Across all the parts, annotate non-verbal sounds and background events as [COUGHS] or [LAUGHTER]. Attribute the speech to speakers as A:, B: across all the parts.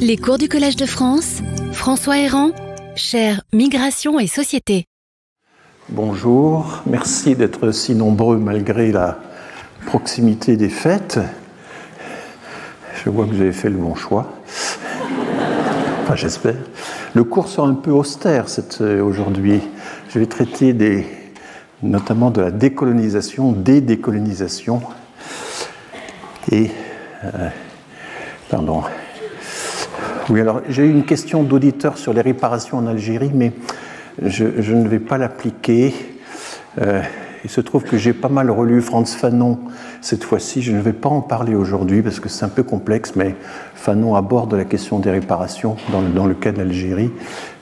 A: Les cours du Collège de France, François Héran, cher Migration et Société.
B: Bonjour, merci d'être si nombreux malgré la proximité des fêtes. Je vois que vous avez fait le bon choix. Enfin, j'espère. Le cours sera un peu austère euh, aujourd'hui. Je vais traiter des, notamment de la décolonisation, des décolonisations. Et. Euh, pardon. Oui, alors j'ai eu une question d'auditeur sur les réparations en Algérie, mais je, ne vais pas l'appliquer. Euh, il se trouve que j'ai pas mal relu Franz Fanon cette fois-ci. Je ne vais pas en parler aujourd'hui parce que c'est un peu complexe, mais Fanon aborde la question des réparations dans le, cas de l'Algérie,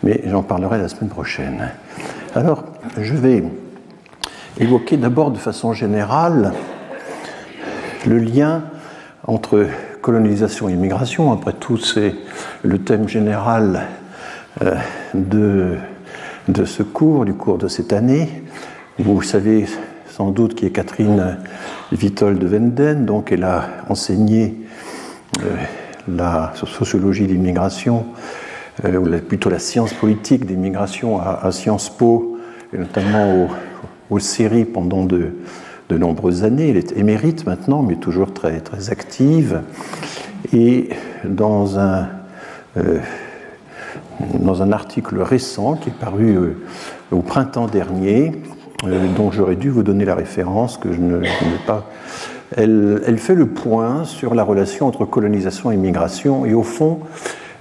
B: mais j'en parlerai la semaine prochaine. Alors, je vais évoquer d'abord de façon générale le lien entre colonisation et immigration. Après tout, c'est le thème général euh, de, de ce cours, du cours de cette année. Vous savez sans doute qui est Catherine Vitol de Venden, donc elle a enseigné euh, la sociologie de l'immigration, euh, ou plutôt la science politique des migrations à, Sciences Po, et notamment aux séries pendant de, de nombreuses années. Elle est émérite maintenant, mais toujours très, très active. Et dans un, euh, dans un article récent qui est paru euh, au printemps dernier, euh, dont j'aurais dû vous donner la référence, que je ne, vais pas. Elle, elle, fait le point sur la relation entre colonisation et migration, et au fond,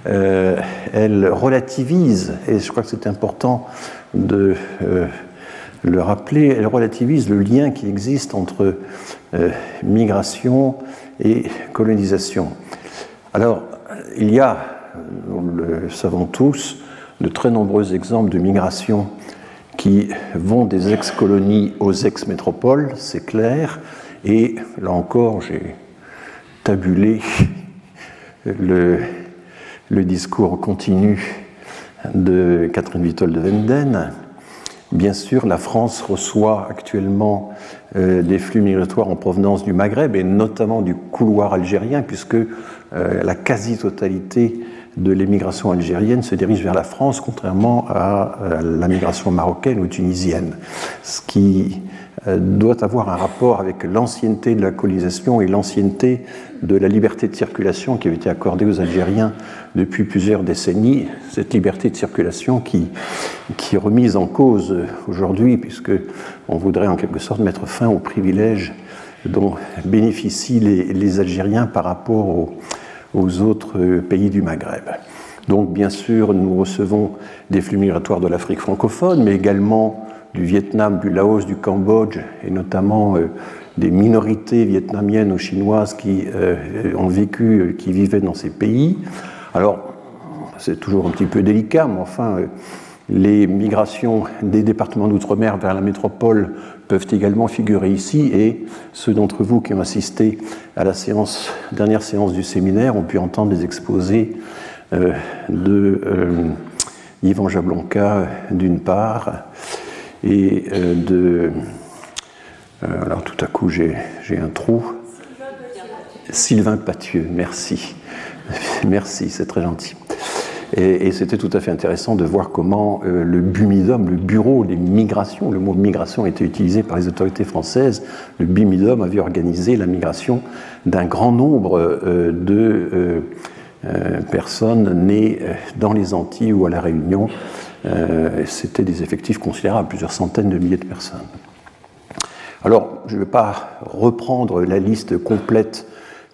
B: elle relativise, et je crois que c'est important de le rappeler, elle relativise le lien qui existe entre euh, migration et colonisation. Alors, il y a, nous le savons tous, de très nombreux exemples de migration qui vont des ex-colonies aux ex-métropoles, c'est clair, et là encore, j'ai tabulé [LAUGHS] le, discours continu de Catherine Vitol de Venden, Bien sûr, la France reçoit actuellement euh, des flux migratoires en provenance du Maghreb et notamment du couloir algérien, puisque euh, la quasi-totalité de l'émigration algérienne se dirige vers la France, contrairement à, à la migration marocaine ou tunisienne, ce qui euh, doit avoir un rapport avec l'ancienneté de la colonisation et l'ancienneté de la liberté de circulation qui avait été accordée aux Algériens depuis plusieurs décennies. Cette liberté de circulation qui, qui est remise en cause aujourd'hui, puisque on voudrait en quelque sorte mettre fin aux privilèges dont bénéficient les, Algériens par rapport aux, autres pays du Maghreb. Donc, bien sûr, nous recevons des flux migratoires de l'Afrique francophone, mais également du Vietnam, du Laos, du Cambodge, et notamment euh, des minorités vietnamiennes ou chinoises qui euh, ont vécu, euh, qui vivaient dans ces pays. Alors, c'est toujours un petit peu délicat, mais enfin, les migrations des départements d'outre-mer vers la métropole peuvent également figurer ici, et ceux d'entre vous qui ont assisté à la séance, dernière séance du séminaire ont pu entendre les exposés de Yvan Jablonka d'une part, et euh, de. Euh, alors tout à coup, j'ai un trou. Sylvain Pathieu, merci. [LAUGHS] merci, c'est très gentil. Et, c'était tout à fait intéressant de voir comment euh, le BUMIDOM, le Bureau des migrations, le mot migration été utilisé par les autorités françaises, le BUMIDOM avait organisé la migration d'un grand nombre de personnes nées dans les Antilles ou à La Réunion euh, c'était des effectifs considérables, plusieurs centaines de milliers de personnes. Alors, je ne vais pas reprendre la liste complète.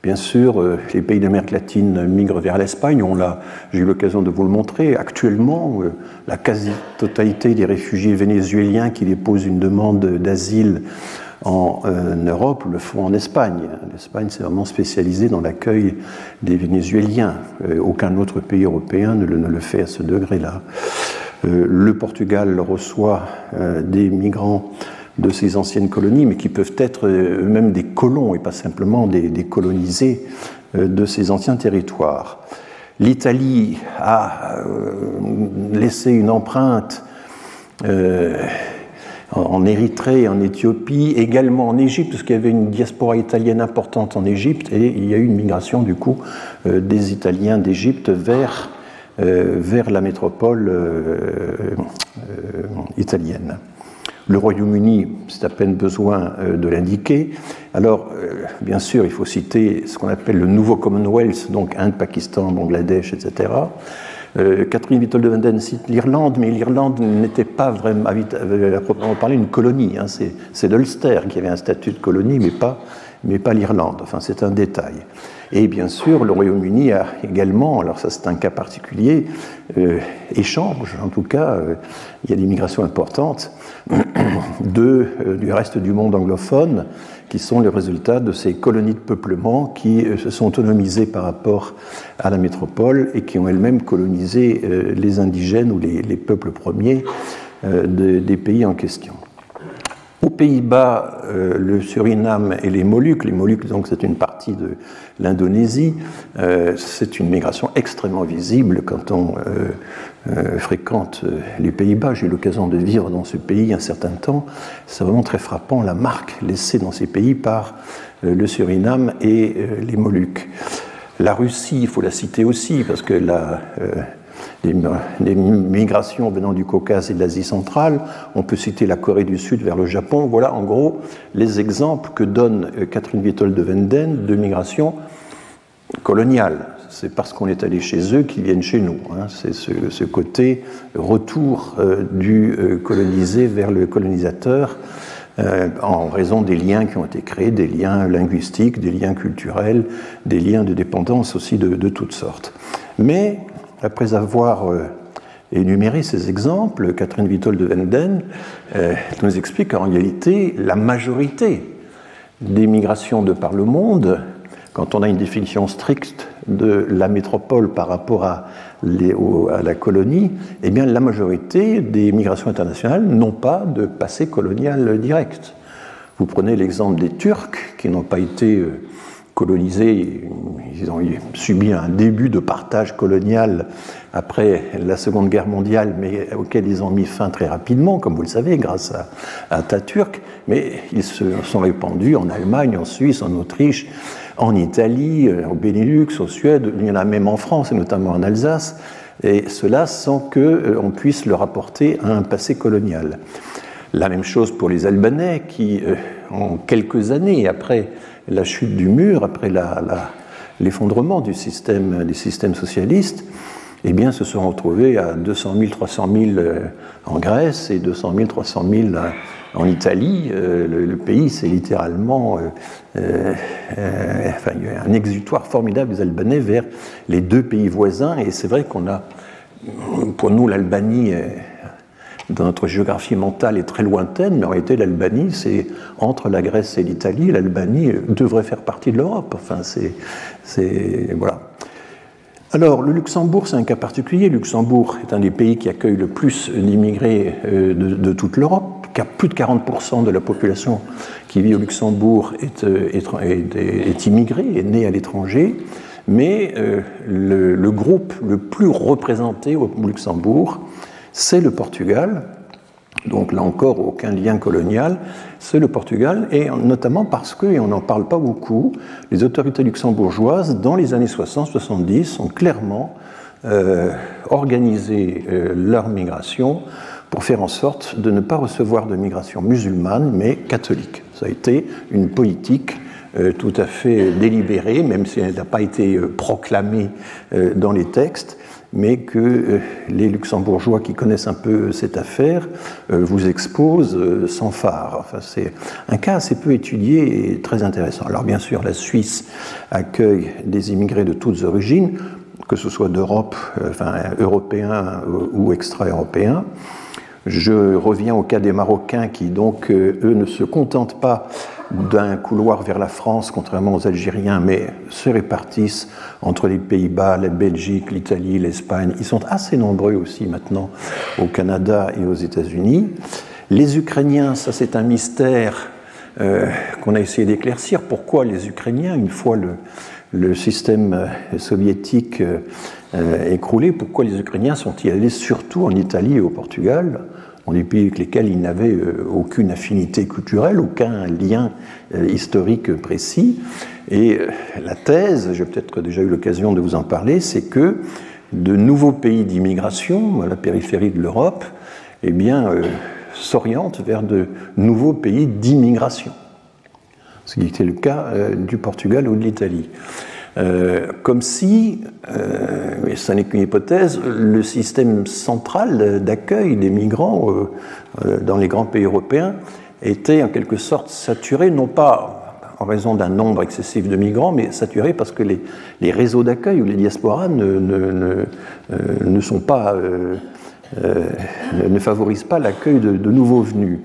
B: Bien sûr, euh, les pays d'Amérique latine migrent vers l'Espagne. J'ai eu l'occasion de vous le montrer. Actuellement, euh, la quasi-totalité des réfugiés vénézuéliens qui déposent une demande d'asile en Europe le font en Espagne. L'Espagne s'est vraiment spécialisée dans l'accueil des Vénézuéliens. aucun autre pays européen ne le fait à ce degré-là. Euh, le Portugal reçoit euh, des migrants de ces anciennes colonies, mais qui peuvent être euh, eux-mêmes des colons et pas simplement des, colonisés de ces anciens territoires. L'Italie a laissé une empreinte en Érythrée, en Éthiopie, également en Égypte, parce qu'il y avait une diaspora italienne importante en Égypte, et il y a eu une migration du coup euh, des Italiens d'Égypte vers, euh, vers la métropole euh, italienne. Le Royaume-Uni, c'est à peine besoin de l'indiquer. Alors, bien sûr, il faut citer ce qu'on appelle le nouveau Commonwealth, donc Inde, Pakistan, Bangladesh, etc. Euh, Catherine Vittel de Vanden cite l'Irlande, mais l'Irlande n'était pas vraiment, à proprement parler, une colonie. Hein. C'est l'Ulster qui avait un statut de colonie, mais pas, l'Irlande. Enfin, c'est un détail. Et bien sûr, le Royaume-Uni a également, alors ça c'est un cas particulier, euh, échange, en tout cas, euh, il y a des migrations importantes [COUGHS] de, euh, du reste du monde anglophone qui sont le résultat de ces colonies de peuplement qui se sont autonomisées par rapport à la métropole et qui ont elles-mêmes colonisé les indigènes ou les, peuples premiers des pays en question. Aux Pays-Bas, euh, le Suriname et les Moluques, les Moluques donc c'est une partie de l'Indonésie, euh, c'est une migration extrêmement visible quand on euh, fréquente les Pays-Bas. J'ai eu l'occasion de vivre dans ce pays un certain temps. C'est vraiment très frappant la marque laissée dans ces pays par le Suriname et les Moluques. La Russie, il faut la citer aussi parce que la des, migrations venant du Caucase et de l'Asie centrale. On peut citer la Corée du Sud vers le Japon. Voilà en gros les exemples que donne euh, Catherine Wittol de Wenden de migration coloniale. C'est parce qu'on est allé chez eux qu'ils viennent chez nous. Hein. C'est ce, côté retour euh, du euh, colonisé vers le colonisateur en raison des liens qui ont été créés, des liens linguistiques, des liens culturels, des liens de dépendance aussi de, de toutes sortes. Mais après avoir euh, énuméré ces exemples, Catherine Wittol de Wenden euh, nous explique qu'en réalité, la majorité des migrations de par le monde, quand on a une définition stricte de la métropole par rapport à, la colonie, eh bien la majorité des migrations internationales n'ont pas de passé colonial direct. Vous prenez l'exemple des Turcs qui n'ont pas été euh, colonisés, ils ont subi un début de partage colonial après la Seconde Guerre mondiale, mais auquel ils ont mis fin très rapidement, comme vous le savez, grâce à, à Turc. Mais ils se sont répandus en Allemagne, en Suisse, en Autriche, en Italie, euh, au Benelux, au Suède, il y en a même en France, et notamment en Alsace, et cela sans qu'on euh, puisse leur apporter un passé colonial. La même chose pour les Albanais qui, euh, en quelques années après la chute du mur, après l'effondrement du système, des systèmes socialistes, eh bien, se sont retrouvés à 200 000, 300 000 en Grèce et 200 000, 300 000 en Italie. Euh, le, pays, c'est littéralement euh, euh, un exutoire formidable des Albanais vers les deux pays voisins. Et c'est vrai qu'on a, pour nous, l'Albanie dans notre géographie mentale est très lointaine, mais en réalité l'Albanie, c'est entre la Grèce et l'Italie, l'Albanie devrait faire partie de l'Europe. Enfin, c'est voilà. Alors, le Luxembourg, c'est un cas particulier. Le Luxembourg est un des pays qui accueille le plus d'immigrés euh, de, toute l'Europe. Plus de 40% de la population qui vit au Luxembourg est, euh, immigrée, est née à l'étranger. Mais euh, le, groupe le plus représenté au Luxembourg, c'est le Portugal. Donc là encore, aucun lien colonial, c'est le Portugal, et notamment parce que, et on n'en parle pas beaucoup, les autorités luxembourgeoises, dans les années 60-70, ont clairement euh, organisé euh, leur migration pour faire en sorte de ne pas recevoir de migration musulmane, mais catholique. Ça a été une politique euh, tout à fait délibérée, même si elle n'a pas été proclamée dans les textes, mais que euh, les luxembourgeois qui connaissent un peu cette affaire euh, vous exposent euh, sans phare. Enfin, c'est un cas assez peu étudié et très intéressant. Alors bien sûr, la Suisse accueille des immigrés de toutes origines, que ce soit d'Europe, enfin européens ou extra-européens. Je reviens au cas des Marocains qui, donc, eux ne se contentent pas d'un couloir vers la France, contrairement aux Algériens, mais se répartissent entre les Pays-Bas, la Belgique, l'Italie, l'Espagne. Ils sont assez nombreux aussi maintenant au Canada et aux États-Unis. Les Ukrainiens, ça c'est un mystère euh, qu'on a essayé d'éclaircir. Pourquoi les Ukrainiens, une fois le, système euh, soviétique euh, écroulé, pourquoi les Ukrainiens sont-ils allés surtout en Italie et au Portugal dans des pays avec lesquels il n'avait aucune affinité culturelle, aucun lien historique précis. Et la thèse, j'ai peut-être déjà eu l'occasion de vous en parler, c'est que de nouveaux pays d'immigration à la périphérie de l'Europe eh bien, euh, s'orientent vers de nouveaux pays d'immigration, ce qui était le cas euh, du Portugal ou de l'Italie. Euh, comme si, et ce n'est qu'une hypothèse, le système central d'accueil des migrants dans les grands pays européens était en quelque sorte saturé, non pas en raison d'un nombre excessif de migrants, mais saturé parce que les, réseaux d'accueil ou les diasporas ne, ne, sont pas, euh, euh, ne favorisent pas l'accueil de, nouveaux venus.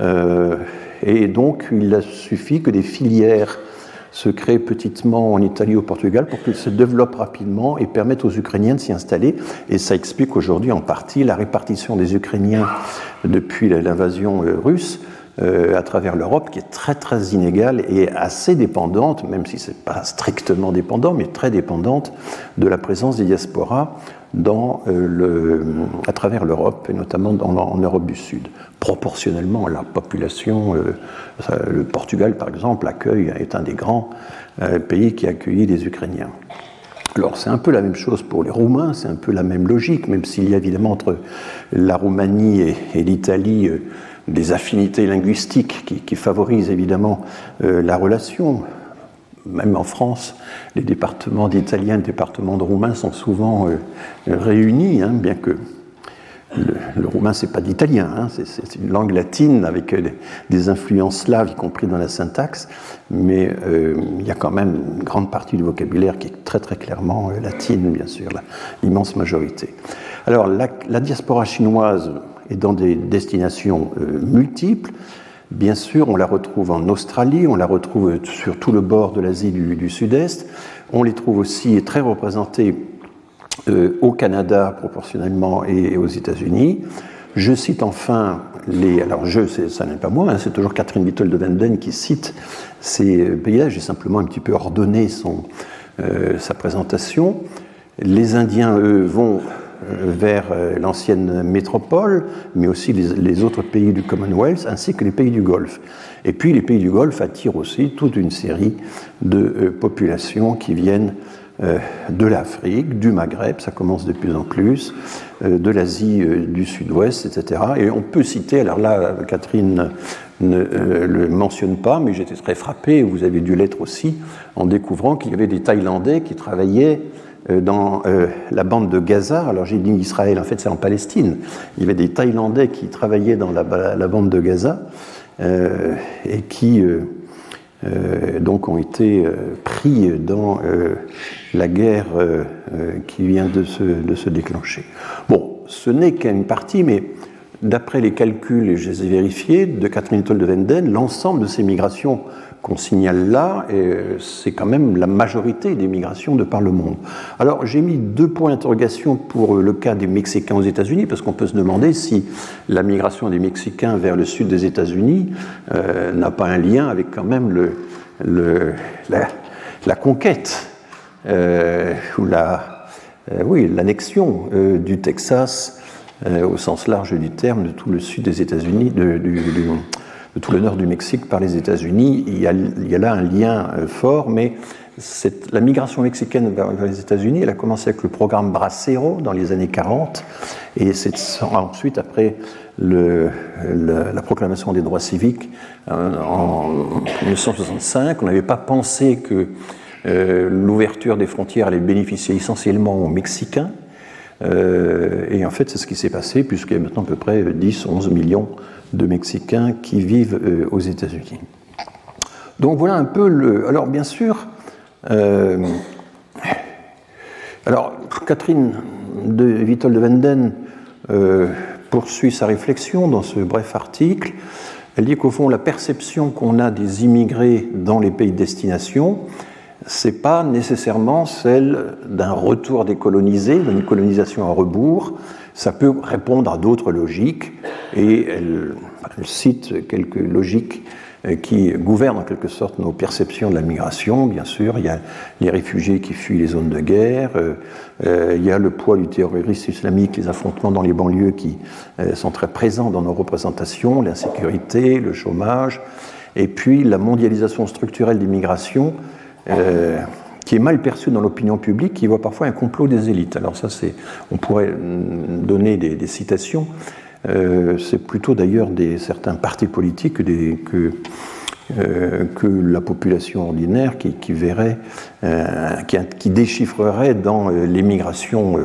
B: Euh, et donc, il a suffi que des filières se créent petitement en Italie au Portugal pour qu'ils se développent rapidement et permettent aux Ukrainiens de s'y installer. Et ça explique aujourd'hui en partie la répartition des Ukrainiens depuis l'invasion russe euh, à travers l'Europe qui est très très inégale et assez dépendante, même si ce n'est pas strictement dépendant, mais très dépendante de la présence des diasporas dans, euh, le, à travers l'Europe, et notamment dans, en Europe du Sud. Proportionnellement à la population, euh, le Portugal par exemple accueille, est un des grands pays qui a accueilli des Ukrainiens. Alors c'est un peu la même chose pour les Roumains, c'est un peu la même logique, même s'il y a évidemment entre la Roumanie et, l'Italie des affinités linguistiques qui, favorisent évidemment euh, la relation. Même en France, les départements d'italien et les départements de roumain sont souvent euh, réunis, hein, bien que le, roumain, c'est pas d'italien, hein, c'est une langue latine avec euh, des influences slaves, y compris dans la syntaxe, mais il y a quand même une grande partie du vocabulaire qui est très très clairement latine, bien sûr, l'immense majorité. Alors, la, diaspora chinoise et dans des destinations euh, multiples. Bien sûr, on la retrouve en Australie, on la retrouve sur tout le bord de l'Asie du, Sud-Est, on les trouve aussi très représentés euh, au Canada proportionnellement et, aux États-Unis. Je cite enfin les. Alors, je, ça n'est pas moi, hein, c'est toujours Catherine Little de Vanden qui cite ces pays-là. J'ai simplement un petit peu ordonné son, euh, sa présentation. Les Indiens, eux, vont euh, vers euh, l'ancienne métropole, mais aussi les, autres pays du Commonwealth, ainsi que les pays du Golfe. Et puis les pays du Golfe attirent aussi toute une série de euh, populations qui viennent de l'Afrique, du Maghreb, ça commence de plus en plus, de l'Asie du Sud-Ouest, etc. Et on peut citer, alors là, Catherine ne le mentionne pas, mais j'étais très frappé, vous avez dû l'être aussi, en découvrant qu'il y avait des Thaïlandais qui travaillaient euh, dans euh, la bande de Gaza, alors j'ai dit Israël, en fait c'est en Palestine, il y avait des Thaïlandais qui travaillaient dans la, bande de Gaza euh, et qui donc ont été pris dans la guerre qui vient de se, de se déclencher. Bon, ce n'est qu'une partie, mais d'après les calculs, et je les ai vérifiés, de Catherine Toll de Venden, l'ensemble de ces migrations qu'on signale là, c'est quand même la majorité des migrations de par le monde. Alors j'ai mis deux points d'interrogation pour le cas des Mexicains aux États-Unis, parce qu'on peut se demander si la migration des Mexicains vers le sud des États-Unis euh, n'a pas un lien avec quand même la, conquête euh, ou la, euh, oui, l'annexion du Texas au sens large du terme de tout le sud des États-Unis, du, du tout le nord du Mexique par les États-Unis. Il, y a là un lien euh, fort, mais la migration mexicaine vers, les États-Unis, elle a commencé avec le programme Bracero dans les années 40, et c'est ensuite, après la proclamation des droits civiques euh, en 1965, on n'avait pas pensé que euh, l'ouverture des frontières allait bénéficier essentiellement aux Mexicains. et en fait, c'est ce qui s'est passé, puisqu'il y a maintenant à peu près 10-11 millions de Mexicains qui vivent euh, aux États-Unis. Donc voilà un peu le. Alors bien sûr, euh, alors Catherine de Vitol de Venden euh, poursuit sa réflexion dans ce bref article. Elle dit qu'au fond, la perception qu'on a des immigrés dans les pays de destination, c'est pas nécessairement celle d'un retour décolonisé, d'une colonisation à rebours, ça peut répondre à d'autres logiques, et elle, cite quelques logiques qui gouverne en quelque sorte nos perceptions de la migration, bien sûr. Il y a les réfugiés qui fuient les zones de guerre, il y a le poids du terrorisme islamique, les affrontements dans les banlieues qui sont très présents dans nos représentations, l'insécurité, le chômage, et puis la mondialisation structurelle des migrations qui est mal perçu dans l'opinion publique, qui voit parfois un complot des élites. Alors ça, c'est, on pourrait donner des, citations. Euh, c'est plutôt d'ailleurs certains partis politiques euh, que la population ordinaire qui, verrait, euh, qui, déchiffrerait dans l'émigration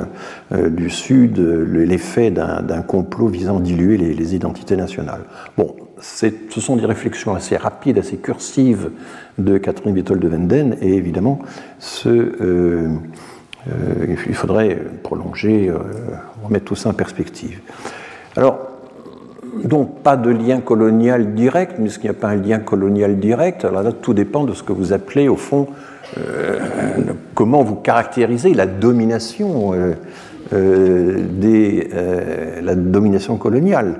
B: du Sud l'effet d'un complot visant à diluer les, identités nationales. Bon, ce sont des réflexions assez rapides, assez cursives de Catherine Wittol de Wenden, et évidemment, il faudrait prolonger, remettre tout ça en perspective. Alors, donc pas de lien colonial direct, mais ce qu'il n'y a pas un lien colonial direct, alors là, tout dépend de ce que vous appelez, au fond, comment vous caractérisez la domination, des, la domination coloniale.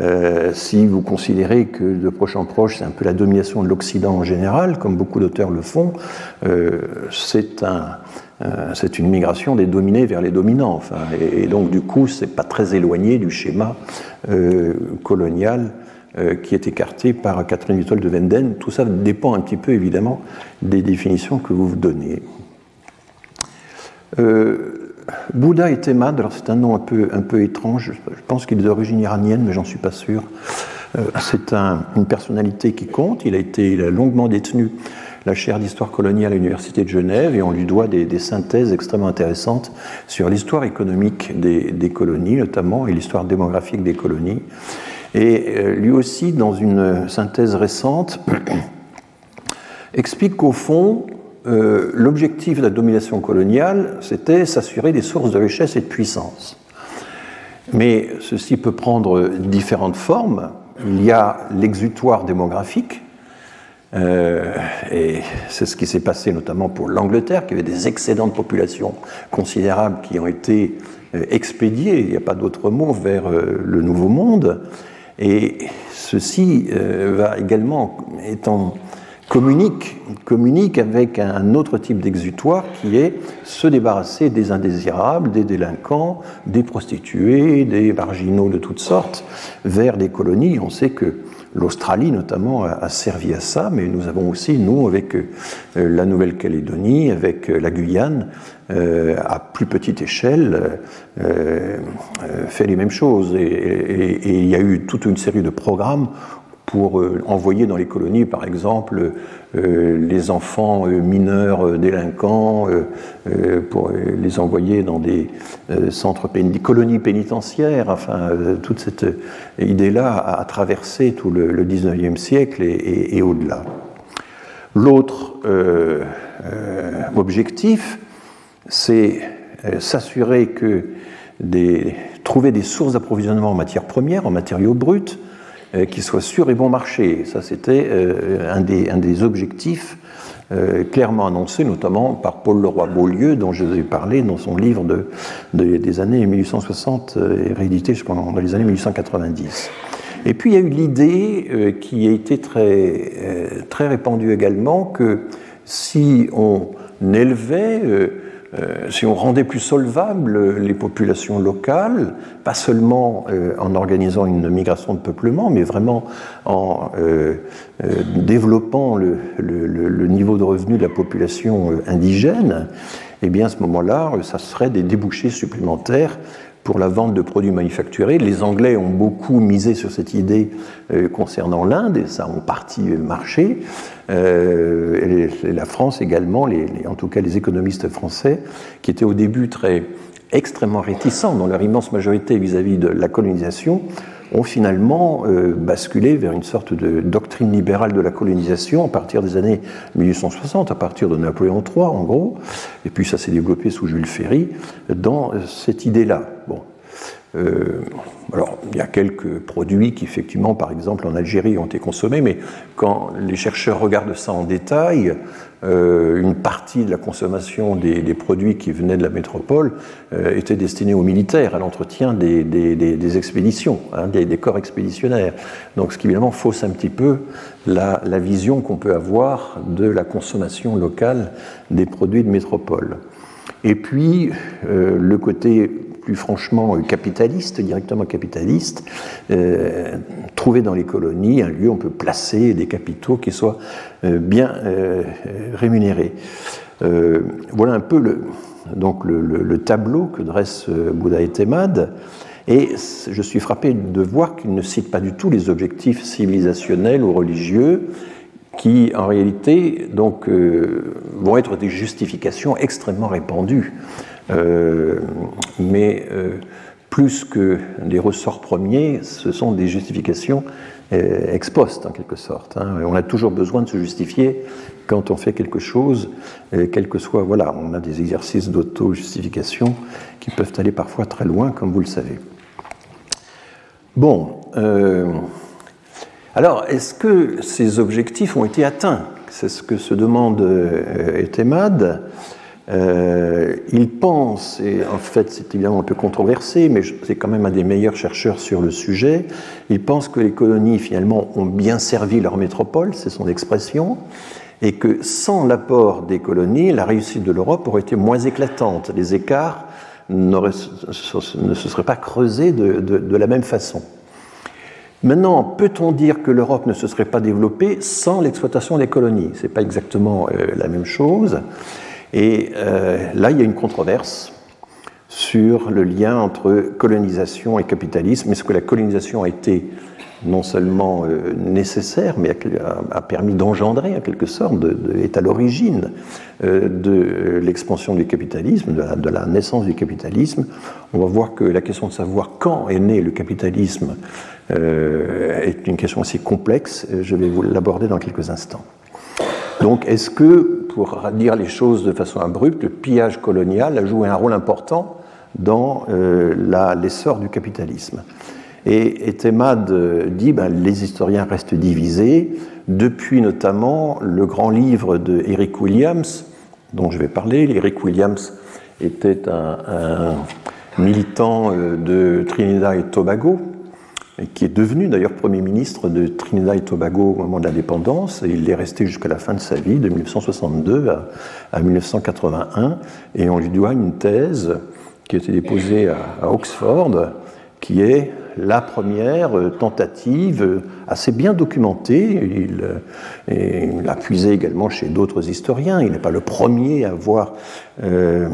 B: Euh, si vous considérez que de proche en proche, c'est un peu la domination de l'Occident en général, comme beaucoup d'auteurs le font, euh, c'est un, euh, c'est une migration des dominés vers les dominants. Enfin, et, donc, du coup, c'est pas très éloigné du schéma colonial qui est écarté par Catherine Wittol de Wenden. Tout ça dépend un petit peu, évidemment, des définitions que vous vous donnez. Bouddha et Temad, alors c'est un nom un peu, un peu étrange, je pense qu'il est d'origine iranienne, mais j'en suis pas sûr. Euh, c'est une personnalité qui compte, il a été longuement détenu la chaire d'histoire coloniale à l'Université de Genève et on lui doit des, synthèses extrêmement intéressantes sur l'histoire économique des, colonies notamment et l'histoire démographique des colonies. Et euh, lui aussi, dans une synthèse récente, [CLEARS THROAT] explique qu'au fond, euh, l'objectif de la domination coloniale, c'était s'assurer des sources de richesse et de puissance. Mais ceci peut prendre différentes formes. Il y a l'exutoire démographique, euh, et c'est ce qui s'est passé notamment pour l'Angleterre, qui avait des excédents de population considérables qui ont été euh, expédiés, il n'y a pas d'autre mot, vers le Nouveau Monde. Et ceci va également, étant communique, communique avec un autre type d'exutoire qui est se débarrasser des indésirables, des délinquants, des prostituées, des marginaux de toutes sortes, vers des colonies. On sait que l'Australie notamment a, servi à ça, mais nous avons aussi, nous, avec euh, la Nouvelle-Calédonie, avec euh, la Guyane, euh, à plus petite échelle, fait les mêmes choses. et, il y a eu toute une série de programmes pour euh, envoyer dans les colonies, par exemple, euh, les enfants euh, mineurs délinquants, pour les envoyer dans des centres colonies pénitentiaires. Enfin, toute cette idée-là a, traversé tout le, 19e siècle et, au-delà. L'autre objectif, c'est s'assurer que trouver des sources d'approvisionnement en matières premières, en matériaux bruts, qui soit sûr et bon marché. Ça, c'était euh, un des, un, des, objectifs euh, clairement annoncés, notamment par Paul Leroy-Beaulieu, dont je vous ai parlé dans son livre de, des années 1860, et réédité dans les années 1890. Et puis il y a eu l'idée qui a été très, très répandue également que si on élevait euh, si on rendait plus solvables les populations locales, pas seulement euh, en organisant une migration de peuplement, mais vraiment en euh, développant le, niveau de revenu de la population indigène, eh bien à ce moment-là, ça serait des débouchés supplémentaires pour la vente de produits manufacturés. Les Anglais ont beaucoup misé sur cette idée euh, concernant l'Inde, et ça a en partie marché. Euh, la France également, les, en tout cas les économistes français, qui étaient au début très extrêmement réticents dans leur immense majorité vis-à-vis de la colonisation, ont finalement euh, basculé vers une sorte de doctrine libérale de la colonisation à partir des années 1860, à partir de Napoléon III en gros, et puis ça s'est développé sous Jules Ferry dans cette idée-là. Bon. Euh, alors, il y a quelques produits qui, effectivement, par exemple, en Algérie, ont été consommés, mais quand les chercheurs regardent ça en détail, euh, une partie de la consommation des, produits qui venaient de la métropole euh, était destinée aux militaires, à l'entretien des, expéditions, hein, des, corps expéditionnaires. Donc, ce qui évidemment fausse un petit peu la, la vision qu'on peut avoir de la consommation locale des produits de métropole. Et puis, le côté franchement capitaliste, directement capitaliste, euh, trouver dans les colonies un lieu où on peut placer des capitaux qui soient euh, bien euh, rémunérés. voilà un peu le, donc le, tableau que dresse Bouddha et Temad. Et je suis frappé de voir qu'il ne cite pas du tout les objectifs civilisationnels ou religieux qui, en réalité, donc, vont être des justifications extrêmement répandues euh, mais euh, plus que des ressorts premiers, ce sont des justifications euh, ex post en quelque sorte. Hein. On a toujours besoin de se justifier quand on fait quelque chose, quel que soit. Voilà, on a des exercices d'auto-justification qui peuvent aller parfois très loin, comme vous le savez. Bon, alors est-ce que ces objectifs ont été atteints? C'est ce que se demande Etemad. Euh, il pense, et en fait c'est évidemment un peu controversé, mais c'est quand même un des meilleurs chercheurs sur le sujet, il pense que les colonies finalement ont bien servi leur métropole, c'est son expression, et que sans l'apport des colonies, la réussite de l'Europe aurait été moins éclatante. Les écarts ne se seraient pas creusés de, la même façon. Maintenant, peut-on dire que l'Europe ne se serait pas développée sans l'exploitation des colonies? Ce n'est pas exactement euh, la même chose. Et euh, là, il y a une controverse sur le lien entre colonisation et capitalisme. Est-ce que la colonisation a été non seulement euh, nécessaire, mais a, permis d'engendrer, en quelque sorte, est à l'origine euh, de l'expansion du capitalisme, de la, de la, naissance du capitalisme? On va voir que la question de savoir quand est né le capitalisme est une question assez complexe. Je vais vous l'aborder dans quelques instants. Donc, est-ce que, pour dire les choses de façon abrupte, le pillage colonial a joué un rôle important dans euh, l'essor du capitalisme? Et, Temad dit ben, les historiens restent divisés, depuis notamment le grand livre de Eric Williams, dont je vais parler. Eric Williams était un militant euh, de Trinidad et Tobago, qui est devenu d'ailleurs Premier ministre de Trinidad et Tobago au moment de l'indépendance, et il est resté jusqu'à la fin de sa vie, de 1962 à, 1981, et on lui doit une thèse qui a été déposée à, Oxford, qui est la première tentative assez bien documentée. Il, l'a puisé également chez d'autres historiens. Il n'est pas le premier à avoir euh,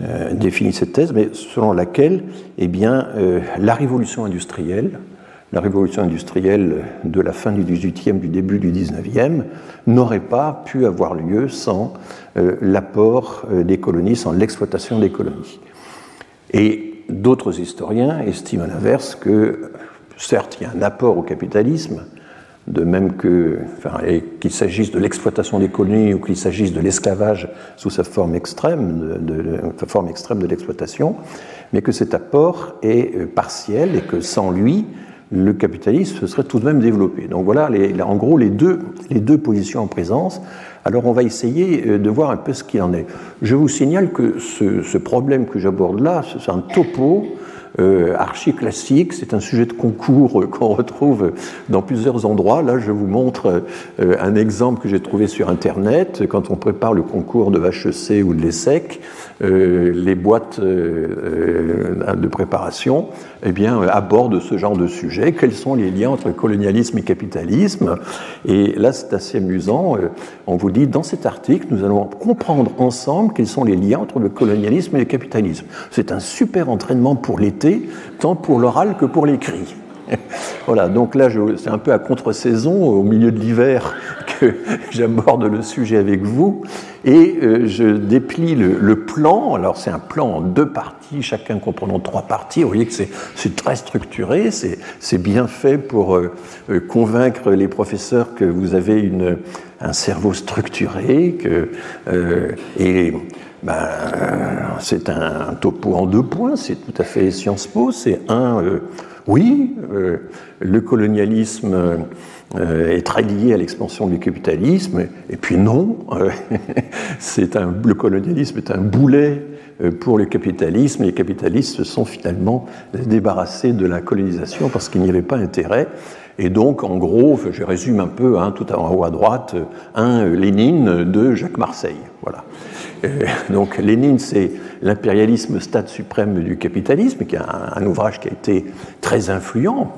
B: euh, défini cette thèse, mais selon laquelle eh bien, euh, la révolution industrielle, la révolution industrielle de la fin du XVIIIe, du début du XIXe, n'aurait pas pu avoir lieu sans euh, l'apport des colonies, sans l'exploitation des colonies. Et d'autres historiens estiment à l'inverse que, certes, il y a un apport au capitalisme, de même que, qu'il s'agisse de l'exploitation des colonies ou qu'il s'agisse de l'esclavage sous sa forme extrême, de, forme extrême de l'exploitation, mais que cet apport est euh, partiel et que sans lui, le capitalisme se serait tout de même développé. Donc voilà, en gros, les deux, les deux positions en présence. Alors on va essayer euh, de voir un peu ce qu'il en est. Je vous signale que ce problème que j'aborde là, c'est un topo euh, archi-classique. C'est un sujet de concours euh, qu'on retrouve dans plusieurs endroits. Là, je vous montre euh, un exemple que j'ai trouvé sur Internet. Quand on prépare le concours de HEC ou de l'ESSEC, les boîtes de préparation eh bien, abordent ce genre de sujet. Quels sont les liens entre colonialisme et capitalisme? Et là, c'est assez amusant. On vous dit, dans cet article, nous allons comprendre ensemble quels sont les liens entre le colonialisme et le capitalisme. C'est un super entraînement pour l'été tant pour l'oral que pour l'écrit. [LAUGHS] Voilà, donc là, c'est un peu à contre-saison, au milieu de l'hiver, [LAUGHS] que j'aborde le sujet avec vous. Et euh, je déplie le, plan. Alors, c'est un plan en deux parties, chacun comprenant trois parties. Vous voyez que c'est très structuré, c'est bien fait pour euh, euh, convaincre les professeurs que vous avez un cerveau structuré. Et ben, c'est un topo en deux points, c'est tout à fait Sciences Po. C'est un, oui, le colonialisme est très lié à l'expansion du capitalisme, et puis non, [LAUGHS] c'est un, le colonialisme est un boulet pour le capitalisme, et les capitalistes se sont finalement débarrassés de la colonisation parce qu'il n'y avait pas intérêt. Et donc, en gros, je résume un peu, hein, tout en haut à droite, un Lénine de Jacques Marseille. Voilà. donc, Lénine, c'est l'impérialisme stade suprême du capitalisme, qui est un, ouvrage qui a été très influent,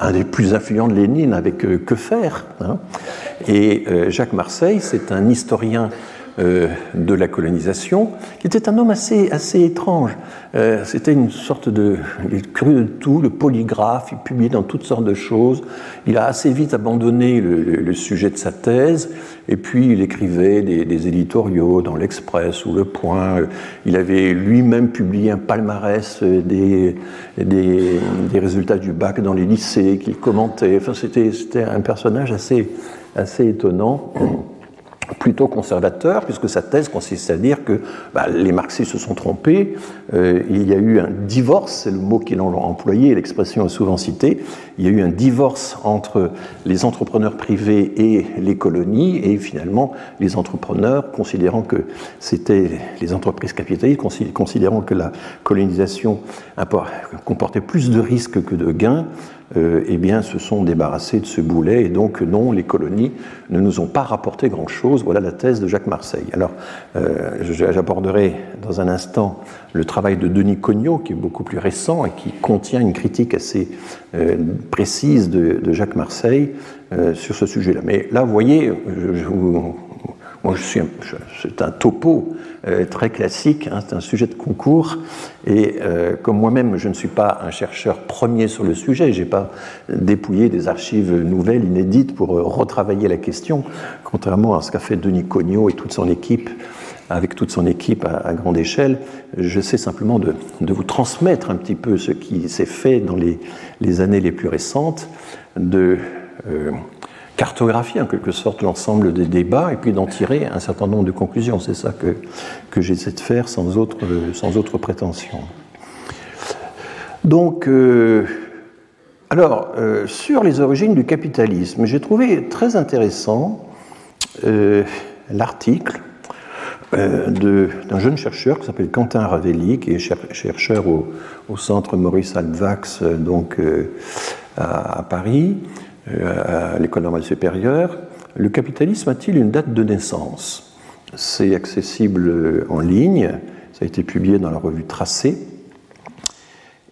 B: un, des plus influents de Lénine avec euh, Que faire. Hein. Et euh, Jacques Marseille, c'est un historien euh, de la colonisation, qui était un homme assez, assez étrange. Euh, c'était une sorte de. Il cru de tout, le polygraphe, il publiait dans toutes sortes de choses. Il a assez vite abandonné le, sujet de sa thèse, et puis il écrivait des, éditoriaux dans l'Express ou Le Point. Il avait lui-même publié un palmarès des, des, des, résultats du bac dans les lycées qu'il commentait. Enfin, c'était un personnage assez, assez étonnant plutôt conservateur, puisque sa thèse consiste à dire que bah, les marxistes se sont trompés, euh, il y a eu un divorce, c'est le mot qu'il a employé, l'expression est souvent citée, il y a eu un divorce entre les entrepreneurs privés et les colonies, et finalement les entrepreneurs, considérant que c'était les entreprises capitalistes, considérant que la colonisation comportait plus de risques que de gains, eh bien, se sont débarrassés de ce boulet et donc non, les colonies ne nous ont pas rapporté grand-chose. Voilà la thèse de Jacques Marseille. Alors, euh, j'aborderai dans un instant le travail de Denis Cognot, qui est beaucoup plus récent et qui contient une critique assez euh, précise de, Jacques Marseille sur ce sujet-là. Mais là, vous voyez, moi, je suis, c'est un topo euh, très classique, hein, c'est un sujet de concours, et euh, comme moi-même, je ne suis pas un chercheur premier sur le sujet, je n'ai pas dépouillé des archives nouvelles, inédites, pour euh, retravailler la question, contrairement à ce qu'a fait Denis Cognot et toute son équipe avec toute son équipe à, grande échelle. Je sais simplement de, vous transmettre un petit peu ce qui s'est fait dans les, les, années les plus récentes, de cartographier en quelque sorte l'ensemble des débats et puis d'en tirer un certain nombre de conclusions. C'est ça que, que j'essaie de faire sans autre, autre prétention. Donc, euh, alors, euh, sur les origines du capitalisme, j'ai trouvé très intéressant euh, l'article d'un jeune chercheur qui s'appelle Quentin Ravelli, qui est chercheur au, centre Maurice Alvax, donc à, Paris, euh, à l'école normale supérieure, le capitalisme a-t-il une date de naissance? C'est accessible en ligne, ça a été publié dans la revue Tracé,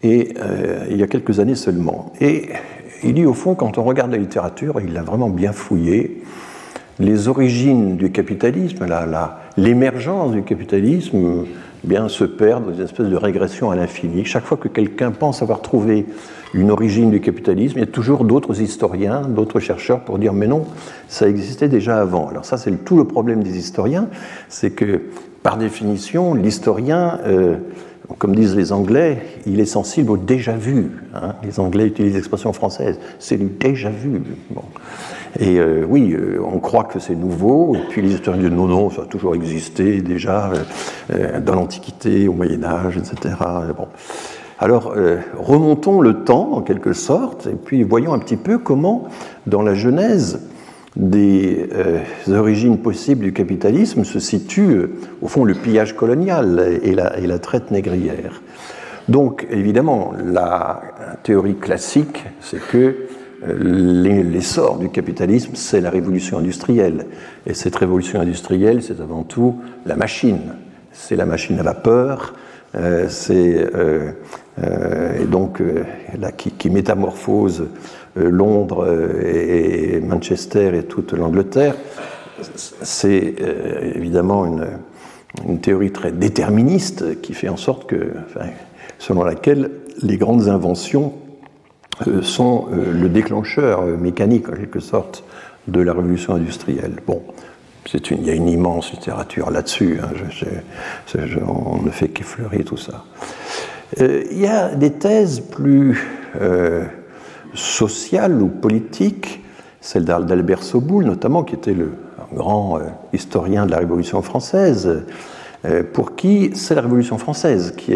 B: et euh, il y a quelques années seulement. Et il dit au fond, quand on regarde la littérature, il l'a vraiment bien fouillé, les origines du capitalisme, l'émergence du capitalisme, eh bien, se perdent dans une espèce de régression à l'infini. Chaque fois que quelqu'un pense avoir trouvé une origine du capitalisme, il y a toujours d'autres historiens, d'autres chercheurs pour dire mais non, ça existait déjà avant. Alors ça, c'est tout le problème des historiens, c'est que par définition, l'historien, euh, comme disent les Anglais, il est sensible au déjà vu. Hein. Les Anglais utilisent l'expression française, c'est du déjà vu. Et euh, oui, euh, on croit que c'est nouveau, et puis les historiens disent non, non, ça a toujours existé déjà dans l'Antiquité, au Moyen Âge, etc. Bon. Alors, euh, remontons le temps, en quelque sorte, et puis voyons un petit peu comment, dans la genèse des euh, origines possibles du capitalisme, se situe, euh, au fond, le pillage colonial et la, traite négrière. Donc, évidemment, la théorie classique, c'est que l'essor du capitalisme, c'est la révolution industrielle. Et cette révolution industrielle, c'est avant tout la machine. C'est la machine à vapeur, c'est euh, et donc euh, là, qui, métamorphose euh, Londres et, Manchester et toute l'Angleterre, c'est évidemment une, une, théorie très déterministe qui fait en sorte que, selon laquelle les grandes inventions sont le déclencheur mécanique en quelque sorte de la révolution industrielle. Bon, il y a une immense littérature là-dessus, hein, on ne fait qu'effleurer tout ça. Euh, il y a des thèses plus euh, sociales ou politiques, celle d'Albert Soboul notamment, qui était le grand euh, historien de la Révolution française, pour qui c'est la Révolution française qui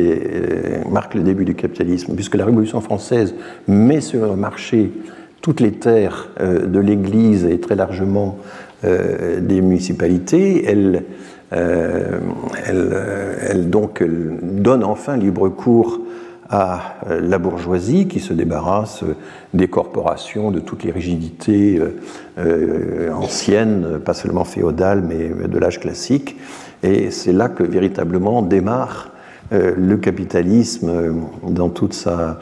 B: marque le début du capitalisme, puisque la Révolution française met sur le marché toutes les terres de l'Église et très largement des municipalités. Elle, elle, donc donne enfin libre cours à euh, la bourgeoisie qui se débarrasse euh, des corporations, de toutes les rigidités euh, anciennes, pas seulement féodales, mais de l'âge classique. Et c'est là que véritablement démarre le capitalisme dans toute sa,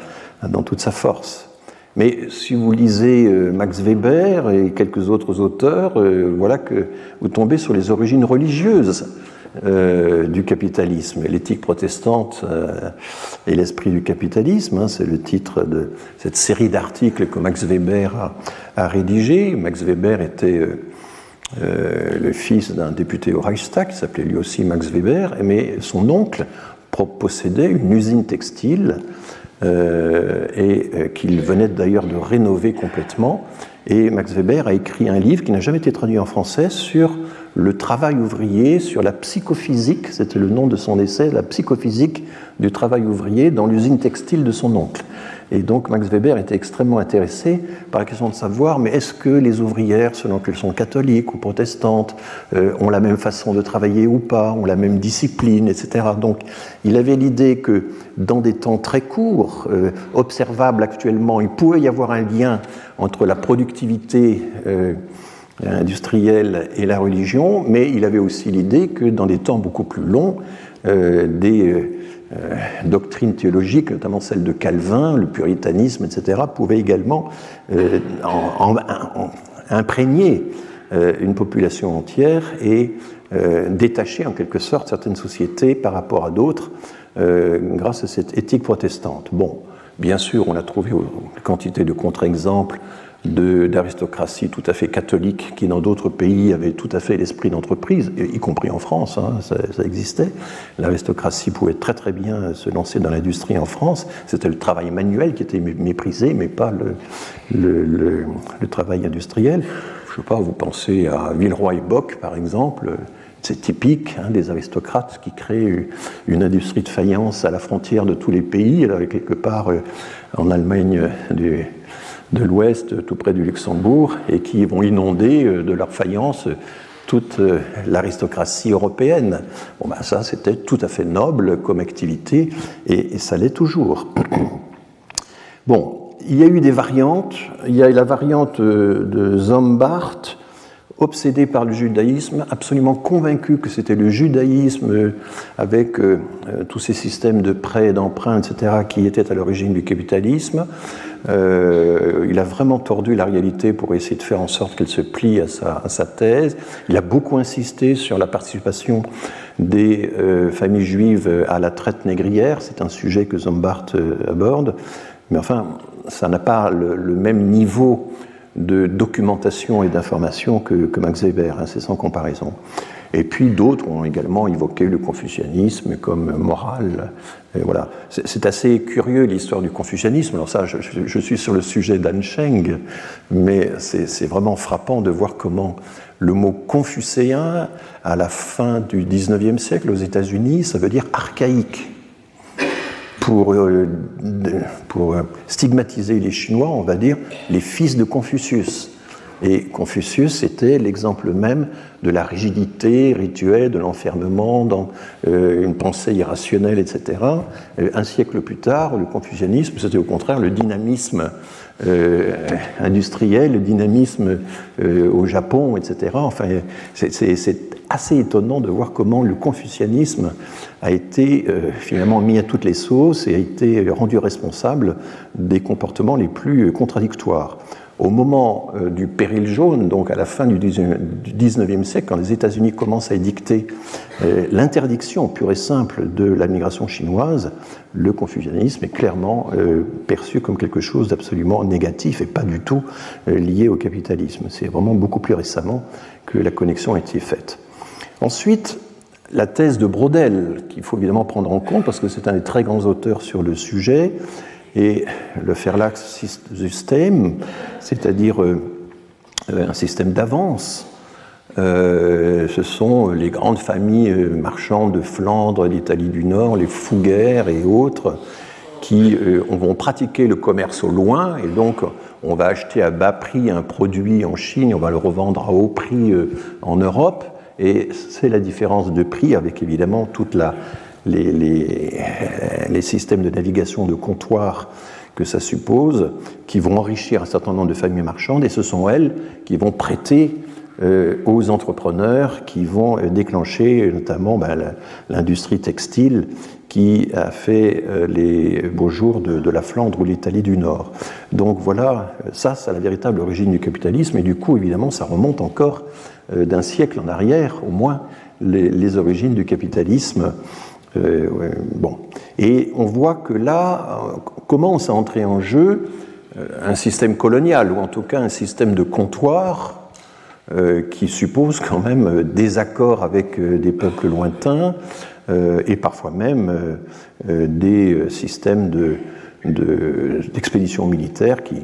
B: dans toute sa force. Mais si vous lisez Max Weber et quelques autres auteurs, voilà que vous tombez sur les origines religieuses euh, du capitalisme. L'éthique protestante euh, et l'esprit du capitalisme, hein, c'est le titre de cette série d'articles que Max Weber a, rédigé. Max Weber était euh, le fils d'un député au Reichstag qui s'appelait lui aussi Max Weber, mais son oncle possédait une usine textile et qu'il venait d'ailleurs de rénover complètement. Et Max Weber a écrit un livre qui n'a jamais été traduit en français sur le travail ouvrier sur la psychophysique, c'était le nom de son essai, la psychophysique du travail ouvrier dans l'usine textile de son oncle. Et donc Max Weber était extrêmement intéressé par la question de savoir, mais est-ce que les ouvrières, selon qu'elles sont catholiques ou protestantes, euh, ont la même façon de travailler ou pas, ont la même discipline, etc. Donc il avait l'idée que dans des temps très courts, euh, observables actuellement, il pouvait y avoir un lien entre la productivité euh, industrielle et la religion, mais il avait aussi l'idée que dans des temps beaucoup plus longs, des doctrines théologiques, notamment celle de Calvin, le puritanisme, etc., pouvaient également euh, imprégner une population entière et détacher en quelque sorte certaines sociétés par rapport à d'autres grâce à cette éthique protestante. Bon, bien sûr, on a trouvé une quantité de contre-exemples d'aristocratie tout à fait catholique qui, dans d'autres pays, avait tout à fait l'esprit d'entreprise, y compris en France, hein, ça, existait. L'aristocratie pouvait très très bien se lancer dans l'industrie en France. C'était le travail manuel qui était méprisé, mais pas le, travail industriel. Je ne sais pas, vous pensez à Villeroy et Bock, par exemple. C'est typique hein, des aristocrates qui créent une industrie de faïence à la frontière de tous les pays, avec quelque part euh, en Allemagne du, de l'Ouest, tout près du Luxembourg, et qui vont inonder euh, de leur faïence toute euh, l'aristocratie européenne. Bon, ben ça, c'était tout à fait noble comme activité, et, ça l'est toujours. [COUGHS] Bon, il y a eu des variantes. Il y a la variante euh, de Zombart, obsédé par le judaïsme, absolument convaincu que c'était le judaïsme avec tous ces systèmes de prêts, d'emprunts, etc., qui étaient à l'origine du capitalisme. Euh, il a vraiment tordu la réalité pour essayer de faire en sorte qu'elle se plie à sa, thèse. Il a beaucoup insisté sur la participation des euh, familles juives à la traite négrière. C'est un sujet que Zombart euh, aborde. Mais enfin, ça n'a pas le, même niveau de documentation et d'information que, Max Weber, hein, c'est sans comparaison. Et puis d'autres ont également évoqué le confucianisme comme moral. Et voilà. C'est assez curieux l'histoire du confucianisme. Alors ça, je, suis sur le sujet d'An Sheng, mais c'est vraiment frappant de voir comment le mot confucéen, à la fin du 19e siècle aux États-Unis, ça veut dire archaïque. Pour, euh, pour stigmatiser les Chinois, on va dire les fils de Confucius. Et Confucius était l'exemple même de la rigidité rituelle, de l'enfermement dans euh, une pensée irrationnelle, etc. Euh, un siècle plus tard, le confucianisme, c'était au contraire le dynamisme euh, industriel, le dynamisme au Japon, etc. Enfin, c'est assez étonnant de voir comment le confucianisme a été finalement mis à toutes les sauces et a été rendu responsable des comportements les plus contradictoires. Au moment euh, du péril jaune, donc à la fin du 19e siècle, quand les États-Unis commencent à édicter euh, l'interdiction pure et simple de la migration chinoise, le confucianisme est clairement euh, perçu comme quelque chose d'absolument négatif et pas du tout lié au capitalisme. C'est vraiment beaucoup plus récemment que la connexion a été faite. Ensuite, la thèse de Brodel, qu'il faut évidemment prendre en compte parce que c'est un des très grands auteurs sur le sujet, et le système, c'est-à-dire euh, un système d'avance. Ce sont les grandes familles marchandes de Flandre, d'Italie du Nord, les Fouguères et autres, qui vont pratiquer le commerce au loin, et donc on va acheter à bas prix un produit en Chine, on va le revendre à haut prix en Europe, et c'est la différence de prix avec évidemment toute la, les, les, systèmes de navigation de comptoir que ça suppose, qui vont enrichir un certain nombre de familles marchandes, et ce sont elles qui vont prêter euh, aux entrepreneurs qui vont euh, déclencher notamment ben, l'industrie textile qui a fait euh, les beaux jours de, la Flandre ou l'Italie du Nord. Donc voilà, ça c'est la véritable origine du capitalisme, et du coup évidemment ça remonte encore d'un siècle en arrière, au moins, les origines du capitalisme euh, bon. Et on voit que là euh, commence à entrer en jeu euh, un système colonial, ou en tout cas un système de comptoir qui suppose quand même des accords avec des peuples lointains et parfois même des systèmes de, d'expéditions militaires qui,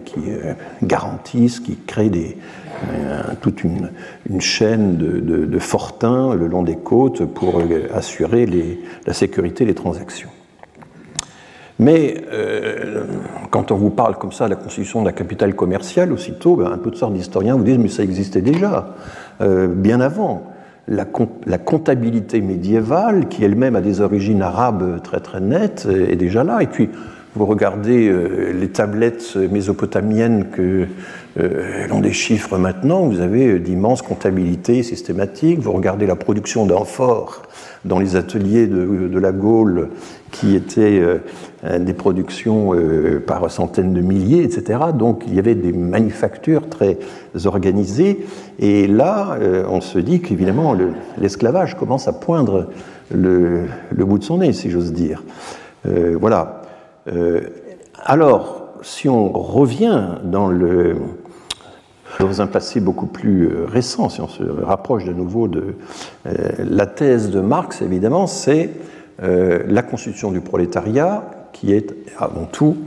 B: garantissent, qui créent des, toute une, chaîne de, fortins le long des côtes pour assurer la sécurité des transactions. Mais euh, quand on vous parle comme ça de la constitution de la capitale commerciale, aussitôt, ben, un peu de sorte d'historiens vous disent mais ça existait déjà, euh, bien avant. La, la, comptabilité médiévale, qui elle-même a des origines arabes très très nettes, est déjà là. Et puis, vous regardez euh, les tablettes mésopotamiennes que euh, l'on déchiffre maintenant, vous avez euh, d'immenses comptabilités systématiques. Vous regardez la production d'amphores dans les ateliers de, la Gaule, qui étaient des productions par centaines de milliers, etc. Donc il y avait des manufactures très organisées. Et là, on se dit qu'évidemment, l'esclavage commence à poindre le, le, bout de son nez, si j'ose dire. voilà. Euh, alors, si on revient dans, le, dans un passé beaucoup plus euh, récent, si on se rapproche de nouveau de euh, la thèse de Marx, évidemment, c'est la constitution du prolétariat qui est avant tout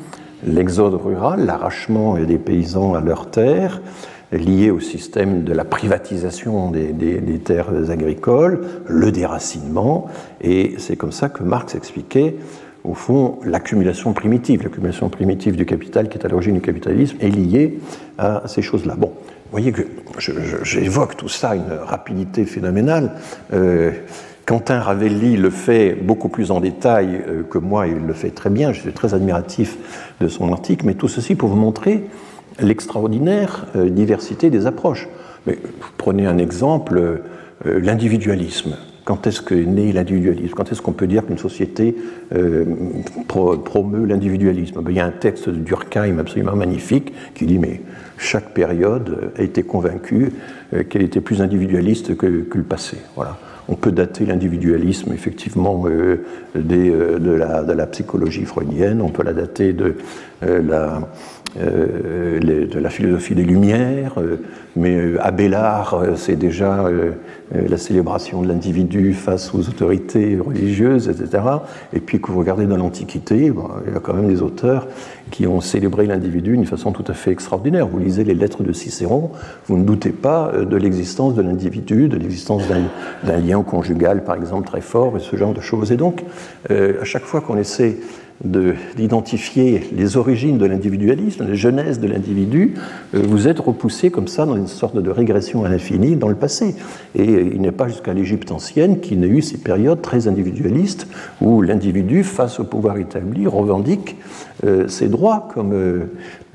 B: l'exode rural, l'arrachement des paysans à leurs terres, lié au système de la privatisation des, des terres agricoles, le déracinement, et c'est comme ça que Marx expliquait au fond, l'accumulation primitive, l'accumulation primitive du capital qui est à l'origine du capitalisme est liée à ces choses-là. Bon, vous voyez que j'évoque tout ça à une rapidité phénoménale. Euh, Quentin Ravelli le fait beaucoup plus en détail euh, que moi, il le fait très bien, je suis très admiratif de son article, mais tout ceci pour vous montrer l'extraordinaire euh, diversité des approches. Mais prenez un exemple, l'individualisme. Quand est-ce que né l'individualisme? Quand est-ce qu'on peut dire qu'une société euh, promeut l'individualisme? Ben, Il y a un texte de Durkheim absolument magnifique qui dit mais chaque période a été convaincue euh, qu'elle était plus individualiste que, le passé. Voilà. On peut dater l'individualisme effectivement euh, de, la, psychologie freudienne, on peut la dater de la euh, de la philosophie des Lumières, euh, mais euh, Abélard, c'est déjà la célébration de l'individu face aux autorités religieuses, etc. Et puis que vous regardez dans l'Antiquité, il y a quand même des auteurs qui ont célébré l'individu d'une façon tout à fait extraordinaire. Vous lisez les lettres de Cicéron, vous ne doutez pas de l'existence de l'individu, de l'existence d'un lien conjugal, par exemple, très fort, et ce genre de choses. Et donc, à chaque fois qu'on essaie d'identifier les origines de l'individualisme, les genèses de l'individu, euh, vous êtes repoussé comme ça dans une sorte de régression à l'infini dans le passé. Et il n'est pas jusqu'à l'Égypte ancienne qui n'a eu ces périodes très individualistes où l'individu, face au pouvoir établi, revendique euh, ses droits, comme euh,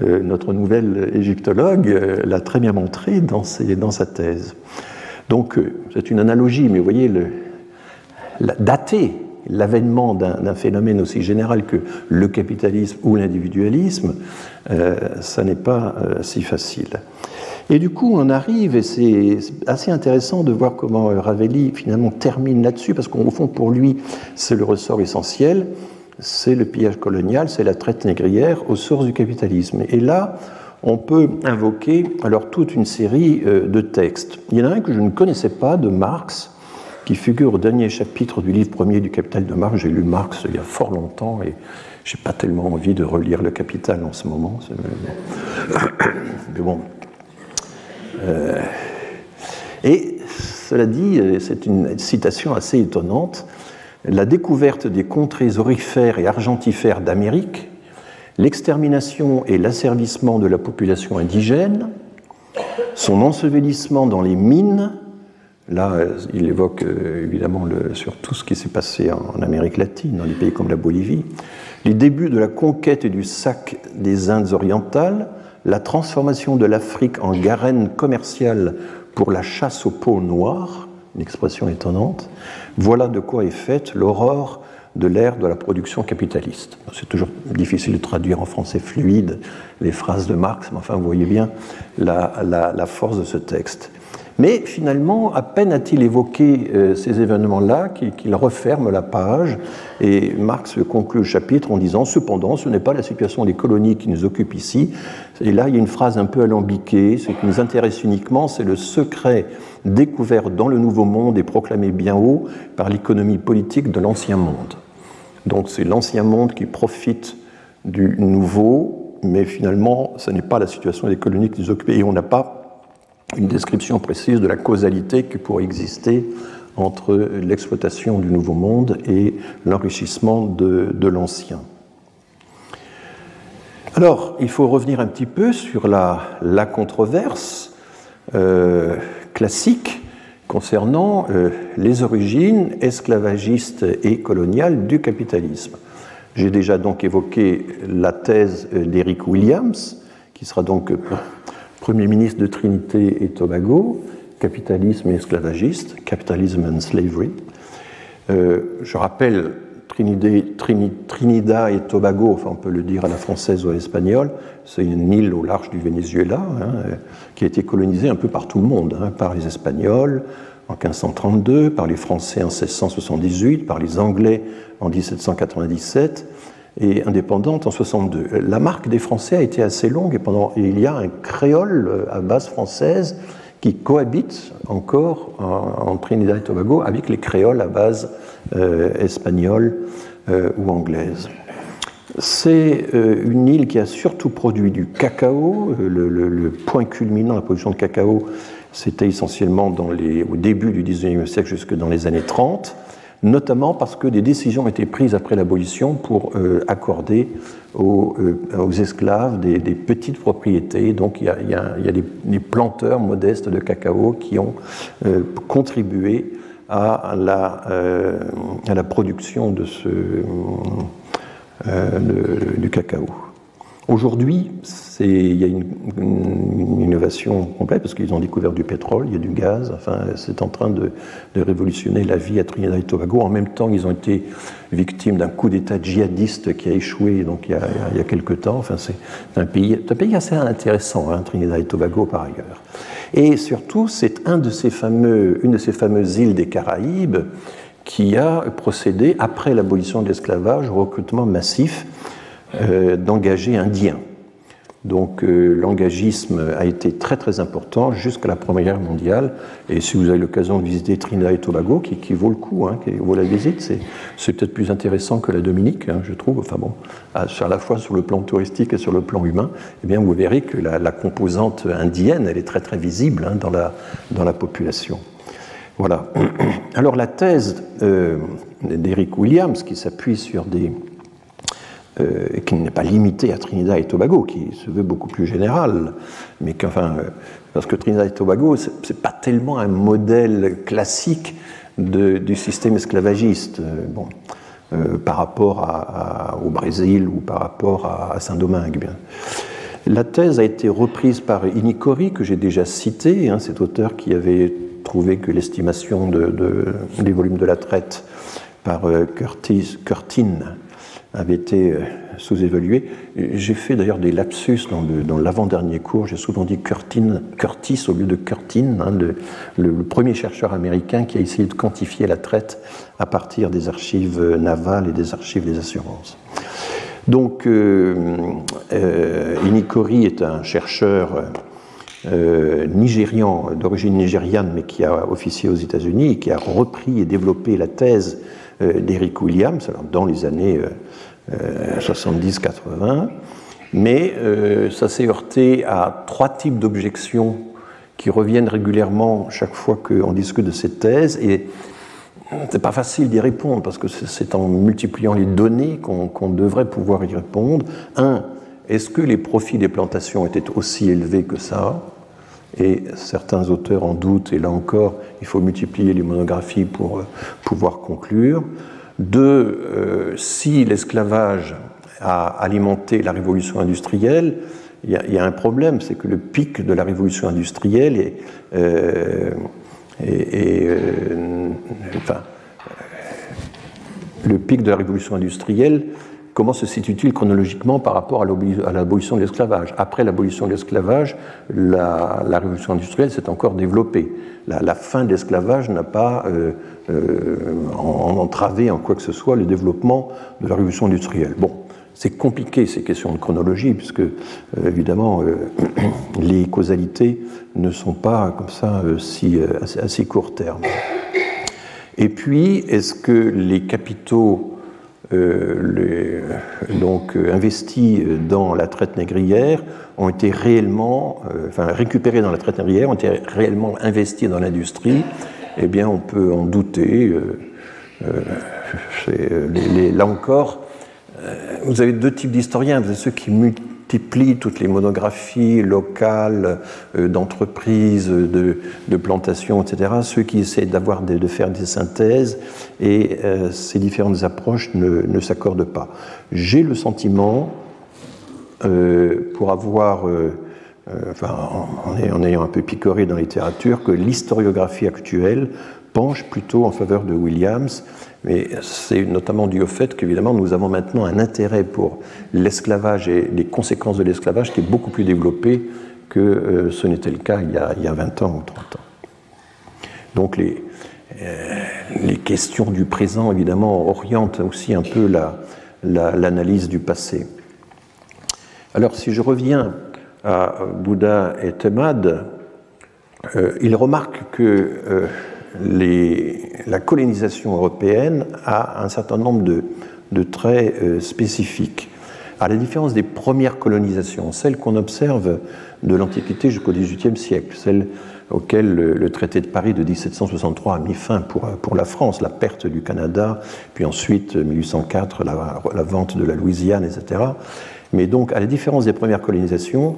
B: notre nouvelle égyptologue l'a très bien montré dans, dans sa thèse. Donc c'est une analogie, mais vous voyez, le, la, dater l'avènement d'un phénomène aussi général que le capitalisme ou l'individualisme, euh, ça n'est pas euh, si facile. Et du coup, on arrive, et c'est assez intéressant de voir comment euh, Ravelli finalement termine là-dessus, parce qu'au fond, pour lui, c'est le ressort essentiel, c'est le pillage colonial, c'est la traite négrière aux sources du capitalisme. Et là, on peut invoquer alors toute une série de textes. Il y en a un que je ne connaissais pas de Marx, qui figure au dernier chapitre du livre premier du Capital de Marx. J'ai lu Marx il y a fort longtemps et j'ai pas tellement envie de relire le Capital en ce moment. [COUGHS] Mais bon. Euh, et cela dit, c'est une citation assez étonnante, la découverte des contrées orifères et argentifères d'Amérique, l'extermination et l'asservissement de la population indigène, son ensevelissement dans les mines, là il évoque euh, évidemment sur tout ce qui s'est passé en Amérique latine, dans des pays comme la Bolivie, les débuts de la conquête et du sac des Indes orientales, la transformation de l'Afrique en garenne commerciale pour la chasse au peau noir, une expression étonnante, voilà de quoi est faite l'aurore de l'ère de la production capitaliste. C'est toujours difficile de traduire en français fluide les phrases de Marx, mais enfin vous voyez bien la force de ce texte. Mais finalement, à peine a-t-il évoqué euh, ces événements-là qu'il referme la page et Marx conclut le chapitre en disant Cependant, ce n'est pas la situation des colonies qui nous occupe ici. Et là, il y a une phrase un peu alambiquée Ce qui nous intéresse uniquement, c'est le secret découvert dans le Nouveau Monde et proclamé bien haut par l'économie politique de l'Ancien Monde. Donc, c'est l'Ancien Monde qui profite du Nouveau, mais finalement, ce n'est pas la situation des colonies qui nous occupe. Et on n'a pas une description précise de la causalité qui pourrait exister entre l'exploitation du Nouveau Monde et l'enrichissement de, l'Ancien. Alors, il faut revenir un petit peu sur la, controverse euh, classique concernant euh, les origines esclavagistes et coloniales du capitalisme. J'ai déjà donc évoqué la thèse d'Eric Williams, qui sera donc Premier ministre de Trinité et Tobago, capitalisme et esclavagiste, capitalism and slavery. Euh, je rappelle Trinidad et Tobago, enfin on peut le dire à la française ou à l'espagnol, c'est une île au large du Venezuela hein, qui a été colonisée un peu par tout le monde, hein, par les Espagnols en 1532, par les Français en 1678, par les Anglais en 1797 et indépendante en 62. La marque des Français a été assez longue et, pendant, il y a un créole euh, à base française qui cohabite encore en, Trinidad et Tobago avec les créoles à base euh, espagnole euh, ou anglaise. C'est une île qui a surtout produit du cacao. Le, point culminant de la production de cacao, c'était essentiellement au début du 19e siècle jusque dans les années 30 notamment parce que des décisions ont été prises après l'abolition pour euh, accorder aux, euh, esclaves des, petites propriétés. Donc il y a, des, planteurs modestes de cacao qui ont euh, contribué à la, production de ce, du cacao. Aujourd'hui, il y a une, innovation complète parce qu'ils ont découvert du pétrole, il y a du gaz, enfin, c'est en train de, révolutionner la vie à Trinidad et Tobago. En même temps, ils ont été victimes d'un coup d'État djihadiste qui a échoué donc, il, y a, il y a quelque temps. Enfin, c'est un pays, assez intéressant, hein, Trinidad et Tobago par ailleurs. Et surtout, c'est une de ces fameuses îles des Caraïbes qui a procédé, après l'abolition de l'esclavage, au recrutement massif euh, d'engagés indiens. Donc euh, l'engagisme a été très très important jusqu'à la Première Guerre mondiale. Et si vous avez l'occasion de visiter Trinidad et Tobago, qui, vaut le coup, hein, qui vaut la visite, c'est peut-être plus intéressant que la Dominique, hein, je trouve. Enfin bon, à, à, la fois sur le plan touristique et sur le plan humain, eh bien vous verrez que la, la composante indienne, elle est très très visible hein, dans, la, dans la population. Voilà. [CLEARS THROAT] Alors la thèse euh, d'Eric Williams, qui s'appuie sur des euh, qui n'est pas limité à Trinidad et Tobago, qui se veut beaucoup plus général, mais qu'enfin, euh, parce que Trinidad et Tobago, ce n'est pas tellement un modèle classique du système esclavagiste, euh, bon, par rapport au Brésil ou par rapport à, Saint-Domingue. La thèse a été reprise par Inicori, que j'ai déjà cité, hein, cet auteur qui avait trouvé que l'estimation de, des volumes de la traite par Curtis, Curtin avait été euh, sous-évalué. J'ai fait d'ailleurs des lapsus dans l'avant-dernier cours. J'ai souvent dit Curtis au lieu de Curtin, hein, le, premier chercheur américain qui a essayé de quantifier la traite à partir des archives navales et des archives des assurances. Donc, euh, euh Inikori est un chercheur euh, nigérian, d'origine nigériane, mais qui a officié aux États-Unis et qui a repris et développé la thèse d'Eric Williams dans les années 70-80, euh, mais euh, ça s'est heurté à trois types d'objections qui reviennent régulièrement chaque fois qu'on discute de cette thèse. Et c'est pas facile d'y répondre parce que c'est en multipliant les données qu'on devrait pouvoir y répondre. Un, est-ce que les profits des plantations étaient aussi élevés que ça? Et certains auteurs en doutent, et là encore, il faut multiplier les monographies pour euh, pouvoir conclure. Deux, euh, si l'esclavage a alimenté la révolution industrielle, il y, a un problème, c'est que le pic de la révolution industrielle est, euh, enfin, le pic de la révolution industrielle comment se situe-t-il chronologiquement par rapport à l'abolition de l'esclavage? Après l'abolition de l'esclavage, la, révolution industrielle s'est encore développée. La, fin de l'esclavage n'a pas euh, euh, entravé en quoi que ce soit le développement de la révolution industrielle. Bon, c'est compliqué ces questions de chronologie, puisque euh, évidemment [CLEARS THROAT] les causalités ne sont pas comme ça si, à si court terme. Et puis, est-ce que les capitaux euh, donc euh, investis dans la traite négrière ont été réellement, euh, enfin récupérés dans la traite négrière, ont été réellement investis dans l'industrie, eh bien on peut en douter. là encore, vous avez deux types d'historiens. Vous avez ceux qui multiplie toutes les monographies locales euh, d'entreprises, de, plantations, etc., ceux qui essaient d'avoir de, faire des synthèses, et euh, ces différentes approches ne, s'accordent pas. J'ai le sentiment, euh, pour avoir, enfin, en, ayant un peu picoré dans la littérature, que l'historiographie actuelle penche plutôt en faveur de Williams mais c'est notamment dû au fait qu'évidemment nous avons maintenant un intérêt pour l'esclavage et les conséquences de l'esclavage qui est beaucoup plus développé que euh, ce n'était le cas il y, a, il y, a, 20 ans ou 30 ans. Donc les, euh, les questions du présent évidemment orientent aussi un peu l'analyse la, du passé. Alors si je reviens à Bouddha et Temad, euh, il remarque que la colonisation européenne a un certain nombre de, traits euh, spécifiques. À la différence des premières colonisations, celles qu'on observe de l'Antiquité jusqu'au XVIIIe siècle, celles auxquelles le, traité de Paris de 1763 a mis fin pour, la France, la perte du Canada, puis ensuite 1804 la, la vente de la Louisiane, etc. Mais donc, à la différence des premières colonisations,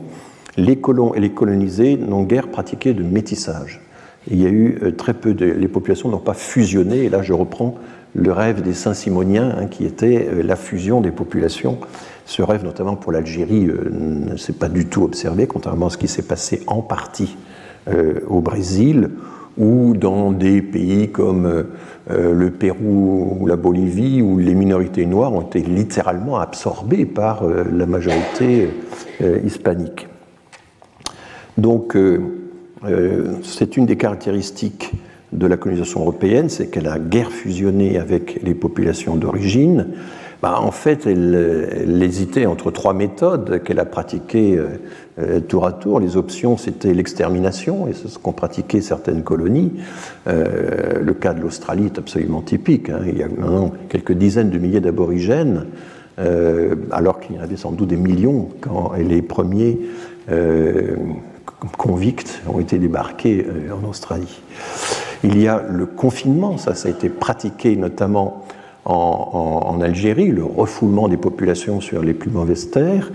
B: les colons et les colonisés n'ont guère pratiqué de métissage il y a eu euh, très peu de. Les populations n'ont pas fusionné, et là je reprends le rêve des Saint-Simoniens, hein, qui était euh, la fusion des populations. Ce rêve, notamment pour l'Algérie, euh, ne s'est pas du tout observé, contrairement à ce qui s'est passé en partie au Brésil ou dans des pays comme le Pérou ou la Bolivie, où les minorités noires ont été littéralement absorbées par la majorité hispanique. Donc, euh, c'est une des caractéristiques de la colonisation européenne, c'est qu'elle a guère fusionné avec les populations d'origine. Bah, en fait, elle, hésitait entre trois méthodes qu'elle a pratiquées euh, euh, tour à tour. Les options, c'était l'extermination, et c'est ce qu'ont pratiqué certaines colonies. le cas de l'Australie est absolument typique. Hein. Il y a maintenant quelques dizaines de milliers d'aborigènes, alors qu'il y en avait sans doute des millions quand les premiers convicts ont été débarqués euh, en Australie. Il y a le confinement, ça, ça a été pratiqué notamment en, Algérie, le refoulement des populations sur les plus mauvaises terres.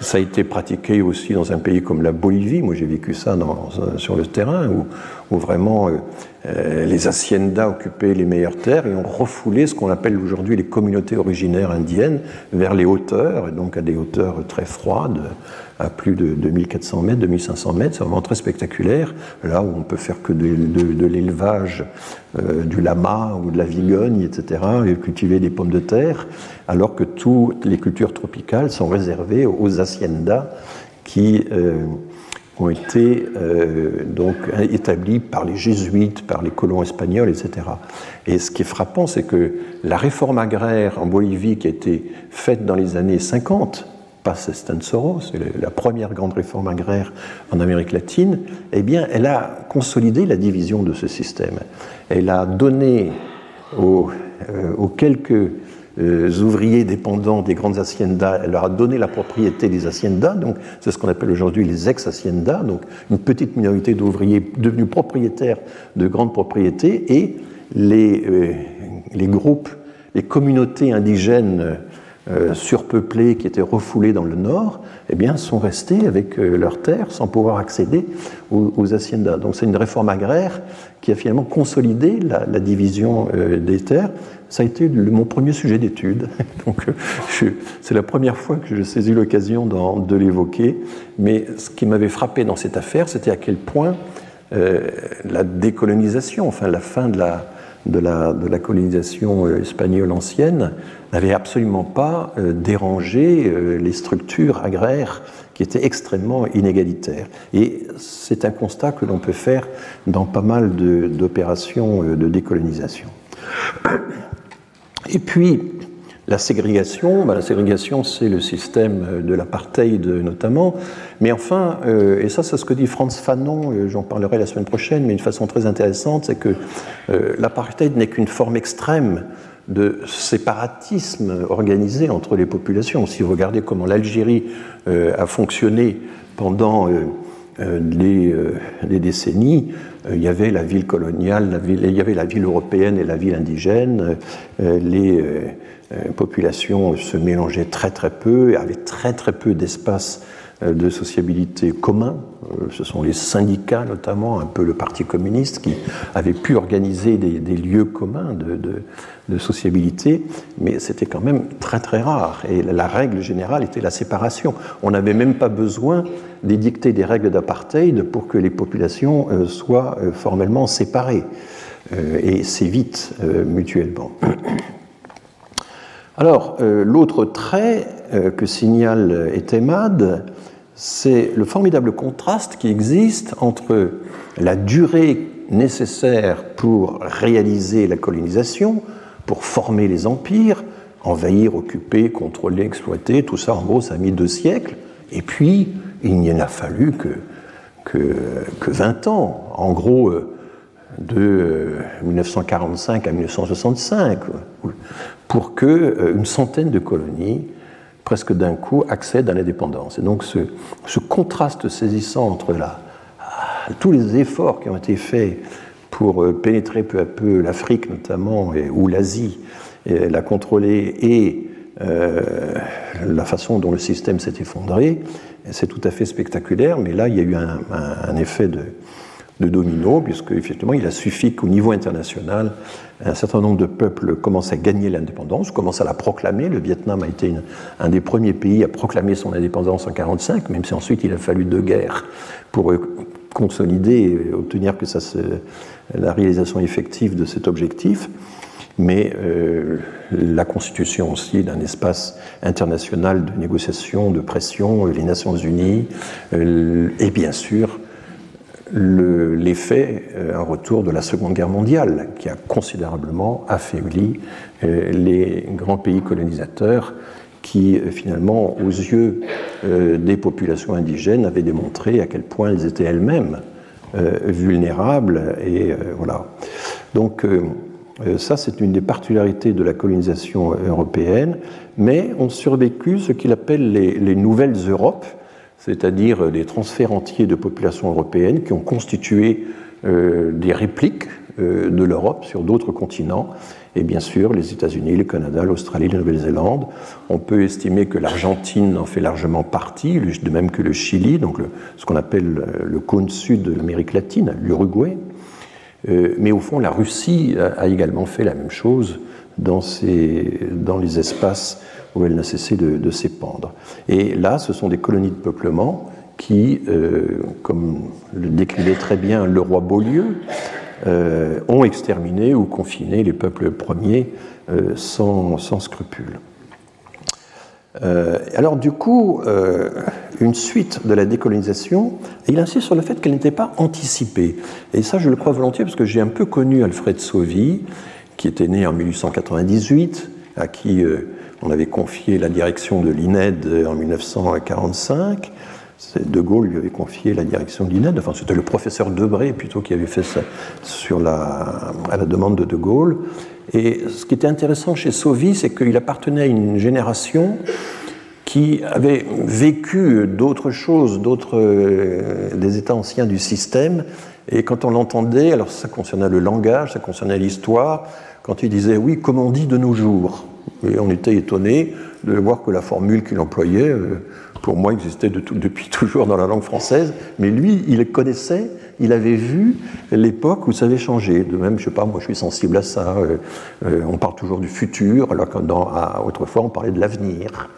B: Ça a été pratiqué aussi dans un pays comme la Bolivie. Moi, j'ai vécu ça dans, sur le terrain, où, où vraiment euh, euh, les haciendas occupaient les meilleures terres et ont refoulé ce qu'on appelle aujourd'hui les communautés originaires indiennes vers les hauteurs, et donc à des hauteurs très froides, à plus de 2400 mètres, 2500 mètres. C'est vraiment très spectaculaire. Là où on peut faire que de, l'élevage euh, du lama ou de la vigogne, etc., et cultiver des pommes de terre, alors que toutes les cultures tropicales sont réservées aux haciendas qui euh, ont été euh, donc établies par les jésuites, par les colons espagnols, etc. Et ce qui est frappant, c'est que la réforme agraire en Bolivie qui a été faite dans les années 50, pas Soros, c'est la première grande réforme agraire en Amérique latine, eh bien, elle a consolidé la division de ce système. Elle a donné aux, euh, quelques euh, ouvriers dépendants des grandes haciendas, elle leur a donné la propriété des haciendas, donc c'est ce qu'on appelle aujourd'hui les ex-haciendas, donc une petite minorité d'ouvriers devenus propriétaires de grandes propriétés, et les, euh, les groupes, les communautés indigènes euh, surpeuplées qui étaient refoulées dans le nord, eh bien, sont restés avec leurs terres sans pouvoir accéder aux, haciendas. Donc c'est une réforme agraire qui a finalement consolidé la, division des terres ça a été mon premier sujet d'étude. [LAUGHS] Donc, c'est la première fois que je saisis l'occasion de l'évoquer. Mais ce qui m'avait frappé dans cette affaire, c'était à quel point euh, la décolonisation, enfin la fin de la, de la, colonisation euh, espagnole ancienne, n'avait absolument pas euh, dérangé les structures agraires qui étaient extrêmement inégalitaires. Et c'est un constat que l'on peut faire dans pas mal d'opérations de, de décolonisation. Et puis, la ségrégation, ben, la ségrégation, c'est le système de l'apartheid notamment, mais enfin, euh, et ça c'est ce que dit Franz Fanon, euh, j'en parlerai la semaine prochaine, mais d'une façon très intéressante, c'est que euh, l'apartheid n'est qu'une forme extrême de séparatisme organisé entre les populations. Si vous regardez comment l'Algérie a fonctionné pendant les, décennies, euh, il y avait la ville coloniale, il y avait la ville européenne et la ville indigène. Euh, les euh, populations se mélangeaient très très peu, avaient très très peu d'espace de sociabilité commun. Ce sont les syndicats notamment, un peu le Parti communiste, qui avaient pu organiser des, lieux communs de, sociabilité, mais c'était quand même très très rare. Et la règle générale était la séparation. On n'avait même pas besoin d'édicter des règles d'apartheid pour que les populations euh, soient euh, formellement séparées euh, et s'évitent mutuellement. Alors, l'autre trait que signale Etemad, c'est le formidable contraste qui existe entre la durée nécessaire pour réaliser la colonisation, pour former les empires, envahir, occuper, contrôler, exploiter, tout ça en gros ça a mis deux siècles, et puis il n'y en a fallu que, que, 20 ans, en gros euh, de 1945 à 1965, pour que euh, une centaine de colonies, presque d'un coup, accèdent à l'indépendance. Et donc ce, contraste saisissant entre la, tous les efforts qui ont été faits pour euh, pénétrer peu à peu l'Afrique notamment, ou l'Asie, la contrôler, et la façon dont le système s'est effondré, c'est tout à fait spectaculaire, mais là, il y a eu un, effet de, domino, puisque effectivement, il a suffi qu'au niveau international, un certain nombre de peuples commencent à gagner l'indépendance, commencent à la proclamer. Le Vietnam a été un des premiers pays à proclamer son indépendance en 1945, même si ensuite il a fallu deux guerres pour euh, consolider et obtenir que ça la réalisation effective de cet objectif mais euh, la constitution aussi d'un espace international de négociation, de pression, les Nations Unies, euh, et bien sûr l'effet, un retour de la Seconde Guerre mondiale, qui a considérablement affaibli les grands pays colonisateurs qui finalement, aux yeux des populations indigènes, avaient démontré à quel point elles étaient elles-mêmes vulnérables. Et voilà. Donc, euh, ça, c'est une des particularités de la colonisation européenne, mais ont survécu ce qu'il appelle les, nouvelles Europes, c'est-à-dire des transferts entiers de populations européennes qui ont constitué euh, des répliques euh, de l'Europe sur d'autres continents, et bien sûr les États-Unis, le Canada, l'Australie, la Nouvelle-Zélande. On peut estimer que l'Argentine en fait largement partie, de même que le Chili, donc ce qu'on appelle le cône sud de l'Amérique latine, l'Uruguay. Euh, mais au fond, la Russie a également fait la même chose dans, dans les espaces où elle n'a cessé de, s'épandre. Et là, ce sont des colonies de peuplement qui, euh, comme le décrivait très bien le roi Beaulieu, euh, ont exterminé ou confiné les peuples premiers sans, sans, scrupule. alors du coup, une suite de la décolonisation, il insiste sur le fait qu'elle n'était pas anticipée. Et ça, je le crois volontiers, parce que j'ai un peu connu Alfred Sauvy, qui était né en 1898, à qui euh, on avait confié la direction de l'INED en 1945. De Gaulle lui avait confié la direction de l'INED, enfin c'était le professeur Debré plutôt qui avait fait ça à la demande de De Gaulle. Et ce qui était intéressant chez Sauvy, c'est qu'il appartenait à une génération qui avait vécu d'autres choses, d'autres euh, des états anciens du système. Et quand on l'entendait, alors ça concernait le langage, ça concernait l'histoire, quand il disait oui, comme on dit de nos jours. Et on était étonné de voir que la formule qu'il employait, euh, pour moi, existait depuis [LAUGHS] toujours dans la langue française. Mais lui, il connaissait, il avait vu l'époque où ça avait changé. De même, je sais pas, moi, je suis sensible à ça. Euh, on parle toujours du futur, alors qu'autrefois, on parlait de l'avenir.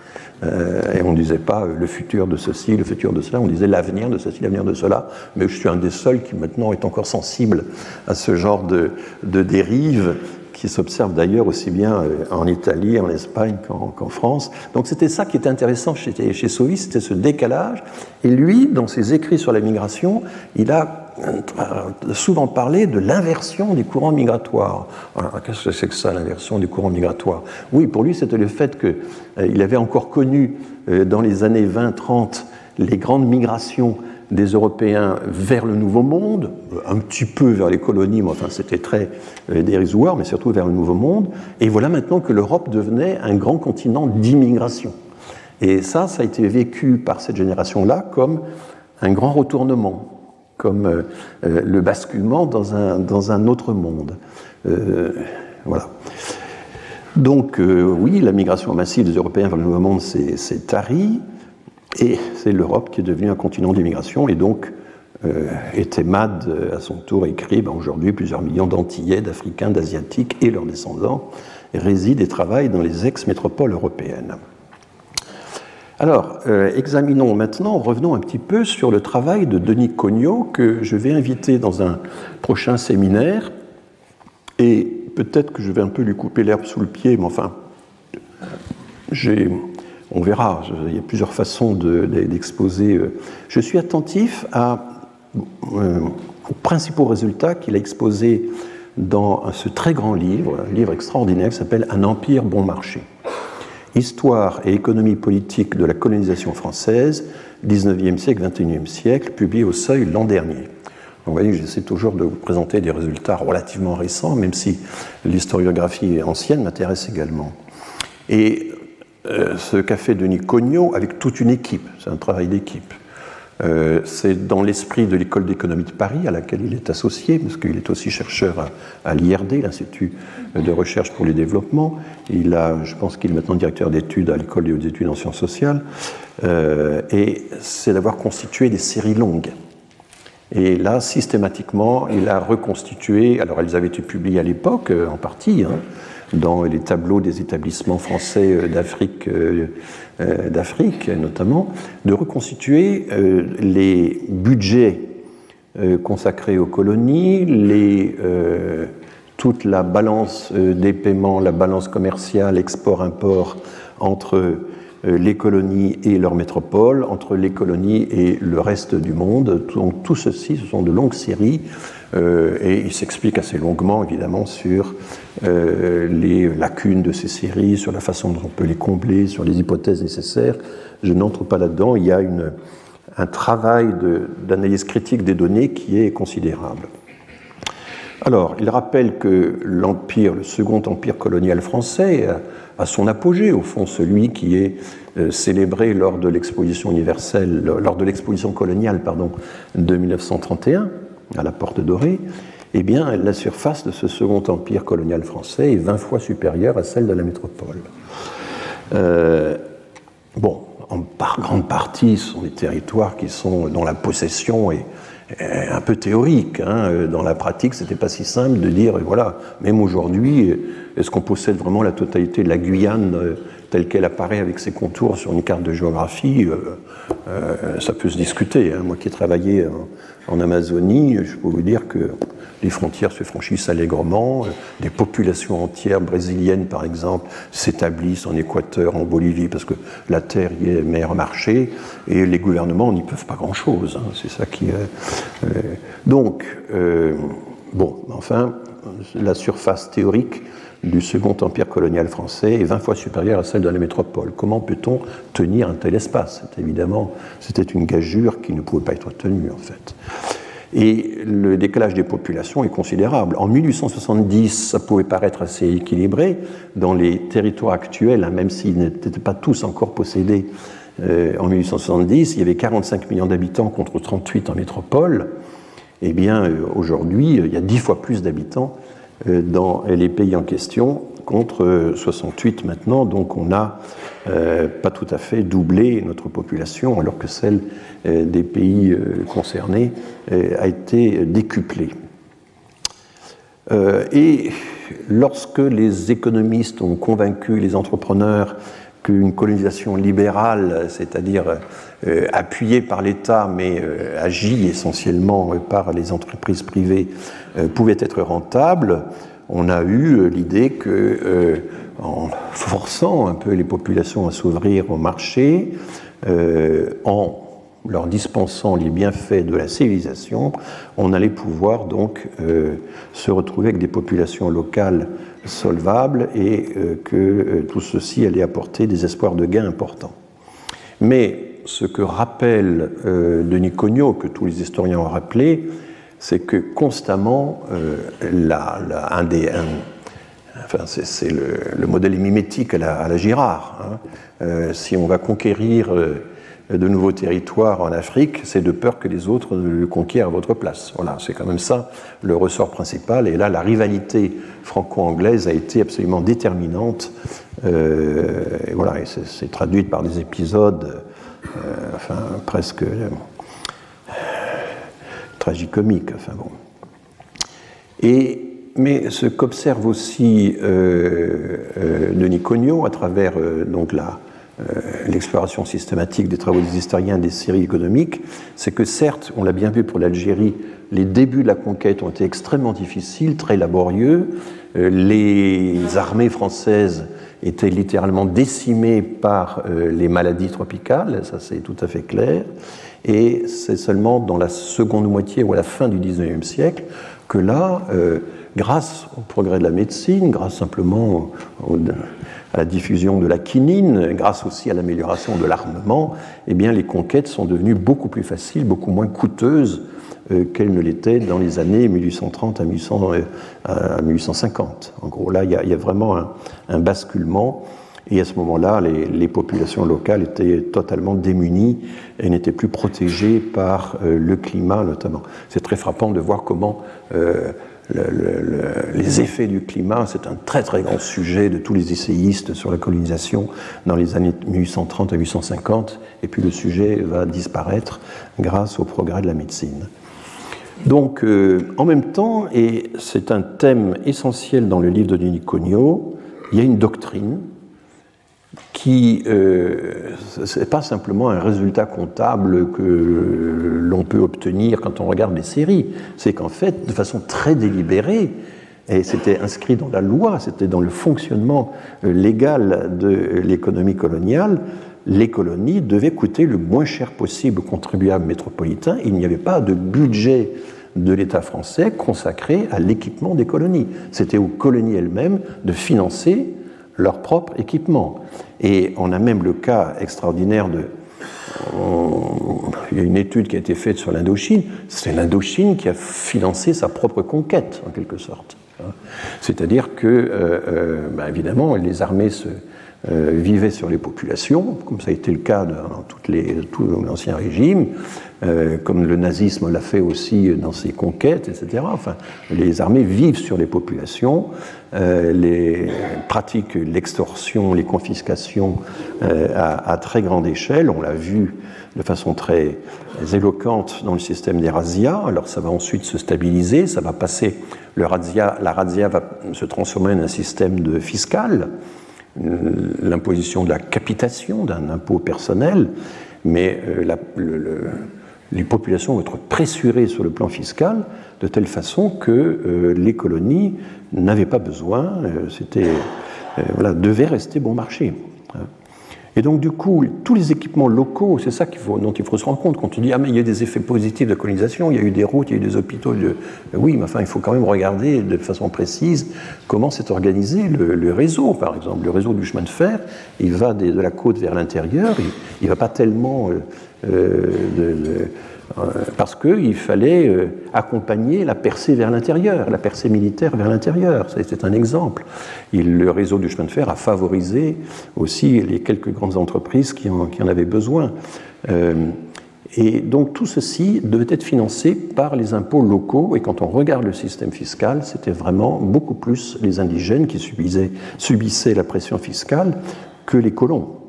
B: Euh, et on ne disait pas euh, le futur de ceci, le futur de cela, on disait l'avenir de ceci, l'avenir de cela. Mais je suis un des seuls qui maintenant est encore sensible à ce genre de, de dérive qui s'observe d'ailleurs aussi bien euh, en Italie, en Espagne qu'en France. Donc c'était ça qui était intéressant chez, chez Sauvy, c'était ce décalage. Et lui, dans ses écrits sur la migration, il a souvent parlé de l'inversion des courants migratoires. Qu'est-ce que c'est que ça, l'inversion des courants migratoires Oui, pour lui, c'était le fait qu'il euh, avait encore connu euh, dans les années 20-30 les grandes migrations des Européens vers le Nouveau Monde, un petit peu vers les colonies, mais enfin c'était très euh, dérisoire, mais surtout vers le Nouveau Monde. Et voilà maintenant que l'Europe devenait un grand continent d'immigration. Et ça, ça a été vécu par cette génération-là comme un grand retournement, comme euh, euh, le basculement dans un, dans un autre monde. Voilà. Donc oui, la migration massive des Européens vers le Nouveau Monde c'est tari, et c'est l'Europe qui est devenue un continent d'immigration, et donc était Mad à son tour écrit, ben, aujourd'hui plusieurs millions d'Antillais, d'Africains, d'Asiatiques et leurs descendants résident et travaillent dans les ex-métropoles européennes. Alors, euh, examinons maintenant, revenons un petit peu sur le travail de Denis Cognot que je vais inviter dans un prochain séminaire. Et peut-être que je vais un peu lui couper l'herbe sous le pied, mais enfin, on verra, il y a plusieurs façons d'exposer. Euh. je suis attentif euh, aux principaux résultats qu'il a exposés dans ce très grand livre, un livre extraordinaire qui s'appelle Un empire bon marché. Histoire et économie politique de la colonisation française, 19e siècle, 21e siècle, publié au Seuil l'an dernier. vous voyez, j'essaie toujours de vous présenter des résultats relativement récents, même si l'historiographie ancienne m'intéresse également. Et euh, ce café Denis Cognot, avec toute une équipe, c'est un travail d'équipe, euh, c'est dans l'esprit de l'école d'économie de Paris, à laquelle il est associé, parce qu'il est aussi chercheur à, l'IRD, l'Institut de recherche pour les développements. Il a, je pense qu'il est maintenant directeur d'études à l'école des hautes études en sciences sociales. Euh, et c'est d'avoir constitué des séries longues. Et là, systématiquement, il a reconstitué, alors elles avaient été publiées à l'époque, en partie, hein, dans les tableaux des établissements français d'Afrique euh, d'Afrique notamment, de reconstituer euh, les budgets euh, consacrés aux colonies, les, toute la balance des paiements, la balance commerciale, export-import entre les colonies et leur métropole, entre les colonies et le reste du monde. Donc tout ceci, ce sont de longues séries euh, et il s'explique assez longuement, évidemment, sur euh, les lacunes de ces séries, sur la façon dont on peut les combler, sur les hypothèses nécessaires. Je n'entre pas là-dedans. Il y a un travail d'analyse critique des données qui est considérable. Alors, il rappelle que l'empire, le second empire colonial français, a, son apogée, au fond, celui qui est euh, célébré lors de l'exposition universelle, lors de l'exposition coloniale, pardon, de 1931 à la Porte Dorée, eh bien, la surface de ce second empire colonial français est 20 fois supérieure à celle de la métropole. Euh, bon, en grande partie, ce sont des territoires qui sont, dont la possession est, un peu théorique. Hein. Dans la pratique, c'était pas si simple de dire, voilà, même aujourd'hui, est-ce qu'on possède vraiment la totalité de la Guyane euh, telle qu'elle apparaît avec ses contours sur une carte de géographie euh, Ça peut se discuter. Hein. Moi qui ai travaillé en Amazonie, je peux vous dire que les frontières se franchissent allègrement, des populations entières brésiliennes, par exemple, s'établissent en Équateur, en Bolivie, parce que la terre y est meilleur marché, et les gouvernements n'y peuvent pas grand-chose. Hein, c'est ça qui est. Euh, donc, euh, bon, enfin, la surface théorique du second empire colonial français est 20 fois supérieure à celle de la métropole. Comment peut-on tenir un tel espace? Évidemment, c'était une gageure qui ne pouvait pas être tenue en fait. Et le décalage des populations est considérable. En 1870, ça pouvait paraître assez équilibré. Dans les territoires actuels, hein, même s'ils n'étaient pas tous encore possédés euh, en 1870, il y avait 45 millions d'habitants contre 38 en métropole. Eh bien, euh, aujourd'hui, il y a 10 fois plus d'habitants dans les pays en question contre 68 maintenant. Donc on n'a pas tout à fait doublé notre population alors que celle des pays concernés a été décuplée. Et lorsque les économistes ont convaincu les entrepreneurs qu'une colonisation libérale, c'est-à-dire euh, appuyée par l'État mais euh, agie essentiellement par les entreprises privées, euh, pouvait être rentable, on a eu l'idée que, en forçant un peu les populations à s'ouvrir au marché, en leur dispensant les bienfaits de la civilisation, on allait pouvoir donc se retrouver avec des populations locales solvable et euh, que euh, tout ceci allait apporter des espoirs de gains importants. Mais ce que rappelle euh, Denis Cognot, que tous les historiens ont rappelé, c'est que constamment, un des, enfin, c'est le, modèle mimétique à la, Girard. Hein. si on va conquérir de nouveaux territoires en Afrique, c'est de peur que les autres le conquièrent à votre place. Voilà, c'est quand même ça le ressort principal. Et là, la rivalité franco-anglaise a été absolument déterminante. Euh, et voilà, c'est traduit par des épisodes, euh, enfin, presque euh, tragicomiques. Enfin bon. Et mais ce qu'observe aussi Denis Cognot à travers donc la, euh, l'exploration systématique des travaux des historiens des séries économiques, c'est que certes, on l'a bien vu pour l'Algérie, les débuts de la conquête ont été extrêmement difficiles, très laborieux. Euh, les armées françaises étaient littéralement décimées par euh, les maladies tropicales, ça c'est tout à fait clair. Et c'est seulement dans la seconde moitié ou à la fin du 19e siècle que là, grâce au progrès de la médecine, grâce simplement à la diffusion de la quinine, grâce aussi à l'amélioration de l'armement, eh bien, les conquêtes sont devenues beaucoup plus faciles, beaucoup moins coûteuses euh, qu'elles ne l'étaient dans les années 1830 à, 1850. Euh, en gros, là, il y, a, vraiment un, basculement. Et à ce moment-là, les, populations locales étaient totalement démunies et n'étaient plus protégées par euh, le climat notamment. C'est très frappant de voir comment les effets du climat, c'est un très très grand sujet de tous les essayistes sur la colonisation dans les années 1830 à 1850, et puis le sujet va disparaître grâce au progrès de la médecine. Donc, euh, en même temps, et c'est un thème essentiel dans le livre de Denis Cognot, il y a une doctrine qui euh, ce n'est pas simplement un résultat comptable que l'on peut obtenir quand on regarde les séries, c'est qu'en fait, de façon très délibérée, et c'était inscrit dans la loi, c'était dans le fonctionnement euh, légal de l'économie coloniale, les colonies devaient coûter le moins cher possible aux contribuables métropolitains. Il n'y avait pas de budget de l'État français consacré à l'équipement des colonies. C'était aux colonies elles-mêmes de financer leur propre équipement. Et on a même le cas extraordinaire de... il y a une étude qui a été faite sur l'Indochine. C'est l'Indochine qui a financé sa propre conquête, en quelque sorte. C'est-à-dire que, euh, euh, bah, évidemment, les armées se, euh, vivaient sur les populations, comme ça a été le cas dans toutes les, tout l'ancien régime. Comme le nazisme l'a fait aussi dans ses conquêtes, etc. Enfin, les armées vivent sur les populations, euh, les, pratiquent l'extorsion, les confiscations euh, à, très grande échelle. On l'a vu de façon très éloquente dans le système des razzias. Alors ça va ensuite se stabiliser, ça va passer, le razzia, la razzia va se transformer en un système fiscal, l'imposition de la capitation d'un impôt personnel, mais le, les populations vont être pressurées sur le plan fiscal de telle façon que euh, les colonies n'avaient pas besoin, euh, c'était, euh, voilà, devaient rester bon marché. Et donc, du coup, tous les équipements locaux, c'est ça faut, dont il faut se rendre compte. Quand on dit, ah, mais il y a des effets positifs de colonisation, il y a eu des routes, il y a eu des hôpitaux. Oui, mais enfin, il faut quand même regarder de façon précise comment s'est organisé le, réseau, par exemple. Le réseau du chemin de fer, il va de la côte vers l'intérieur, il ne va pas tellement euh, euh, parce qu'il fallait euh, accompagner la percée vers l'intérieur, la percée militaire vers l'intérieur. C'est un exemple. le réseau du chemin de fer a favorisé aussi les quelques grandes entreprises qui en, avaient besoin. Et donc tout ceci devait être financé par les impôts locaux. Et quand on regarde le système fiscal, c'était vraiment beaucoup plus les indigènes qui subissaient la pression fiscale que les colons.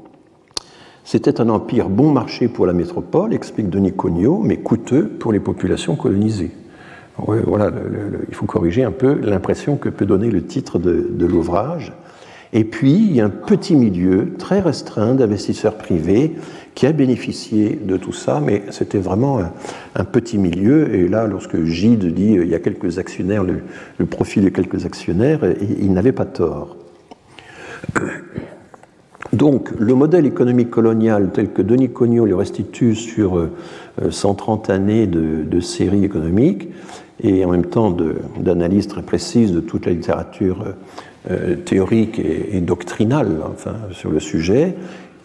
B: C'était un empire bon marché pour la métropole, explique Denis Cognot, mais coûteux pour les populations colonisées. voilà, il faut corriger un peu l'impression que peut donner le titre de, l'ouvrage. Et puis, il y a un petit milieu très restreint d'investisseurs privés qui a bénéficié de tout ça, mais c'était vraiment un, petit milieu. Et là, lorsque Gide dit il y a quelques actionnaires, le, profit de quelques actionnaires, il n'avait pas tort. Donc, le modèle économique colonial tel que Denis Cognot le restitue sur 130 euh, années de, série économique et en même temps d'analyse très précise de toute la littérature euh, théorique et, doctrinale sur le sujet.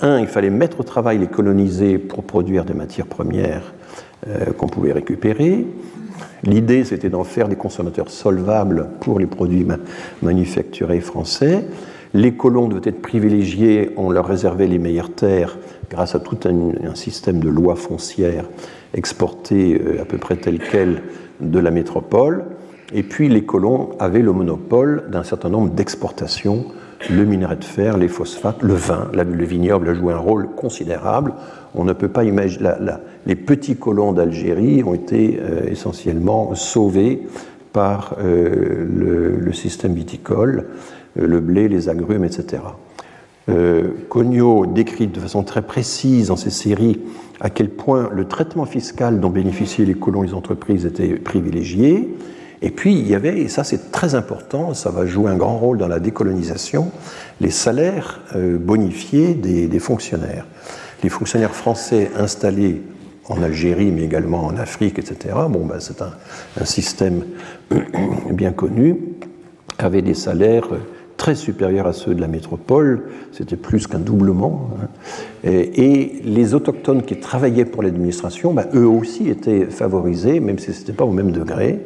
B: Un, il fallait mettre au travail les colonisés pour produire des matières premières euh, qu'on pouvait récupérer. L'idée, c'était d'en faire des consommateurs solvables pour les produits manufacturés français. Les colons devaient être privilégiés, on leur réservait les meilleures terres grâce à tout un, système de lois foncières exportées euh, à peu près telles quelles de la métropole. Et puis les colons avaient le monopole d'un certain nombre d'exportations, le minerai de fer, les phosphates, le vin. le vignoble a joué un rôle considérable. On ne peut pas imaginer. les petits colons d'Algérie ont été euh, essentiellement sauvés par euh, le, système viticole. Euh, le blé, les agrumes, etc. Euh, Cognot décrit de façon très précise dans ses séries à quel point le traitement fiscal dont bénéficiaient les colons et les entreprises était privilégié. Et puis il y avait, et ça c'est très important, ça va jouer un grand rôle dans la décolonisation, les salaires euh, bonifiés des, fonctionnaires. Les fonctionnaires français installés en Algérie, mais également en Afrique, etc., bon, ben, c'est un, un, système [CLEARS THROAT] bien connu, avaient des salaires très supérieurs à ceux de la métropole, c'était plus qu'un doublement. Hein. Et, les autochtones qui travaillaient pour l'administration, bah, eux aussi étaient favorisés, même si ce n'était pas au même degré,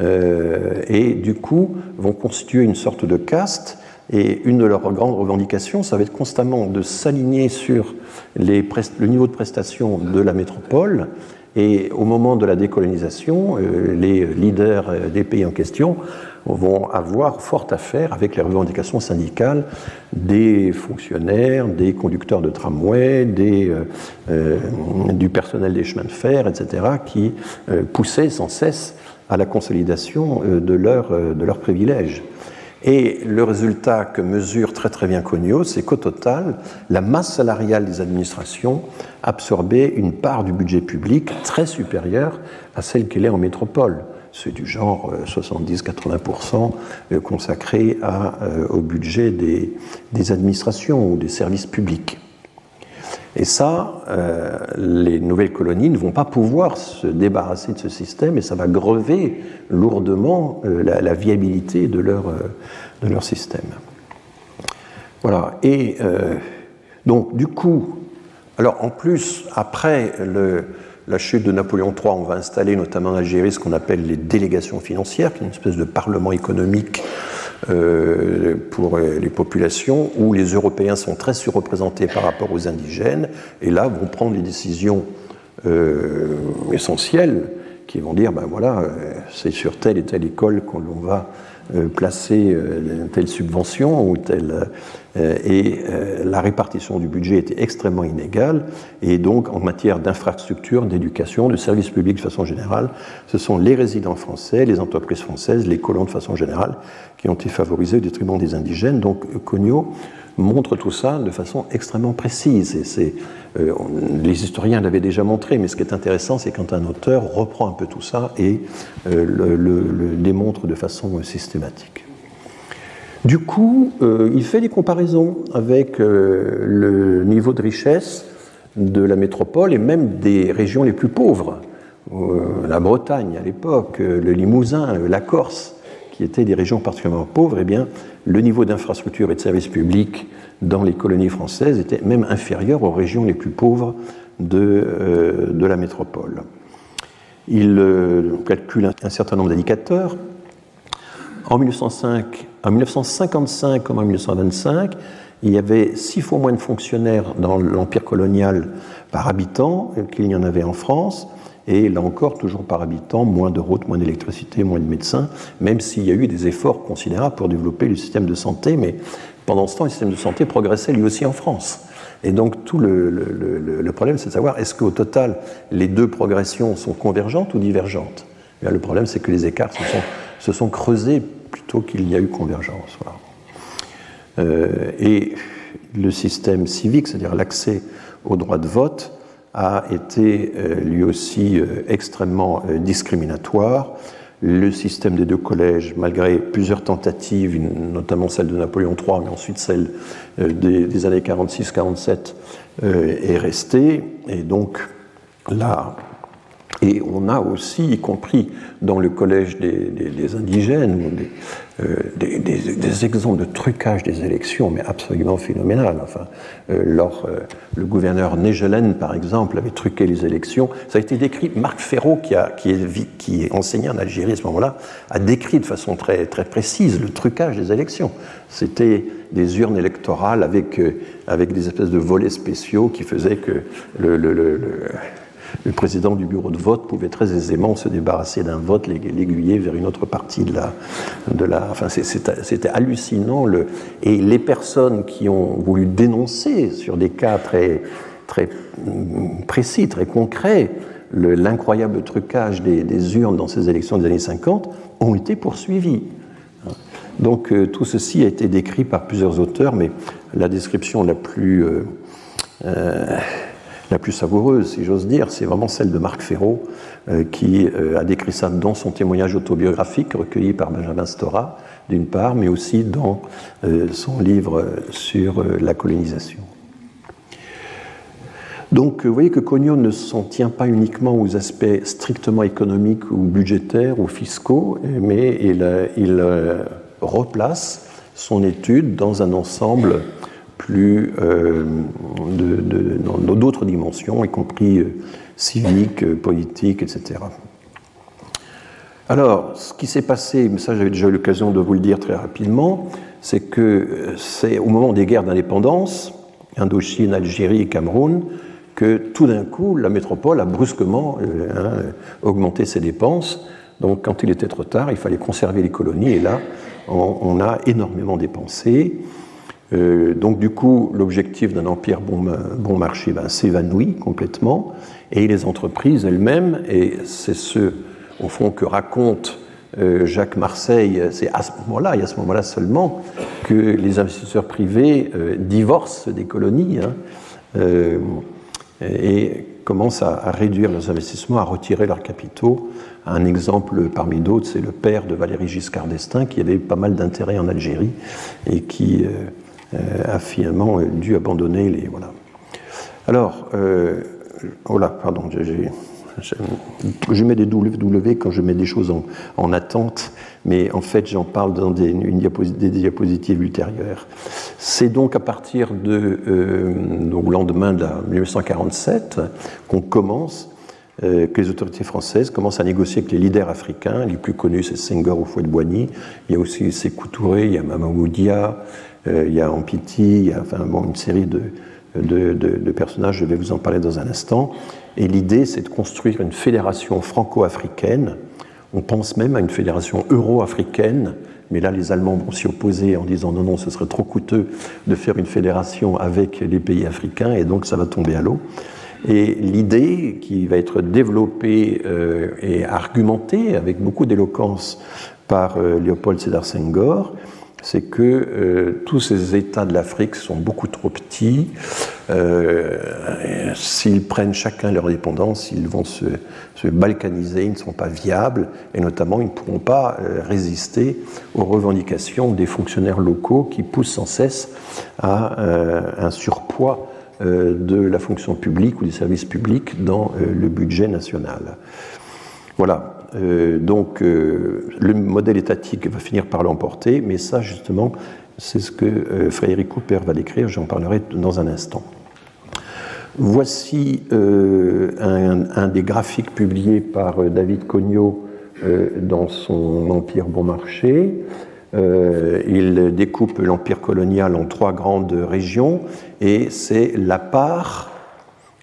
B: euh, et du coup vont constituer une sorte de caste. Et une de leurs grandes revendications, ça va être constamment de s'aligner sur le niveau de prestation de la métropole. Et au moment de la décolonisation, euh, les leaders des pays en question vont avoir fort à faire avec les revendications syndicales des fonctionnaires, des conducteurs de tramway, euh, euh, du personnel des chemins de fer, etc., qui euh, poussaient sans cesse à la consolidation de, leur, de leurs privilèges. Et le résultat que mesure très très bien Cognot, c'est qu'au total, la masse salariale des administrations absorbait une part du budget public très supérieure à celle qu'elle est en métropole c'est du genre 70-80% euh, euh, consacré euh, au budget des, administrations ou des services publics. Et ça, les nouvelles colonies ne vont pas pouvoir se débarrasser de ce système et ça va grever lourdement la, viabilité de leur, de leur système. Voilà. Et donc, du coup, alors en plus, après le, la chute de Napoléon III, on va installer notamment en Algérie ce qu'on appelle les délégations financières, qui est une espèce de parlement économique euh, pour les populations, où les Européens sont très surreprésentés par rapport aux indigènes, et là vont prendre les décisions euh, essentielles qui vont dire, ben voilà, euh, c'est sur telle et telle école qu'on va placer telle subvention ou telle euh, et euh, la répartition du budget était extrêmement inégale. Et donc, en matière d'infrastructure, d'éducation, de services publics de façon générale, ce sont les résidents français, les entreprises françaises, les colons de façon générale, qui ont été favorisés au détriment des indigènes. Donc, Cognot montre tout ça de façon extrêmement précise. C'est, euh, les historiens l'avaient déjà montré, mais ce qui est intéressant, c'est quand un auteur reprend un peu tout ça et le démontre de façon systématique. Du coup, il fait des comparaisons avec le niveau de richesse de la métropole et même des régions les plus pauvres. la Bretagne à l'époque, le Limousin, la Corse, qui étaient des régions particulièrement pauvres, eh bien, le niveau d'infrastructure et de services publics dans les colonies françaises était même inférieur aux régions les plus pauvres de, euh, de la métropole. Il euh, calcule un, certain nombre d'indicateurs. En, 1905, en 1955 comme en 1925, il y avait six fois moins de fonctionnaires dans l'empire colonial par habitant qu'il y en avait en France. Et là encore, toujours par habitant, moins de routes, moins d'électricité, moins de médecins, même s'il y a eu des efforts considérables pour développer le système de santé, mais pendant ce temps, le système de santé progressait lui aussi en France. Et donc tout le, problème, c'est de savoir est-ce qu'au total, les deux progressions sont convergentes ou divergentes? Eh Le problème, c'est que les écarts se sont, creusés plutôt qu'il y a eu convergence. Euh, et le système civique, c'est-à-dire l'accès au droit de vote, a été euh, lui aussi euh, extrêmement euh, discriminatoire. Le système des deux collèges, malgré plusieurs tentatives, notamment celle de Napoléon III, mais ensuite celle des, années 46-47, est resté. Et donc là, et on a aussi, y compris dans le collège des, indigènes, euh, des, exemples de trucage des élections, mais absolument phénoménal. Enfin, euh, euh, le gouverneur Negelen, par exemple, avait truqué les élections. Ça a été décrit. Marc Ferraud, qui, est, qui enseigné en Algérie à ce moment-là, a décrit de façon très, très précise le trucage des élections. C'était des urnes électorales avec, avec des espèces de volets spéciaux qui faisaient que le président du bureau de vote pouvait très aisément se débarrasser d'un vote, l'aiguiller vers une autre partie de la. Enfin, c'était hallucinant. Le, et les personnes qui ont voulu dénoncer sur des cas très, très précis, très concrets, l'incroyable trucage des, urnes dans ces élections des années 50 ont été poursuivies. Donc euh, tout ceci a été décrit par plusieurs auteurs, mais la description la plus euh, euh, la plus savoureuse, si j'ose dire, c'est vraiment celle de Marc Ferraud, euh, qui euh, a décrit ça dans son témoignage autobiographique recueilli par Benjamin Stora, d'une part, mais aussi dans euh, son livre sur la colonisation. Donc vous voyez que Cognot ne s'en tient pas uniquement aux aspects strictement économiques ou budgétaires ou fiscaux, mais il replace son étude dans un ensemble plus euh, dans d'autres dimensions, y compris euh, civiques, euh, politiques, etc. Alors, ce qui s'est passé, mais ça j'avais déjà eu l'occasion de vous le dire très rapidement, c'est que c'est au moment des guerres d'indépendance, Indochine, Algérie Cameroun, que tout d'un coup, la métropole a brusquement hein, augmenté ses dépenses. Donc, quand il était trop tard, il fallait conserver les colonies, et là, on a énormément dépensé. Euh, donc du coup, l'objectif d'un empire bon, marché ben, s'évanouit complètement, et les entreprises elles-mêmes, et c'est ce au fond que raconte euh, Jacques Marseille, c'est à ce moment-là, et à ce moment-là seulement, que les investisseurs privés euh, divorcent des colonies hein, et commencent à, réduire leurs investissements, à retirer leurs capitaux. Un exemple parmi d'autres, c'est le père de Valéry Giscard d'Estaing, qui avait pas mal d'intérêt en Algérie et qui a finalement dû abandonner les. Voilà. Alors, euh, oh là, pardon, je mets des W quand je mets des choses en, attente, mais en fait j'en parle dans des, une des diapositives ultérieures. C'est donc à partir de euh, lendemain de 1947 qu'on commence, que les autorités françaises commencent à négocier avec les leaders africains. Les plus connus, c'est Senghor au fouet de Boigny. Il y a aussi Sékou il y a Mamamoudia, euh, il y a Ampiti, il y a enfin, bon, une série de, personnages, je vais vous en parler dans un instant. Et l'idée, c'est de construire une fédération franco-africaine. On pense même à une fédération euro-africaine, mais là, les Allemands vont s'y opposer en disant non, non, ce serait trop coûteux de faire une fédération avec les pays africains, et donc ça va tomber à l'eau. Et l'idée qui va être développée euh, et argumentée avec beaucoup d'éloquence par euh, Léopold Sédar Senghor, c'est que euh, tous ces États de l'Afrique sont beaucoup trop petits. Euh, s'ils prennent chacun leur indépendance, ils vont se, balkaniser, ils ne sont pas viables, et notamment ils ne pourront pas euh, résister aux revendications des fonctionnaires locaux qui poussent sans cesse à un surpoids de la fonction publique ou des services publics dans le budget national. Voilà, donc le modèle étatique va finir par l'emporter, mais ça justement, c'est ce que Frédéric Cooper va décrire, j'en parlerai dans un instant. Voici euh, un, des graphiques publiés par euh, David Cognot euh, dans son Empire bon marché. il découpe l'empire colonial en trois grandes régions et c'est la part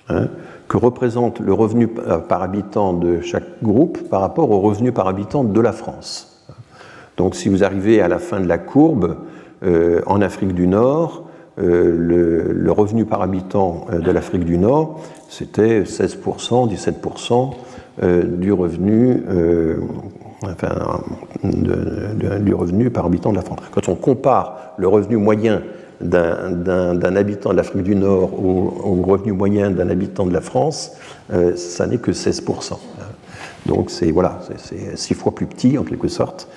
B: hein, que représente le revenu par habitant de chaque groupe par rapport au revenu par habitant de la France. Donc si vous arrivez à la fin de la courbe, en Afrique du Nord, euh, le, revenu par habitant euh, de l'Afrique du Nord, c'était 16%, 17% euh, du revenu, du revenu par habitant de la France. Quand on compare le revenu moyen d'un habitant de l'Afrique du Nord au, revenu moyen d'un habitant de la France, ça n'est que 16%. Donc c'est voilà, c'est six fois plus petit en quelque sorte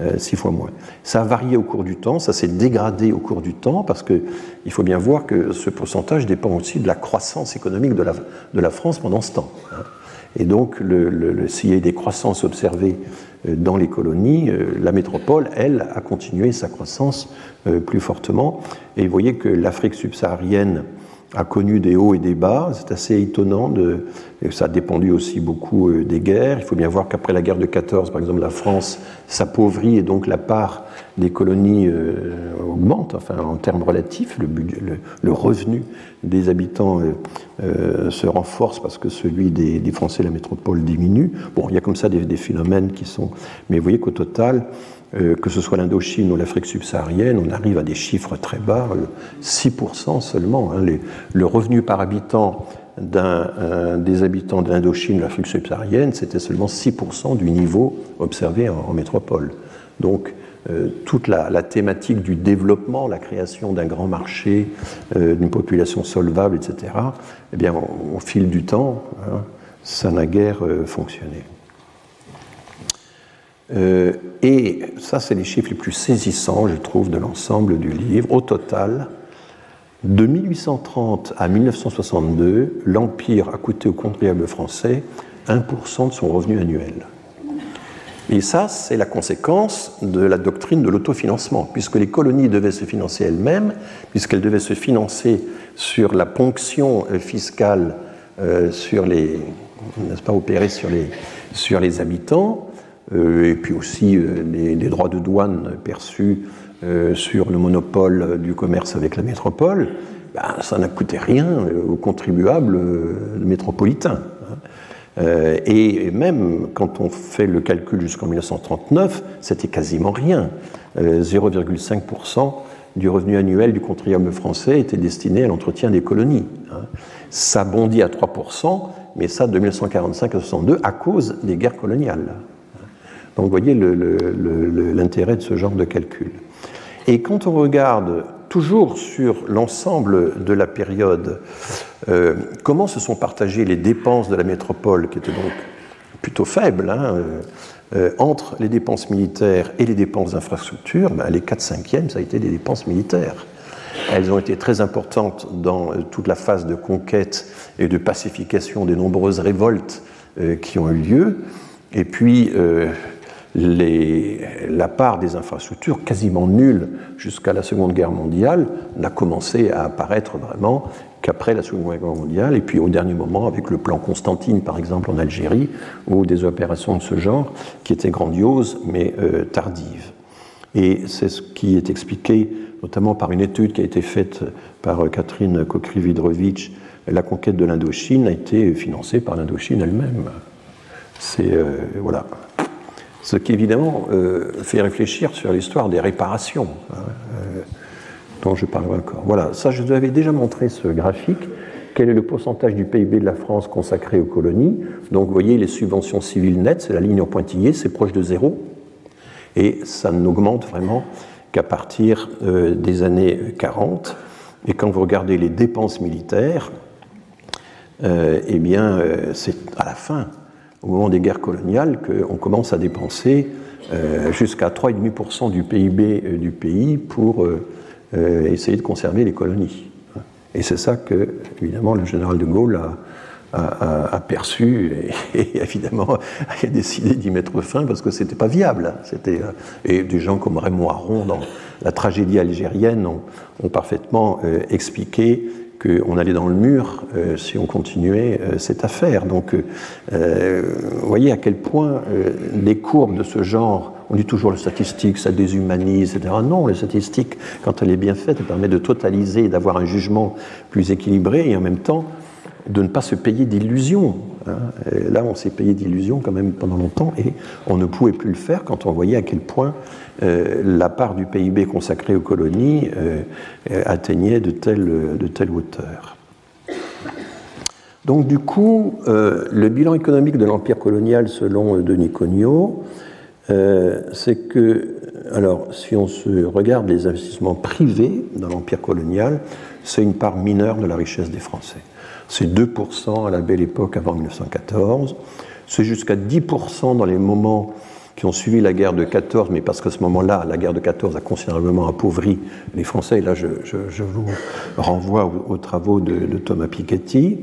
B: euh, six fois moins. Ça a varié au cours du temps, ça s'est dégradé au cours du temps, parce qu'il faut bien voir que ce pourcentage dépend aussi de la croissance économique de la, de la France pendant ce temps. Hein. Et donc, le, s'il y a des croissances observées euh, dans les colonies, euh, la métropole, elle, a continué sa croissance plus fortement. Et vous voyez que l'Afrique subsaharienne a connu des hauts et des bas. C'est assez étonnant. De, ça a dépendu aussi beaucoup euh, des guerres. Il faut bien voir qu'après la guerre de 14, par exemple, la France s'appauvrit et donc la part des colonies euh, augmente, enfin en termes relatifs, le, revenu des habitants euh, se renforce parce que celui des, Français de la métropole diminue. Bon, il y a comme ça des, des phénomènes qui sont... Mais vous voyez qu'au total, que ce soit l'Indochine ou l'Afrique subsaharienne, on arrive à des chiffres très bas, 6% euh, seulement. Hein. le revenu par habitant euh, des habitants de l'Indochine ou de l'Afrique subsaharienne, c'était seulement 6% du niveau observé en, métropole. Donc, toute la, thématique du développement, la création d'un grand marché, d'une population solvable, etc., eh bien, au, fil du temps, hein, ça n'a guère fonctionné. Euh, et ça, c'est les chiffres les plus saisissants, je trouve, de l'ensemble du livre. Au total, de 1830 à 1962, l'Empire a coûté au contribuable français 1% de son revenu annuel. Et ça, c'est la conséquence de la doctrine de l'autofinancement, puisque les colonies devaient se financer elles-mêmes, puisqu'elles devaient se financer sur la ponction euh, fiscale euh, sur les, n'est-ce pas, opérée sur les, sur les habitants, et puis aussi les, euh, droits de douane perçus euh, sur le monopole du commerce avec la métropole, ben, ça n'a coûté rien aux contribuables métropolitains. Hein. et même quand on fait le calcul jusqu'en 1939, c'était quasiment rien. 0,5% du revenu annuel du contribuable français était destiné à l'entretien des colonies. Hein. Ça bondit à 3%, mais ça de 1945 à 1962 à cause des guerres coloniales. Donc vous voyez l'intérêt de ce genre de calcul. Et quand on regarde toujours sur l'ensemble de la période, euh, comment se sont partagées les dépenses de la métropole, qui étaient donc plutôt faibles, hein, euh, euh, entre les dépenses militaires et les dépenses d'infrastructure, ben, les 4 cinquièmes, ça a été des dépenses militaires. Elles ont été très importantes dans toute la phase de conquête et de pacification des nombreuses révoltes qui ont eu lieu. Et puis, la part des infrastructures, quasiment nulle jusqu'à la Seconde Guerre mondiale, n'a commencé à apparaître vraiment qu'après la Seconde Guerre mondiale, et puis au dernier moment avec le plan Constantine, par exemple, en Algérie, ou des opérations de ce genre qui étaient grandioses mais euh, tardives. Et c'est ce qui est expliqué notamment par une étude qui a été faite par euh, Catherine Kokri-Vidrovitch. La conquête de l'Indochine a été financée par l'Indochine elle-même. C'est euh, voilà, ce qui évidemment euh, fait réfléchir sur l'histoire des réparations, hein, euh, dont je parlerai encore. Voilà, ça je vous avais déjà montré ce graphique. Quel est le pourcentage du PIB de la France consacré aux colonies? Donc vous voyez les subventions civiles nettes, c'est la ligne en pointillé, c'est proche de zéro. Et ça n'augmente vraiment qu'à partir euh, des années 40. Et quand vous regardez les dépenses militaires, eh bien, c'est à la fin, au moment des guerres coloniales, qu'on commence à dépenser jusqu'à 3,5% du PIB du pays pour essayer de conserver les colonies. Et c'est ça que, évidemment, le général de Gaulle a, aperçu et, évidemment [LAUGHS] a décidé d'y mettre fin parce que c'était pas viable. C'était euh, et des gens comme Raymond Aron dans la tragédie algérienne ont, parfaitement euh, expliqué qu'on allait dans le mur euh, si on continuait cette affaire. Donc, vous voyez à quel point les courbes de ce genre, on dit toujours les statistiques, ça déshumanise, etc. Non, les statistiques, quand elle est bien faite, elle permet de totaliser, d'avoir un jugement plus équilibré et en même temps de ne pas se payer d'illusions. Hein. Là, on s'est payé d'illusions quand même pendant longtemps et on ne pouvait plus le faire quand on voyait à quel point euh, la part du PIB consacrée aux colonies euh, atteignait de telle, de hauteur. Donc du coup, euh, le bilan économique de l'empire colonial selon Denis Cognot, c'est que, alors si on se regarde les investissements privés dans l'empire colonial, c'est une part mineure de la richesse des Français. C'est 2% à la belle époque avant 1914. C'est jusqu'à 10% dans les moments qui ont suivi la guerre de 14, mais parce qu'à ce moment-là, la guerre de 14 a considérablement appauvri les Français. Et là, je, vous renvoie aux, travaux de, Thomas Piketty.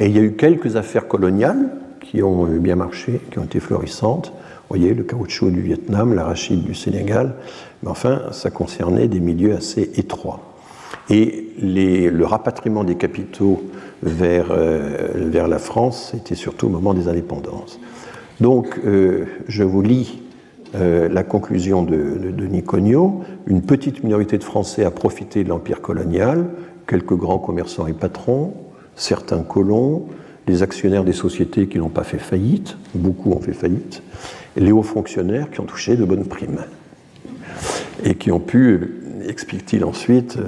B: Et il y a eu quelques affaires coloniales qui ont bien marché, qui ont été florissantes. Vous voyez, le caoutchouc du Vietnam, l'arachide du Sénégal. Mais enfin, ça concernait des milieux assez étroits. Et le rapatriement des capitaux vers, euh, vers la France, c'était surtout au moment des indépendances. Donc, euh, je vous lis euh, la conclusion de, de, de Une petite minorité de Français a profité de l'empire colonial, quelques grands commerçants et patrons, certains colons, les actionnaires des sociétés qui n'ont pas fait faillite, beaucoup ont fait faillite, et les hauts fonctionnaires qui ont touché de bonnes primes. Et qui ont pu, explique-t-il ensuite,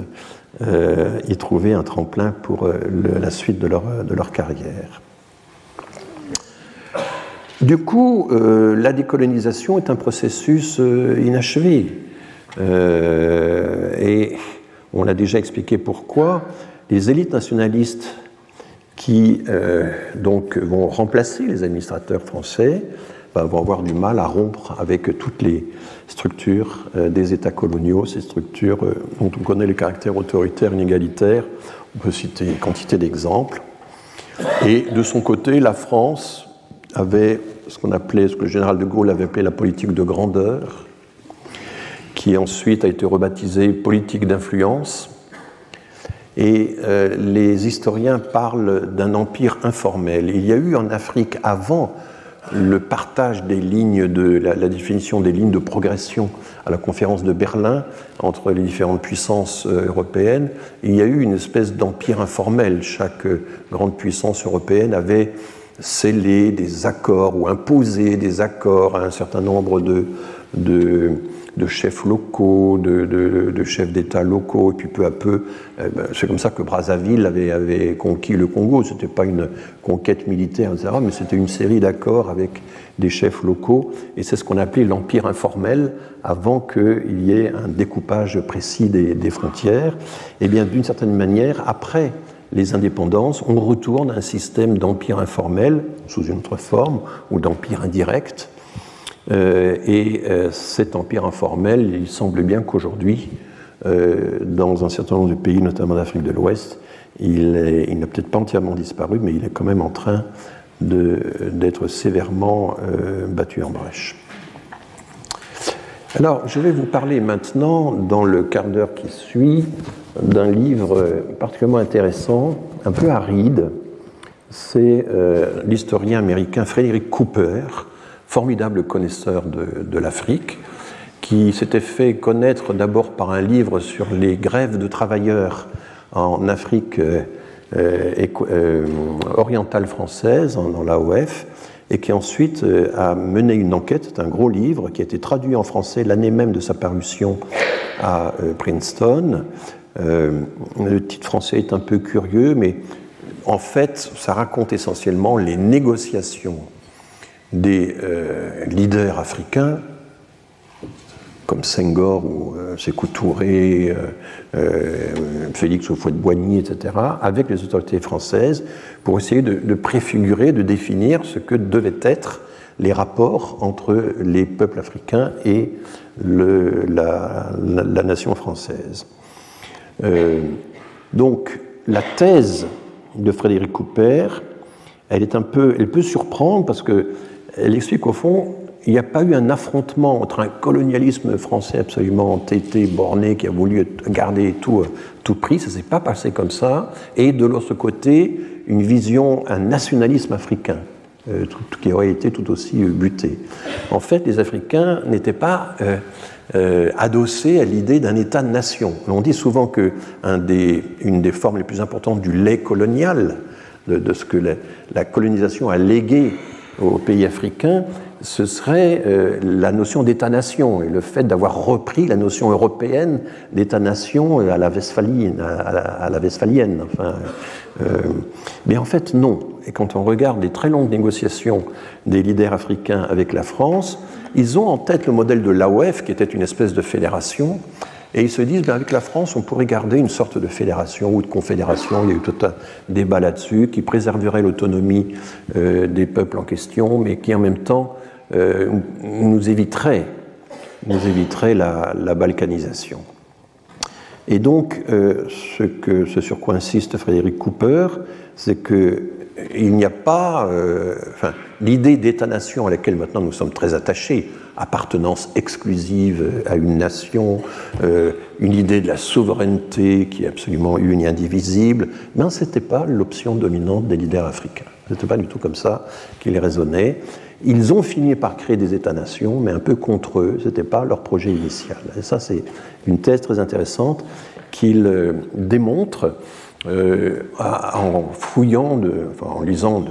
B: euh, y trouver un tremplin pour euh, la suite de leur, de leur, carrière. Du coup, euh, la décolonisation est un processus inachevé. et on a déjà expliqué pourquoi. Les élites nationalistes qui donc vont remplacer les administrateurs français bah, vont avoir du mal à rompre avec toutes les structures euh, des États coloniaux, ces structures euh, dont on connaît le caractère autoritaire, inégalitaire. On peut citer une quantité d'exemples. Et de son côté, la France avait ce qu'on appelait, ce que le général de Gaulle avait appelé la politique de grandeur, qui ensuite a été rebaptisée politique d'influence. Et euh, les historiens parlent d'un empire informel. Il y a eu en Afrique, avant le partage des lignes de la, définition des lignes de progression à la conférence de Berlin entre les différentes puissances euh, européennes, il y a eu une espèce d'empire informel. Chaque euh, grande puissance européenne avait scellé des accords ou imposé des accords à un certain nombre de, de de chefs locaux, de, chefs d'État locaux, et puis peu à peu, eh ben, c'est comme ça que Brazzaville avait, conquis le Congo. Ce n'était pas une conquête militaire, etc., mais c'était une série d'accords avec des chefs locaux, et c'est ce qu'on appelait l'empire informel avant qu'il y ait un découpage précis des, des frontières. Et eh bien, d'une certaine manière, après les indépendances, on retourne à un système d'empire informel sous une autre forme, ou d'empire indirect, et euh, cet empire informel, il semble bien qu'aujourd'hui, euh, dans un certain nombre de pays, notamment d'Afrique de l'Ouest, il, n'a peut-être pas entièrement disparu, mais il est quand même en train d'être sévèrement battu en brèche. Alors, je vais vous parler maintenant, dans le quart d'heure qui suit, d'un livre particulièrement intéressant, un peu aride. C'est l'historien américain Frédéric Cooper, formidable connaisseur de, l'Afrique, qui s'était fait connaître d'abord par un livre sur les grèves de travailleurs en Afrique euh, euh, orientale française, dans l'AOF, et qui ensuite euh, a mené une enquête, c'est un gros livre qui a été traduit en français l'année même de sa parution à Princeton. le titre français est un peu curieux, mais en fait, ça raconte essentiellement les négociations des euh, leaders africains comme Senghor ou Sékou Touré, Félix Houphouët-Boigny, etc., avec les autorités françaises pour essayer de, préfigurer, de définir ce que devaient être les rapports entre les peuples africains et la, nation française. donc, la thèse de Frédéric Cooper, elle, est un peu, elle peut surprendre parce qu'elle explique qu'au fond, il n'y a pas eu un affrontement entre un colonialisme français absolument entêté, borné, qui a voulu garder tout, euh, tout prix, ça ne s'est pas passé comme ça, et de l'autre côté, une vision, un nationalisme africain, euh, qui aurait été tout aussi euh, buté. En fait, les Africains n'étaient pas euh, adossé à l'idée d'un État-nation. On dit souvent qu'une des, des formes les plus importantes du lait colonial, de, ce que la, colonisation a légué aux pays africains, ce serait euh, la notion d'État-nation et le fait d'avoir repris la notion européenne d'État-nation à la Westphalienne. À la, enfin, euh, mais en fait, non. Et quand on regarde les très longues négociations des leaders africains avec la France, ils ont en tête le modèle de l'AOF, qui était une espèce de fédération, et ils se disent, ben avec la France, on pourrait garder une sorte de fédération ou de confédération, il y a eu tout un débat là-dessus, qui préserverait l'autonomie euh, des peuples en question, mais qui en même temps euh, nous éviterait, nous éviterait la, balkanisation. Et donc, euh, ce, sur quoi insiste Frédéric Cooper, c'est que il n'y a pas, l'idée d'État-nation à laquelle maintenant nous sommes très attachés, appartenance exclusive à une nation, euh, une idée de la souveraineté qui est absolument une et indivisible, ben, ce n'était pas l'option dominante des leaders africains. Ce n'était pas du tout comme ça qu'ils raisonnaient. Ils ont fini par créer des États-nations, mais un peu contre eux, ce n'était pas leur projet initial. Et ça, c'est une thèse très intéressante qu'ils euh, démontrent euh, en fouillant, de, en lisant,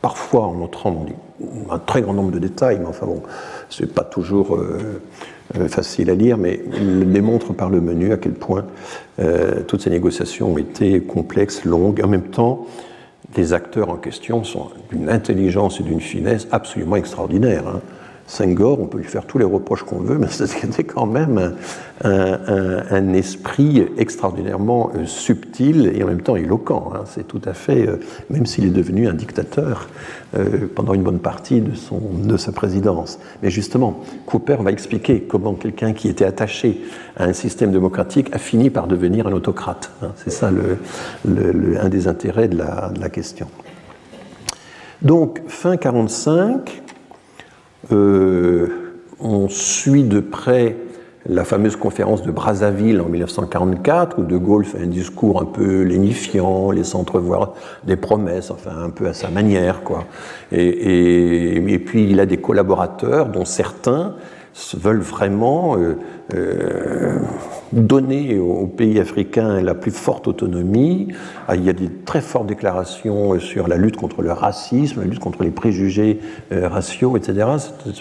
B: parfois en entrant dans un très grand nombre de détails, mais enfin bon, c'est pas toujours euh, euh, facile à lire, mais il démontre par le menu à quel point toutes ces négociations ont été complexes, longues, en même temps, les acteurs en question sont d'une intelligence et d'une finesse absolument extraordinaires. Hein. Senghor, on peut lui faire tous les reproches qu'on veut, mais [LAUGHS] c'était quand même un, esprit extraordinairement euh, subtil et en même temps éloquent. Hein. C'est tout à fait, euh, même s'il est devenu un dictateur euh, pendant une bonne partie de, sa présidence. Mais justement, Cooper va expliquer comment quelqu'un qui était attaché à un système démocratique a fini par devenir un autocrate. Hein. C'est ça un des intérêts de la, de la question. Donc, fin 45, euh, on suit de près la fameuse conférence de Brazzaville en 1944, où De Gaulle fait un discours un peu lénifiant, laissant entrevoir des promesses, enfin un peu à sa manière, quoi. Et puis il a des collaborateurs, dont certains veulent vraiment euh, euh, donner aux pays africains la plus forte autonomie. Ah, il y a des très fortes déclarations sur la lutte contre le racisme, la lutte contre les préjugés euh, raciaux, etc.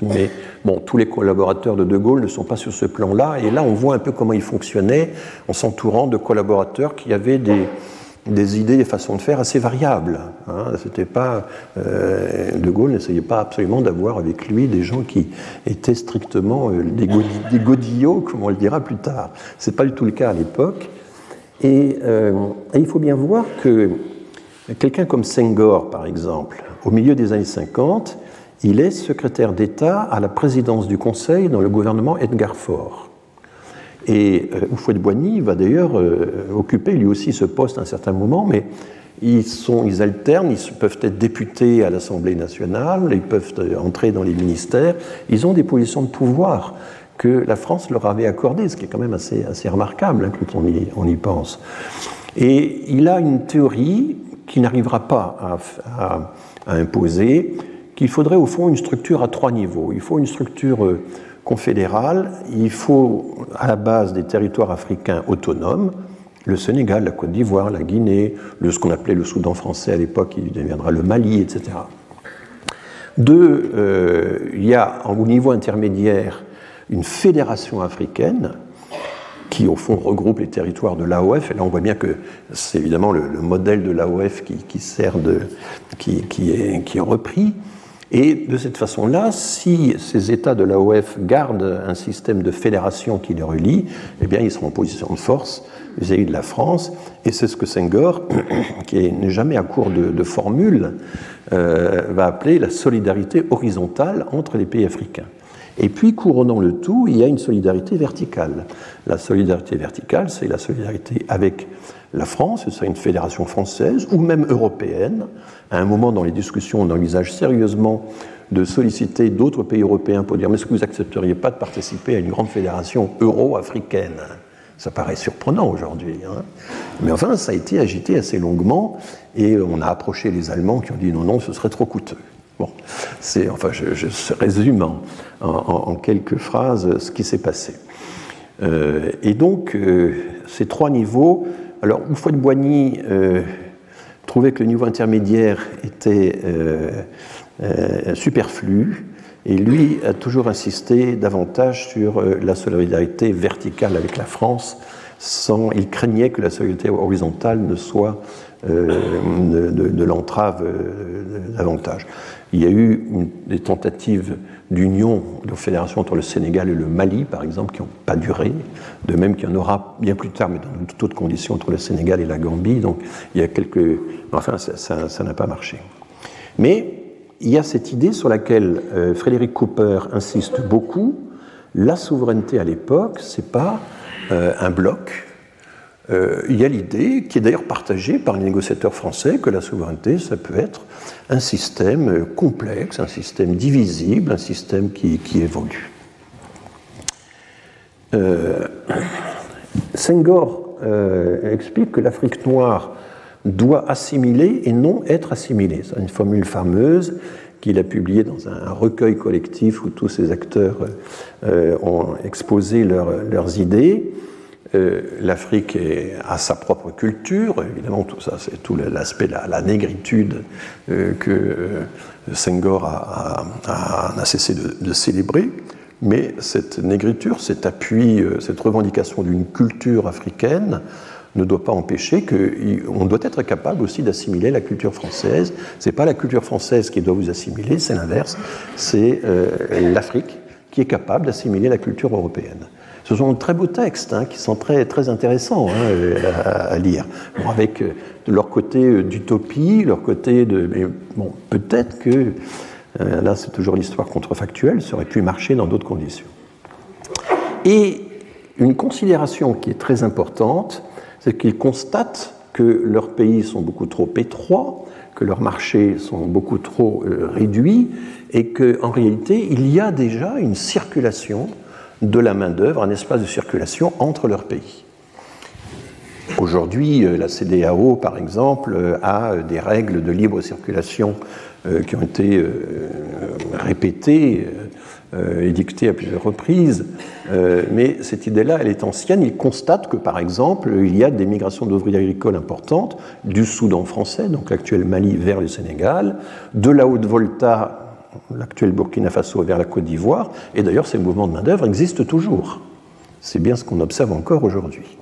B: Mais bon, tous les collaborateurs de De Gaulle ne sont pas sur ce plan-là. Et là, on voit un peu comment il fonctionnait en s'entourant de collaborateurs qui avaient des des idées, des façons de faire assez variables. Hein. C'était pas euh, De Gaulle n'essayait pas absolument d'avoir avec lui des gens qui étaient strictement euh, des, godillots, comme on le dira plus tard. C'est pas du tout le cas à l'époque. Et, euh, et, il faut bien voir que quelqu'un comme Senghor, par exemple, au milieu des années 50, il est secrétaire d'État à la présidence du Conseil dans le gouvernement Edgar Faure. Et euh, Houphouët-Boigny va d'ailleurs euh, occuper lui aussi ce poste à un certain moment, mais ils, alternent, ils peuvent être députés à l'Assemblée nationale, ils peuvent euh, entrer dans les ministères, ils ont des positions de pouvoir que la France leur avait accordées, ce qui est quand même assez, assez remarquable hein, quand on y, pense. Et il a une théorie qui n'arrivera pas à, à imposer, qu'il faudrait au fond une structure à trois niveaux. Il faut une structure confédérale, il faut à la base des territoires africains autonomes, le Sénégal, la Côte d'Ivoire, la Guinée, le, ce qu'on appelait le Soudan français à l'époque, qui deviendra le Mali, etc. Deux, euh, il y a au niveau intermédiaire une fédération africaine qui au fond regroupe les territoires de l'AOF. Et là on voit bien que c'est évidemment le, modèle de l'AOF qui, sert de, qui, est, qui est repris. Et de cette façon-là, si ces États de l'AOF gardent un système de fédération qui les relie, eh bien, ils seront en position de force vis-à-vis de la France. Et c'est ce que Senghor, [COUGHS] qui n'est jamais à court de, de formules, euh, va appeler la solidarité horizontale entre les pays africains. Et puis, couronnant le tout, il y a une solidarité verticale. La solidarité verticale, c'est la solidarité avec la France, ce serait une fédération française ou même européenne. À un moment dans les discussions, on envisage sérieusement de solliciter d'autres pays européens pour dire mais est-ce que vous accepteriez pas de participer à une grande fédération euro-africaine? Ça paraît surprenant aujourd'hui. Hein mais enfin, ça a été agité assez longuement et on a approché les Allemands qui ont dit non, non, ce serait trop coûteux. Bon, c'est, enfin, je, résume en, quelques phrases ce qui s'est passé. Euh, et donc, euh, ces trois niveaux, alors Houphouët-Boigny euh, trouvait que le niveau intermédiaire était euh, euh, superflu, et lui a toujours insisté davantage sur la solidarité verticale avec la France, sans, il craignait que la solidarité horizontale ne soit de, de, l'entrave davantage. Il y a eu des tentatives d'union de fédération entre le Sénégal et le Mali, par exemple, qui n'ont pas duré, de même qu'il y en aura bien plus tard, mais dans toutes autres conditions, entre le Sénégal et la Gambie. Donc il y a quelques. Enfin, ça n'a pas marché. Mais il y a cette idée sur laquelle euh, Frédéric Cooper insiste beaucoup la souveraineté à l'époque, ce n'est pas euh, un bloc. Euh, il y a l'idée, qui est d'ailleurs partagée par les négociateurs français, que la souveraineté, ça peut être un système complexe, un système divisible, un système qui, évolue. Euh, Senghor euh, explique que l'Afrique noire doit assimiler et non être assimilée. C'est une formule fameuse qu'il a publiée dans un recueil collectif où tous ces acteurs euh, ont exposé leur, leurs idées. Euh, L'Afrique a sa propre culture, évidemment, tout ça, c'est tout l'aspect la, la, négritude euh, que euh, Senghor a, cessé de, célébrer. Mais cette négritude, cet appui, cette revendication d'une culture africaine ne doit pas empêcher qu'on doit être capable aussi d'assimiler la culture française. Ce n'est pas la culture française qui doit vous assimiler, c'est l'inverse. C'est l'Afrique qui est capable d'assimiler la culture européenne. Ce sont de très beaux textes hein, qui sont très, très intéressants hein, à, à, lire, bon, avec euh, leur côté euh, d'utopie, leur côté de. Bon, peut-être que, euh, là c'est toujours l'histoire contrefactuelle, ça aurait pu marcher dans d'autres conditions. Et une considération qui est très importante, c'est qu'ils constatent que leurs pays sont beaucoup trop étroits, que leurs marchés sont beaucoup trop euh, réduits, et qu'en réalité, il y a déjà une circulation de la main-d'œuvre, un espace de circulation entre leurs pays. Aujourd'hui, euh, la CDAO, par exemple, euh, a des règles de libre circulation qui ont été répétées, édictées à plusieurs reprises, mais cette idée-là, elle est ancienne. Il constate que, par exemple, il y a des migrations d'ouvriers agricoles importantes du Soudan français, donc l'actuel Mali, vers le Sénégal, de la Haute-Volta l'actuel Burkina Faso vers la Côte d'Ivoire, et d'ailleurs ces mouvements de main-d'œuvre existent toujours. C'est bien ce qu'on observe encore aujourd'hui.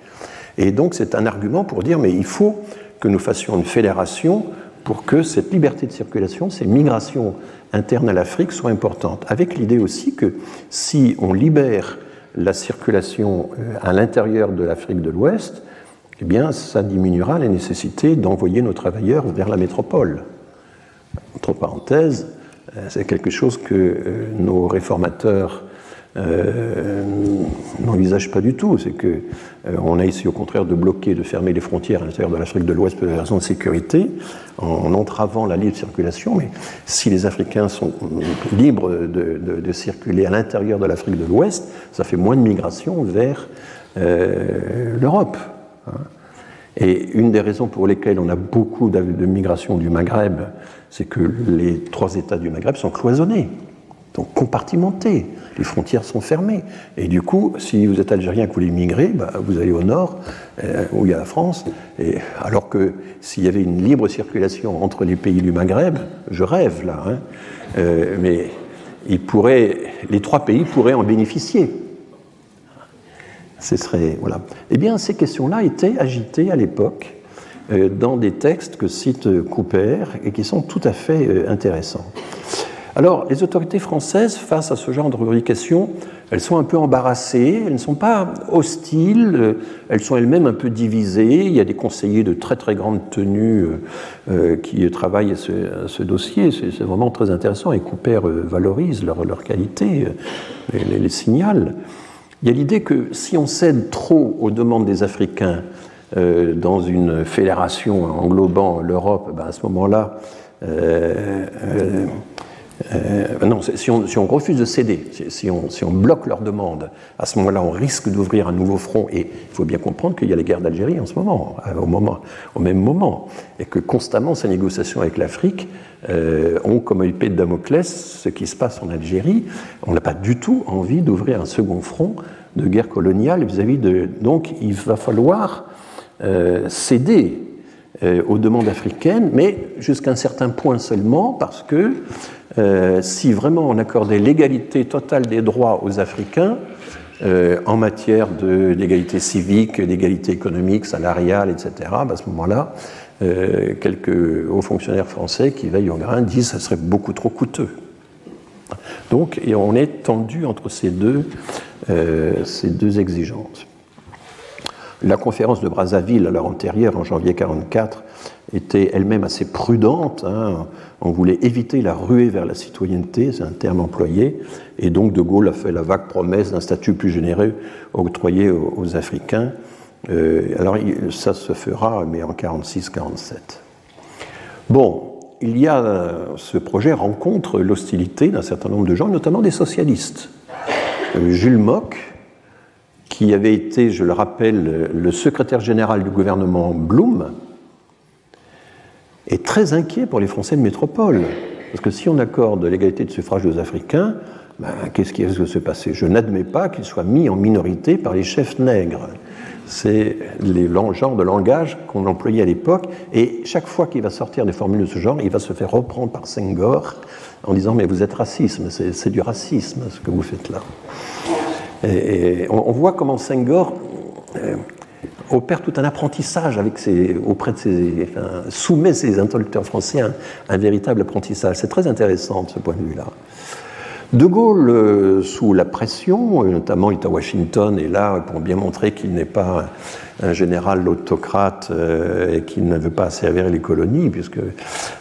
B: Et donc c'est un argument pour dire mais il faut que nous fassions une fédération pour que cette liberté de circulation, ces migrations internes à l'Afrique soient importantes, avec l'idée aussi que si on libère la circulation à l'intérieur de l'Afrique de l'Ouest, eh bien ça diminuera la nécessité d'envoyer nos travailleurs vers la métropole. Entre parenthèses, c'est quelque chose que euh, nos réformateurs euh, n'envisagent pas du tout. C'est que euh, a ici au contraire de bloquer, de fermer les frontières à l'intérieur de l'Afrique de l'Ouest pour des raisons de sécurité, en, en, entravant la libre circulation. Mais si les Africains sont libres de, circuler à l'intérieur de l'Afrique de l'Ouest, ça fait moins de migration vers euh, l'Europe. Hein. Et une des raisons pour lesquelles on a beaucoup de migration du Maghreb, c'est que les trois États du Maghreb sont cloisonnés, donc compartimentés. Les frontières sont fermées. Et du coup, si vous êtes algérien que vous voulez migrer, bah, vous allez au nord, euh, où il y a la France. Et, alors que s'il y avait une libre circulation entre les pays du Maghreb, je rêve là, hein, euh, mais les trois pays pourraient en bénéficier. Eh bien, ces questions-là étaient agitées à l'époque euh, dans des textes que cite Cooper et qui sont tout à fait euh, intéressants. Alors, les autorités françaises, face à ce genre de revendications, elles sont un peu embarrassées, elles ne sont pas hostiles, elles sont elles-mêmes un peu divisées. Il y a des conseillers de très très grande tenue euh, euh, qui travaillent à ce, dossier. C'est vraiment très intéressant et Cooper euh, valorise leur, leur qualité, les, les, signale. Il y a l'idée que si on cède trop aux demandes des Africains dans une fédération englobant l'Europe, ben à ce moment-là, euh, non, si on, refuse de céder, si on, bloque leurs demandes, à ce moment-là, on risque d'ouvrir un nouveau front. Et il faut bien comprendre qu'il y a les guerres d'Algérie en ce moment, euh, au, moment, au même moment, et que constamment ces négociations avec l'Afrique euh, ont comme épée de Damoclès ce qui se passe en Algérie. On n'a pas du tout envie d'ouvrir un second front de guerre coloniale vis-à-vis de. Donc, il va falloir euh, céder euh, aux demandes africaines, mais jusqu'à un certain point seulement, parce que euh, si vraiment on accordait l'égalité totale des droits aux Africains, euh, en matière d'égalité civique, d'égalité économique, salariale, etc., ben, à ce moment-là, quelques hauts fonctionnaires français qui veillent au grain disent que ce serait beaucoup trop coûteux. Donc on est tendu entre ces deux, ces deux exigences. La conférence de Brazzaville, à l'heure antérieure, en janvier 1944, était elle-même assez prudente. Hein. On voulait éviter la ruée vers la citoyenneté, c'est un terme employé, et donc De Gaulle a fait la vague promesse d'un statut plus généreux octroyé aux, Africains. Euh, alors ça se fera, mais en 46-47. Bon, il y a ce projet rencontre l'hostilité d'un certain nombre de gens, notamment des socialistes. Euh, Jules Mock, qui avait été, je le rappelle, le secrétaire général du gouvernement Blum, est très inquiet pour les Français de métropole. Parce que si on accorde l'égalité de suffrage aux Africains, ben, qu'est-ce qui risque de se passer? Je n'admets pas qu'ils soient mis en minorité par les chefs nègres. C'est le genre de langage qu'on employait à l'époque. Et chaque fois qu'il va sortir des formules de ce genre, il va se faire reprendre par Senghor en disant Mais vous êtes racisme, c'est du racisme ce que vous faites là. Et, on, voit comment Senghor euh, opère tout un apprentissage auprès de ses, soumet ses interlocuteurs français un, véritable apprentissage. C'est très intéressant de ce point de vue-là. De Gaulle, euh, sous la pression, notamment il est à Washington, et là pour bien montrer qu'il n'est pas un général autocrate euh, qui ne veut pas servir les colonies, puisque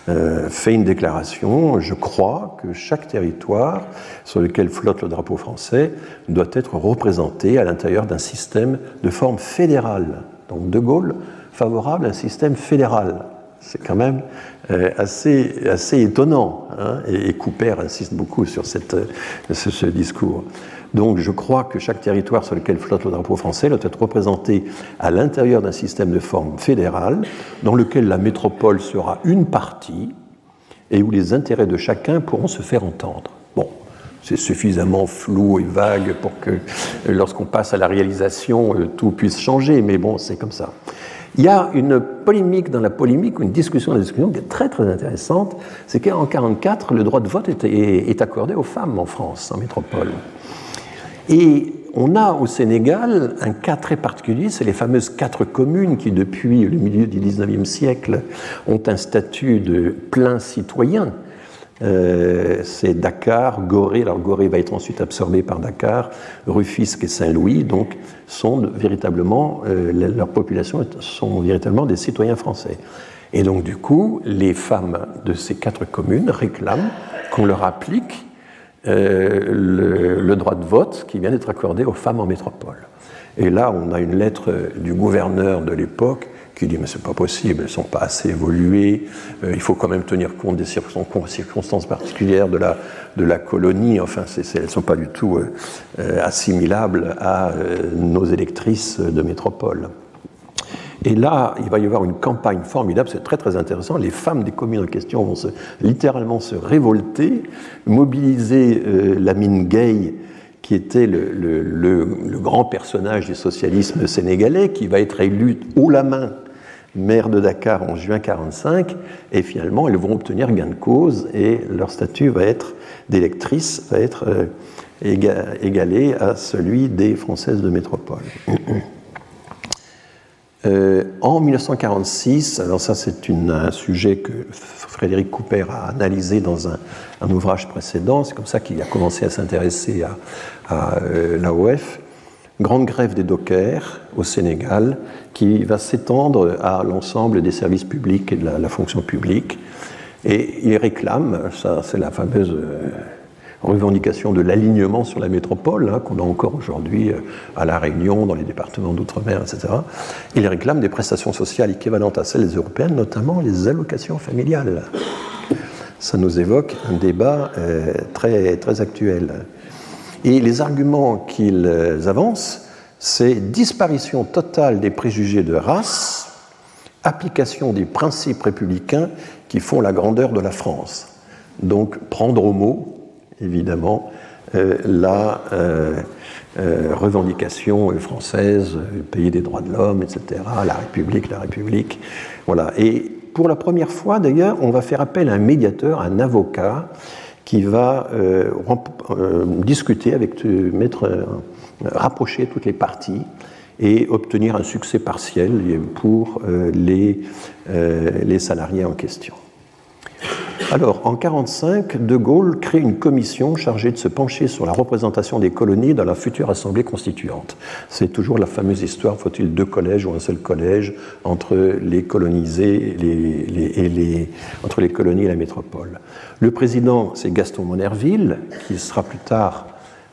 B: euh, fait une déclaration, je crois que chaque territoire sur lequel flotte le drapeau français doit être représenté à l'intérieur d'un système de forme fédérale. Donc De Gaulle favorable à un système fédéral. C'est quand même euh, assez, assez étonnant. Hein, et, Cooper insiste beaucoup sur cette, ce discours. Donc je crois que chaque territoire sur lequel flotte le drapeau français doit être représenté à l'intérieur d'un système de forme fédérale, dans lequel la métropole sera une partie et où les intérêts de chacun pourront se faire entendre. Bon, c'est suffisamment flou et vague pour que lorsqu'on passe à la réalisation, euh, tout puisse changer, mais bon, c'est comme ça. Il y a une polémique dans la polémique, une discussion dans la discussion qui est très très intéressante, c'est qu'en 1944, le droit de vote est, accordé aux femmes en France, en métropole. Et on a au Sénégal un cas très particulier, c'est les fameuses quatre communes qui, depuis le milieu du XIXe siècle, ont un statut de plein citoyen. Euh, c'est Dakar, Gorée, alors Gorée va être ensuite absorbé par Dakar, Rufisque et Saint-Louis, donc sont véritablement, euh, leur population sont véritablement des citoyens français. Et donc du coup, les femmes de ces quatre communes réclament qu'on leur applique euh, le, droit de vote qui vient d'être accordé aux femmes en métropole. Et là, on a une lettre du gouverneur de l'époque qui dit mais c'est pas possible, elles sont pas assez évoluées, euh, il faut quand même tenir compte des circonstances particulières de la, de la colonie, enfin elles ne sont pas du tout euh, assimilables à nos électrices de métropole. Et là, il va y avoir une campagne formidable, c'est très très intéressant. Les femmes des communes en question vont littéralement se révolter, mobiliser euh, Lamine Gay, qui était le, grand personnage du socialisme sénégalais, qui va être élu haut la main maire de Dakar en juin 1945, et finalement, elles vont obtenir gain de cause, et leur statut va être d'électrice, va être euh, égalé à celui des Françaises de métropole. Euh, en 1946, alors ça c'est un sujet que Frédéric Couper a analysé dans un, ouvrage précédent, c'est comme ça qu'il a commencé à s'intéresser à, euh, l'AOF, grande grève des dockers au Sénégal, qui va s'étendre à l'ensemble des services publics et de la, fonction publique. Et il réclame, ça c'est la fameuse euh, revendication de l'alignement sur la métropole, hein, qu'on a encore aujourd'hui euh, à La Réunion, dans les départements d'outre-mer, etc. Il réclame des prestations sociales équivalentes à celles européennes, notamment les allocations familiales. Ça nous évoque un débat euh, très, très actuel. Et les arguments qu'ils avancent, c'est disparition totale des préjugés de race, application des principes républicains qui font la grandeur de la France. Donc prendre au mot évidemment euh, la euh, euh, revendication française, pays des droits de l'homme, etc., la République, la République. Voilà. Et pour la première fois, d'ailleurs, on va faire appel à un médiateur, un avocat, qui va discuter avec, mettre, rapprocher toutes les parties et obtenir un succès partiel pour les, les salariés en question. Alors, en 1945, De Gaulle crée une commission chargée de se pencher sur la représentation des colonies dans la future Assemblée constituante. C'est toujours la fameuse histoire, faut-il deux collèges ou un seul collège entre les colonisés et entre les colonies et la métropole. Le président, c'est Gaston Monerville, qui sera plus tard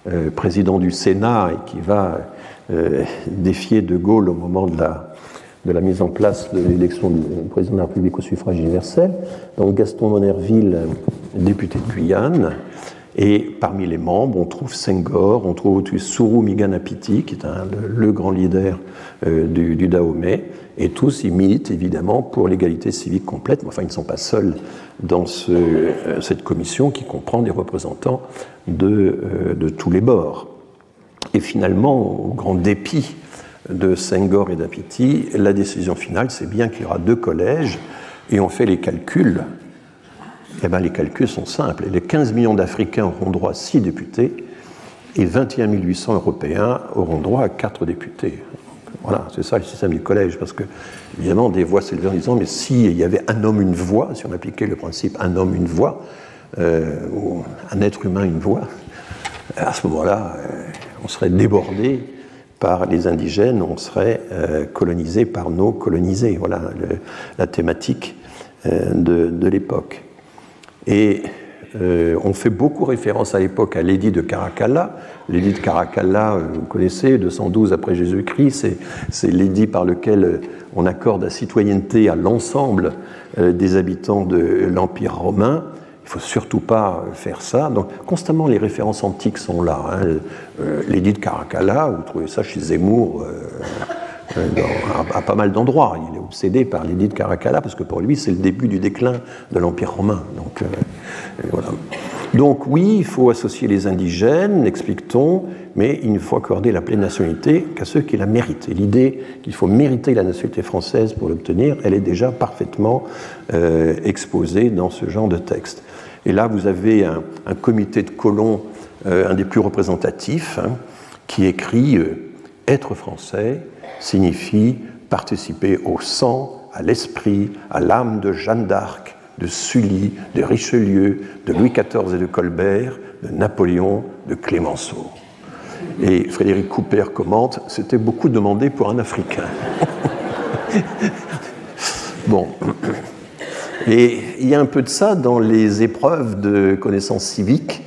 B: euh, président du Sénat et qui va euh, défier De Gaulle au moment de la de la mise en place de l'élection du président de la République au suffrage universel. Donc Gaston Monerville, député de Guyane. Et parmi les membres, on trouve Senghor, on trouve Sourou Miganapiti, qui est le, grand leader euh, du, Dahomey, et tous ils militent évidemment pour l'égalité civique complète. Enfin, ils ne sont pas seuls dans euh, cette commission qui comprend des représentants euh, de tous les bords. Et finalement, au grand dépit de Senghor et d'Apiti, la décision finale, c'est bien qu'il y aura deux collèges, et on fait les calculs. Eh bien, les calculs sont simples. Les 15 millions d'Africains auront droit à 6 députés, et 21 800 Européens auront droit à 4 députés. Voilà, c'est ça le système du collège, parce que, évidemment, des voix s'élevaient en disant, mais s'il y avait un homme, une voix, si on appliquait le principe un homme, une voix, euh, ou un être humain, une voix, à ce moment-là, euh, on serait débordé par les indigènes, on serait euh, colonisé par nos colonisés. Voilà la thématique euh, de, l'époque. Et euh, on fait beaucoup référence à l'époque à l'édit de Caracalla. L'édit de Caracalla, vous connaissez, 212 après Jésus-Christ, c'est l'édit par lequel on accorde la citoyenneté à l'ensemble des habitants de l'Empire romain faut surtout pas faire ça. Donc, constamment, les références antiques sont là. Hein. Euh, l'édit de Caracalla, vous trouvez ça chez Zemmour euh, euh, à, pas mal d'endroits. Il est obsédé par l'édit de Caracalla parce que pour lui, c'est le début du déclin de l'Empire romain. Donc. Donc, oui, il faut associer les indigènes, explique-t-on, mais il ne faut accorder la pleine nationalité qu'à ceux qui la méritent. Et l'idée qu'il faut mériter la nationalité française pour l'obtenir, elle est déjà parfaitement exposée dans ce genre de texte. Et là, vous avez un, comité de colons, euh, un des plus représentatifs, hein, qui écrit euh, Être français signifie participer au sang, à l'esprit, à l'âme de Jeanne d'Arc, de Sully, de Richelieu, de Louis XIV et de Colbert, de Napoléon, de Clémenceau. Et Frédéric Cooper commente C'était beaucoup demandé pour un Africain. [LAUGHS] bon. Et il y a un peu de ça dans les épreuves de connaissances civiques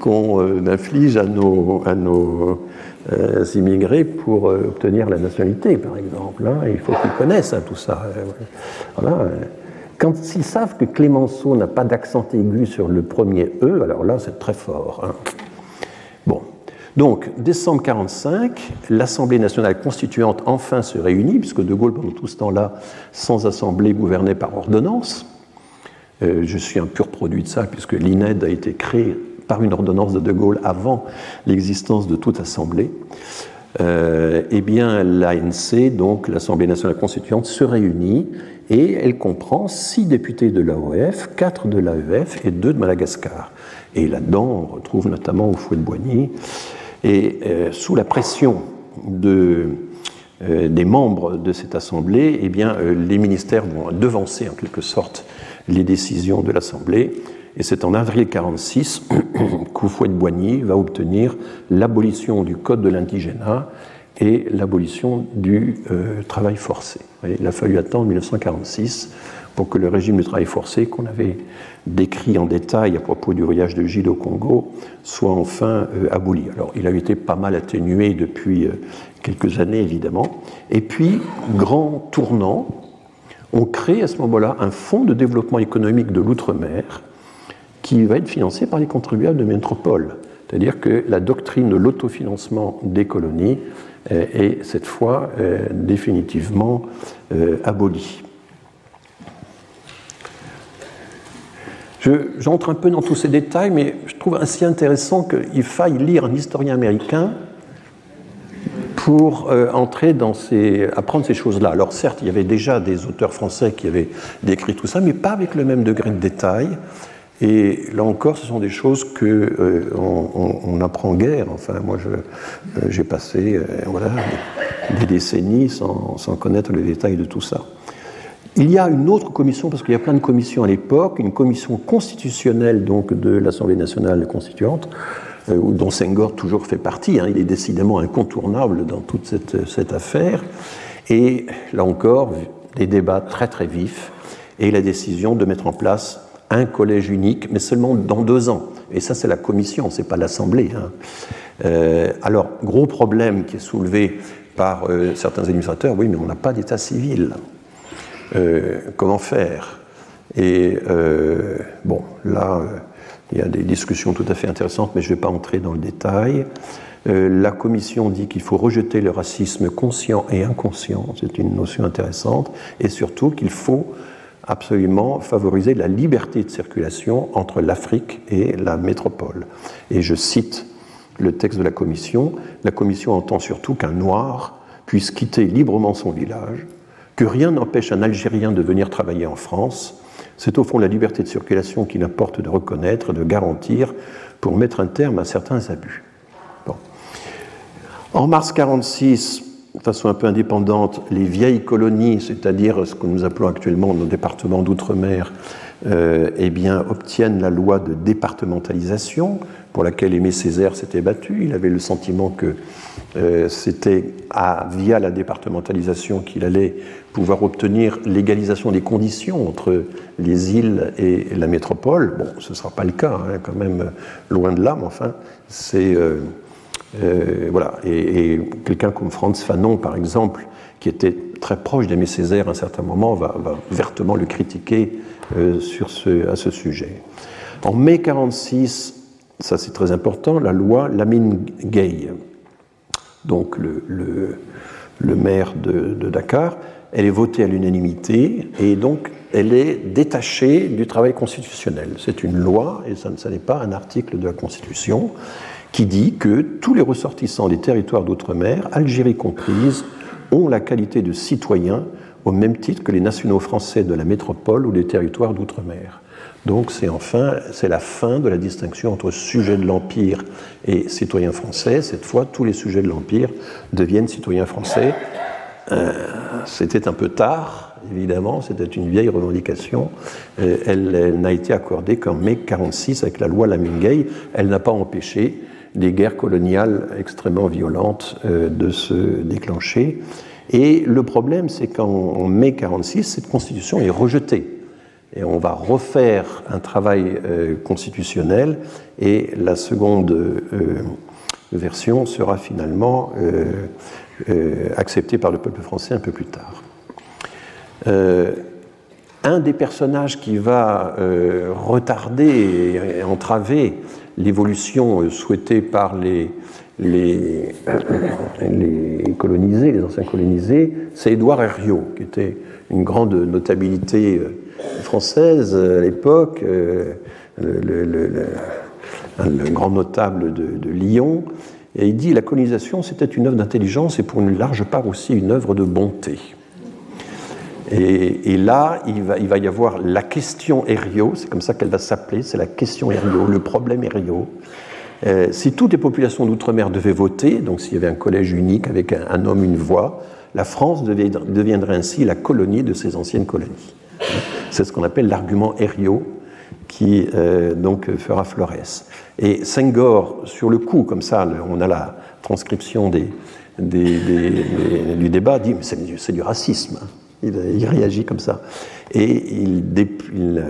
B: qu'on euh, inflige à nos, à euh, immigrés pour euh, obtenir la nationalité, par exemple. Hein. Il faut qu'ils connaissent hein, tout ça. Quand ils savent que Clémenceau n'a pas d'accent aigu sur le premier E, alors là, c'est très fort. Hein. Bon. Donc, décembre 1945, l'Assemblée nationale constituante enfin se réunit, puisque De Gaulle, pendant tout ce temps-là, sans assemblée, gouvernait par ordonnance. Euh, je suis un pur produit de ça, puisque l'INED a été créé par une ordonnance de De Gaulle avant l'existence de toute assemblée. Euh, eh bien, l'ANC, donc l'Assemblée nationale constituante, se réunit et elle comprend six députés de l'AOF, quatre de l'AEF et deux de Madagascar. Et là-dedans, on retrouve notamment au fouet de Boigny. Et euh, sous la pression de des membres de cette assemblée, eh bien, les ministères vont devancer en quelque sorte les décisions de l'assemblée. Et c'est en avril 1946 qu'Oufouette-Boigny [CLEARS THROAT] va obtenir l'abolition du code de l'indigénat et l'abolition du travail forcé. il a fallu attendre 1946 pour que le régime du travail forcé qu'on avait décrit en détail à propos du voyage de Gilles au Congo soit enfin euh, aboli. Alors il a été pas mal atténué depuis euh, quelques années évidemment. Et puis, grand tournant, on crée à ce moment-là un fonds de développement économique de l'outre-mer qui va être financé par les contribuables de métropole. C'est-à-dire que la doctrine de l'autofinancement des colonies euh, est cette fois définitivement abolie. J'entre un peu dans tous ces détails, mais je trouve assez intéressant qu'il faille lire un historien américain pour euh, entrer dans ces, apprendre ces choses-là. Alors certes, il y avait déjà des auteurs français qui avaient décrit tout ça, mais pas avec le même degré de détail. Et là encore, ce sont des choses que euh, on, apprend guère. Enfin, moi, euh, j'ai passé voilà, des décennies sans, sans connaître les détails de tout ça. Il y a une autre commission, parce qu'il y a plein de commissions à l'époque, une commission constitutionnelle donc de l'Assemblée nationale constituante, euh, dont Senghor toujours fait partie. Hein. il est décidément incontournable dans toute cette, affaire. Et là encore, des débats très très vifs et la décision de mettre en place un collège unique, mais seulement dans deux ans. Et ça, c'est la commission, c'est pas l'Assemblée. Hein. Euh, alors, gros problème qui est soulevé par euh, certains administrateurs, oui, mais on n'a pas d'état civil. Euh, comment faire? Et euh, bon, là, euh, il y a des discussions tout à fait intéressantes, mais je ne vais pas entrer dans le détail. la Commission dit qu'il faut rejeter le racisme conscient et inconscient, c'est une notion intéressante, et surtout qu'il faut absolument favoriser la liberté de circulation entre l'Afrique et la métropole. Et je cite le texte de la Commission, la Commission entend surtout qu'un noir puisse quitter librement son village, que rien n'empêche un Algérien de venir travailler en France. C'est au fond la liberté de circulation qu'il importe de reconnaître, de garantir, pour mettre un terme à certains abus. En mars 1946, de façon un peu indépendante, les vieilles colonies, c'est-à-dire ce que nous appelons actuellement nos départements d'outre-mer, euh, eh obtiennent la loi de départementalisation pour laquelle Aimé Césaire s'était battu. Il avait le sentiment que euh, c'était via la départementalisation qu'il allait pouvoir obtenir l'égalisation des conditions entre les îles et la métropole. Bon, ce ne sera pas le cas, hein, quand même, loin de là, mais enfin, c'est. Euh, voilà. Et, quelqu'un comme Franz Fanon, par exemple, qui était très proche d'Aimé Césaire à un certain moment, va, vertement le critiquer euh, sur ce, à ce sujet. En mai 46, ça c'est très important, la loi Lamine Gay, donc le, maire de, Dakar, elle est votée à l'unanimité et donc elle est détachée du travail constitutionnel. C'est une loi et ça, ça n'est pas un article de la Constitution qui dit que tous les ressortissants des territoires d'outre-mer, Algérie comprise, ont la qualité de citoyens au même titre que les nationaux français de la métropole ou des territoires d'outre-mer. Donc c'est enfin c'est la fin de la distinction entre sujets de l'empire et citoyens français. Cette fois, tous les sujets de l'empire deviennent citoyens français. Euh, c'était un peu tard, évidemment. C'était une vieille revendication. Euh, elle, n'a été accordée qu'en mai 46 avec la loi Lamingay. Elle n'a pas empêché des guerres coloniales extrêmement violentes euh, de se déclencher. Et le problème, c'est qu'en mai 46, cette constitution est rejetée. Et on va refaire un travail euh, constitutionnel et la seconde euh, version sera finalement euh, acceptée par le peuple français un peu plus tard. un des personnages qui va retarder et entraver l'évolution souhaitée par [COUGHS] les, anciens colonisés, c'est Édouard Herriot, qui était une grande notabilité française euh, à l'époque, euh, le, grand notable de, Lyon. Et il dit la colonisation, c'était une œuvre d'intelligence et pour une large part aussi une œuvre de bonté. Et, là, il va, y avoir la question Herriot, c'est comme ça qu'elle va s'appeler, c'est la question Herriot, le problème Herriot. Euh, si toutes les populations d'outre-mer devaient voter, donc s'il y avait un collège unique avec un, homme, une voix, la France deviendrait ainsi la colonie de ses anciennes colonies. C'est ce qu'on appelle l'argument Herriot qui euh, donc fera Flores. Et Senghor, sur le coup, comme ça, on a la transcription des, du débat, dit c'est du racisme. Il, réagit comme ça. Et il, il,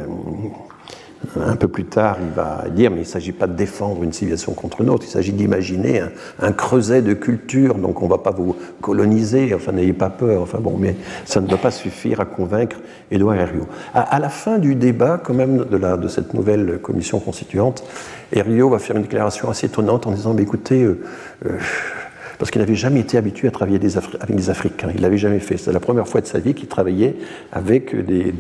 B: un peu plus tard, il va dire, mais il ne s'agit pas de défendre une civilisation contre une autre, il s'agit d'imaginer un, creuset de culture, donc on ne va pas vous coloniser, enfin n'ayez pas peur, enfin bon, mais ça ne doit pas suffire à convaincre Édouard Herriot. À, la fin du débat, quand même, de, la, de cette nouvelle commission constituante, Herriot va faire une déclaration assez étonnante en disant, mais écoutez, euh, euh, parce qu'il n'avait jamais été habitué à travailler avec des Africains. Il l'avait jamais fait. C'est la première fois de sa vie qu'il travaillait avec des,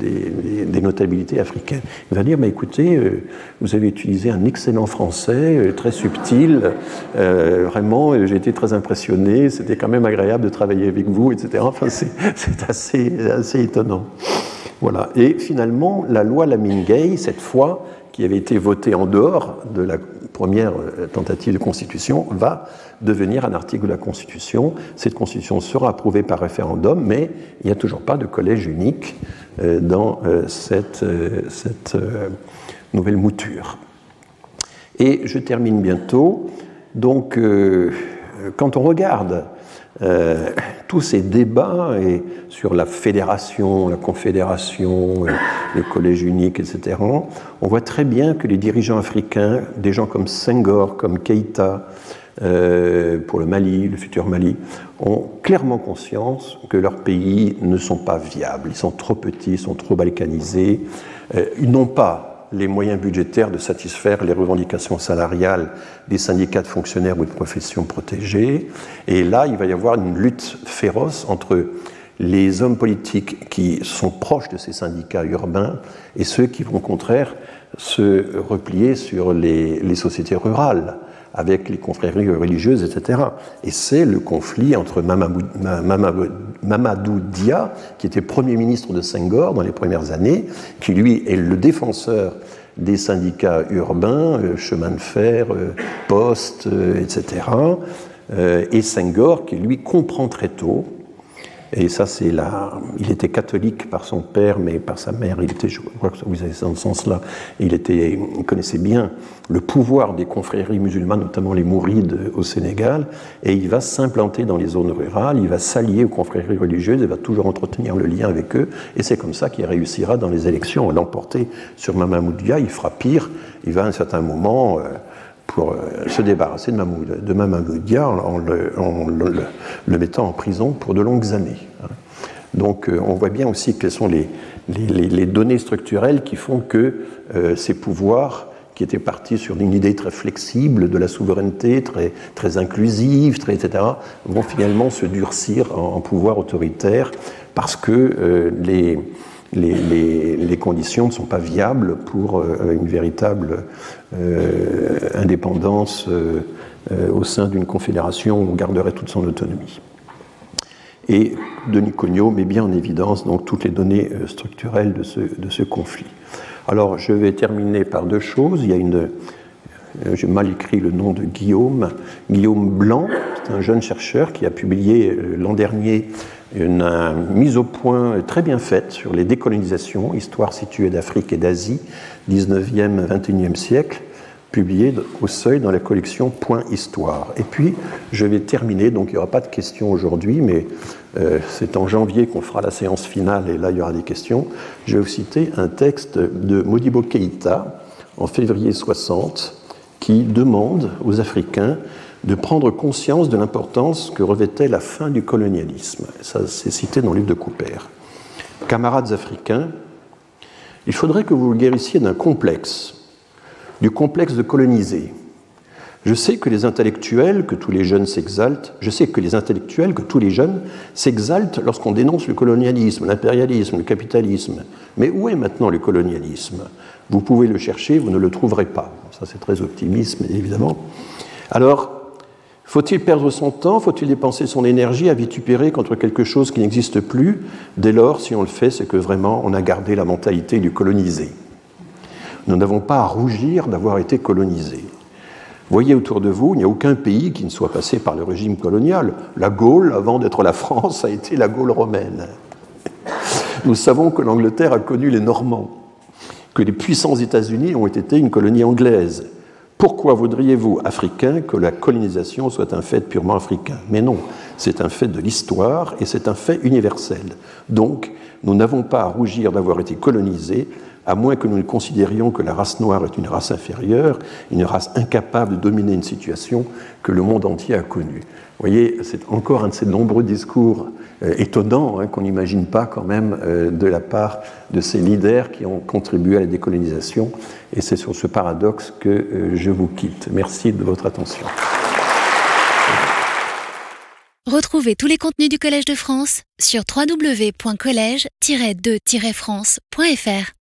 B: notabilités africaines. Il va dire, mais écoutez, euh, vous avez utilisé un excellent français, euh, très subtil, euh, vraiment, j'ai été très impressionné, c'était quand même agréable de travailler avec vous, etc. Enfin, c'est assez, assez étonnant. Voilà. Et finalement, la loi Lamine cette fois, qui avait été votée en dehors de la première tentative de constitution, va devenir un article de la Constitution. Cette Constitution sera approuvée par référendum, mais il n'y a toujours pas de collège unique euh, dans euh, cette, euh, nouvelle mouture. Et je termine bientôt. Donc, quand on regarde tous ces débats sur la fédération, la confédération, le collège unique, etc., on voit très bien que les dirigeants africains, des gens comme Senghor, comme Keïta, euh, pour le Mali, le futur Mali, ont clairement conscience que leurs pays ne sont pas viables. Ils sont trop petits, ils sont trop balkanisés. Euh, ils n'ont pas les moyens budgétaires de satisfaire les revendications salariales des syndicats de fonctionnaires ou de professions protégées. Et là, il va y avoir une lutte féroce entre les hommes politiques qui sont proches de ces syndicats urbains et ceux qui vont au contraire se replier sur les, les sociétés rurales avec les confréries religieuses, etc. Et c'est le conflit entre Mamadou Dia, qui était Premier ministre de Senghor dans les premières années, qui lui est le défenseur des syndicats urbains, euh, chemin de fer, euh, poste, euh, etc. Et Senghor, qui lui comprend très tôt et ça, c'est là. Il était catholique par son père, mais par sa mère, il était, je crois que vous avez dans ce sens-là, il, était, il connaissait bien le pouvoir des confréries musulmanes, notamment les mourides au Sénégal, et il va s'implanter dans les zones rurales, il va s'allier aux confréries religieuses, il va toujours entretenir le lien avec eux, et c'est comme ça qu'il réussira dans les élections à l'emporter sur Mamamoudia. Il fera pire, il va à un certain moment. Euh, pour euh, se débarrasser de Mahmoud, de en, le, mettant en prison pour de longues années. Hein. Donc euh, on voit bien aussi quelles sont les, données structurelles qui font que euh, ces pouvoirs qui étaient partis sur une idée très flexible de la souveraineté, très, très inclusive, etc., vont finalement se durcir en, en pouvoir autoritaire parce que les, les, conditions ne sont pas viables pour euh, une véritable euh, indépendance euh, au sein d'une confédération où on garderait toute son autonomie. Et Denis Cognot met bien en évidence donc, toutes les données structurelles de ce, de ce conflit. Alors, je vais terminer par deux choses. Il y a une, j'ai mal écrit le nom de Guillaume, Guillaume Blanc, c'est un jeune chercheur qui a publié l'an dernier une mise au point très bien faite sur les décolonisations, histoire située d'Afrique et d'Asie, 19e, 21e siècle, publiée au seuil dans la collection Point Histoire. Et puis, je vais terminer, donc il n'y aura pas de questions aujourd'hui, mais euh, c'est en janvier qu'on fera la séance finale et là il y aura des questions. Je vais vous citer un texte de Modibo Keïta en février 60 qui demande aux Africains de prendre conscience de l'importance que revêtait la fin du colonialisme. Ça, c'est cité dans le livre de Cooper. Camarades africains, il faudrait que vous guérissiez d'un complexe, du complexe de coloniser. Je sais que les intellectuels, que tous les jeunes s'exaltent, je sais que les intellectuels, que tous les jeunes s'exaltent lorsqu'on dénonce le colonialisme, l'impérialisme, le capitalisme. Mais où est maintenant le colonialisme? Vous pouvez le chercher, vous ne le trouverez pas. Ça, c'est très optimiste, évidemment. Alors, faut-il perdre son temps? Faut-il dépenser son énergie à vitupérer contre quelque chose qui n'existe plus? Dès lors, si on le fait, c'est que vraiment on a gardé la mentalité du colonisé. Nous n'avons pas à rougir d'avoir été colonisés. Voyez autour de vous, il n'y a aucun pays qui ne soit passé par le régime colonial. La Gaule, avant d'être la France, [LAUGHS] a été la Gaule romaine. Nous savons que l'Angleterre a connu les Normands, que les puissants États-Unis ont été une colonie anglaise. Pourquoi voudriez-vous, Africains, que la colonisation soit un fait purement africain? Mais non, c'est un fait de l'histoire et c'est un fait universel. Donc, nous n'avons pas à rougir d'avoir été colonisés, à moins que nous ne considérions que la race noire est une race inférieure, une race incapable de dominer une situation que le monde entier a connue. Vous voyez, c'est encore un de ces nombreux discours euh, étonnants hein, qu'on n'imagine pas quand même euh, de la part de ces leaders qui ont contribué à la décolonisation. Et c'est sur ce paradoxe que euh, je vous quitte. Merci de votre attention.
A: Retrouvez tous les contenus du Collège de France sur www.colège-2-france.fr.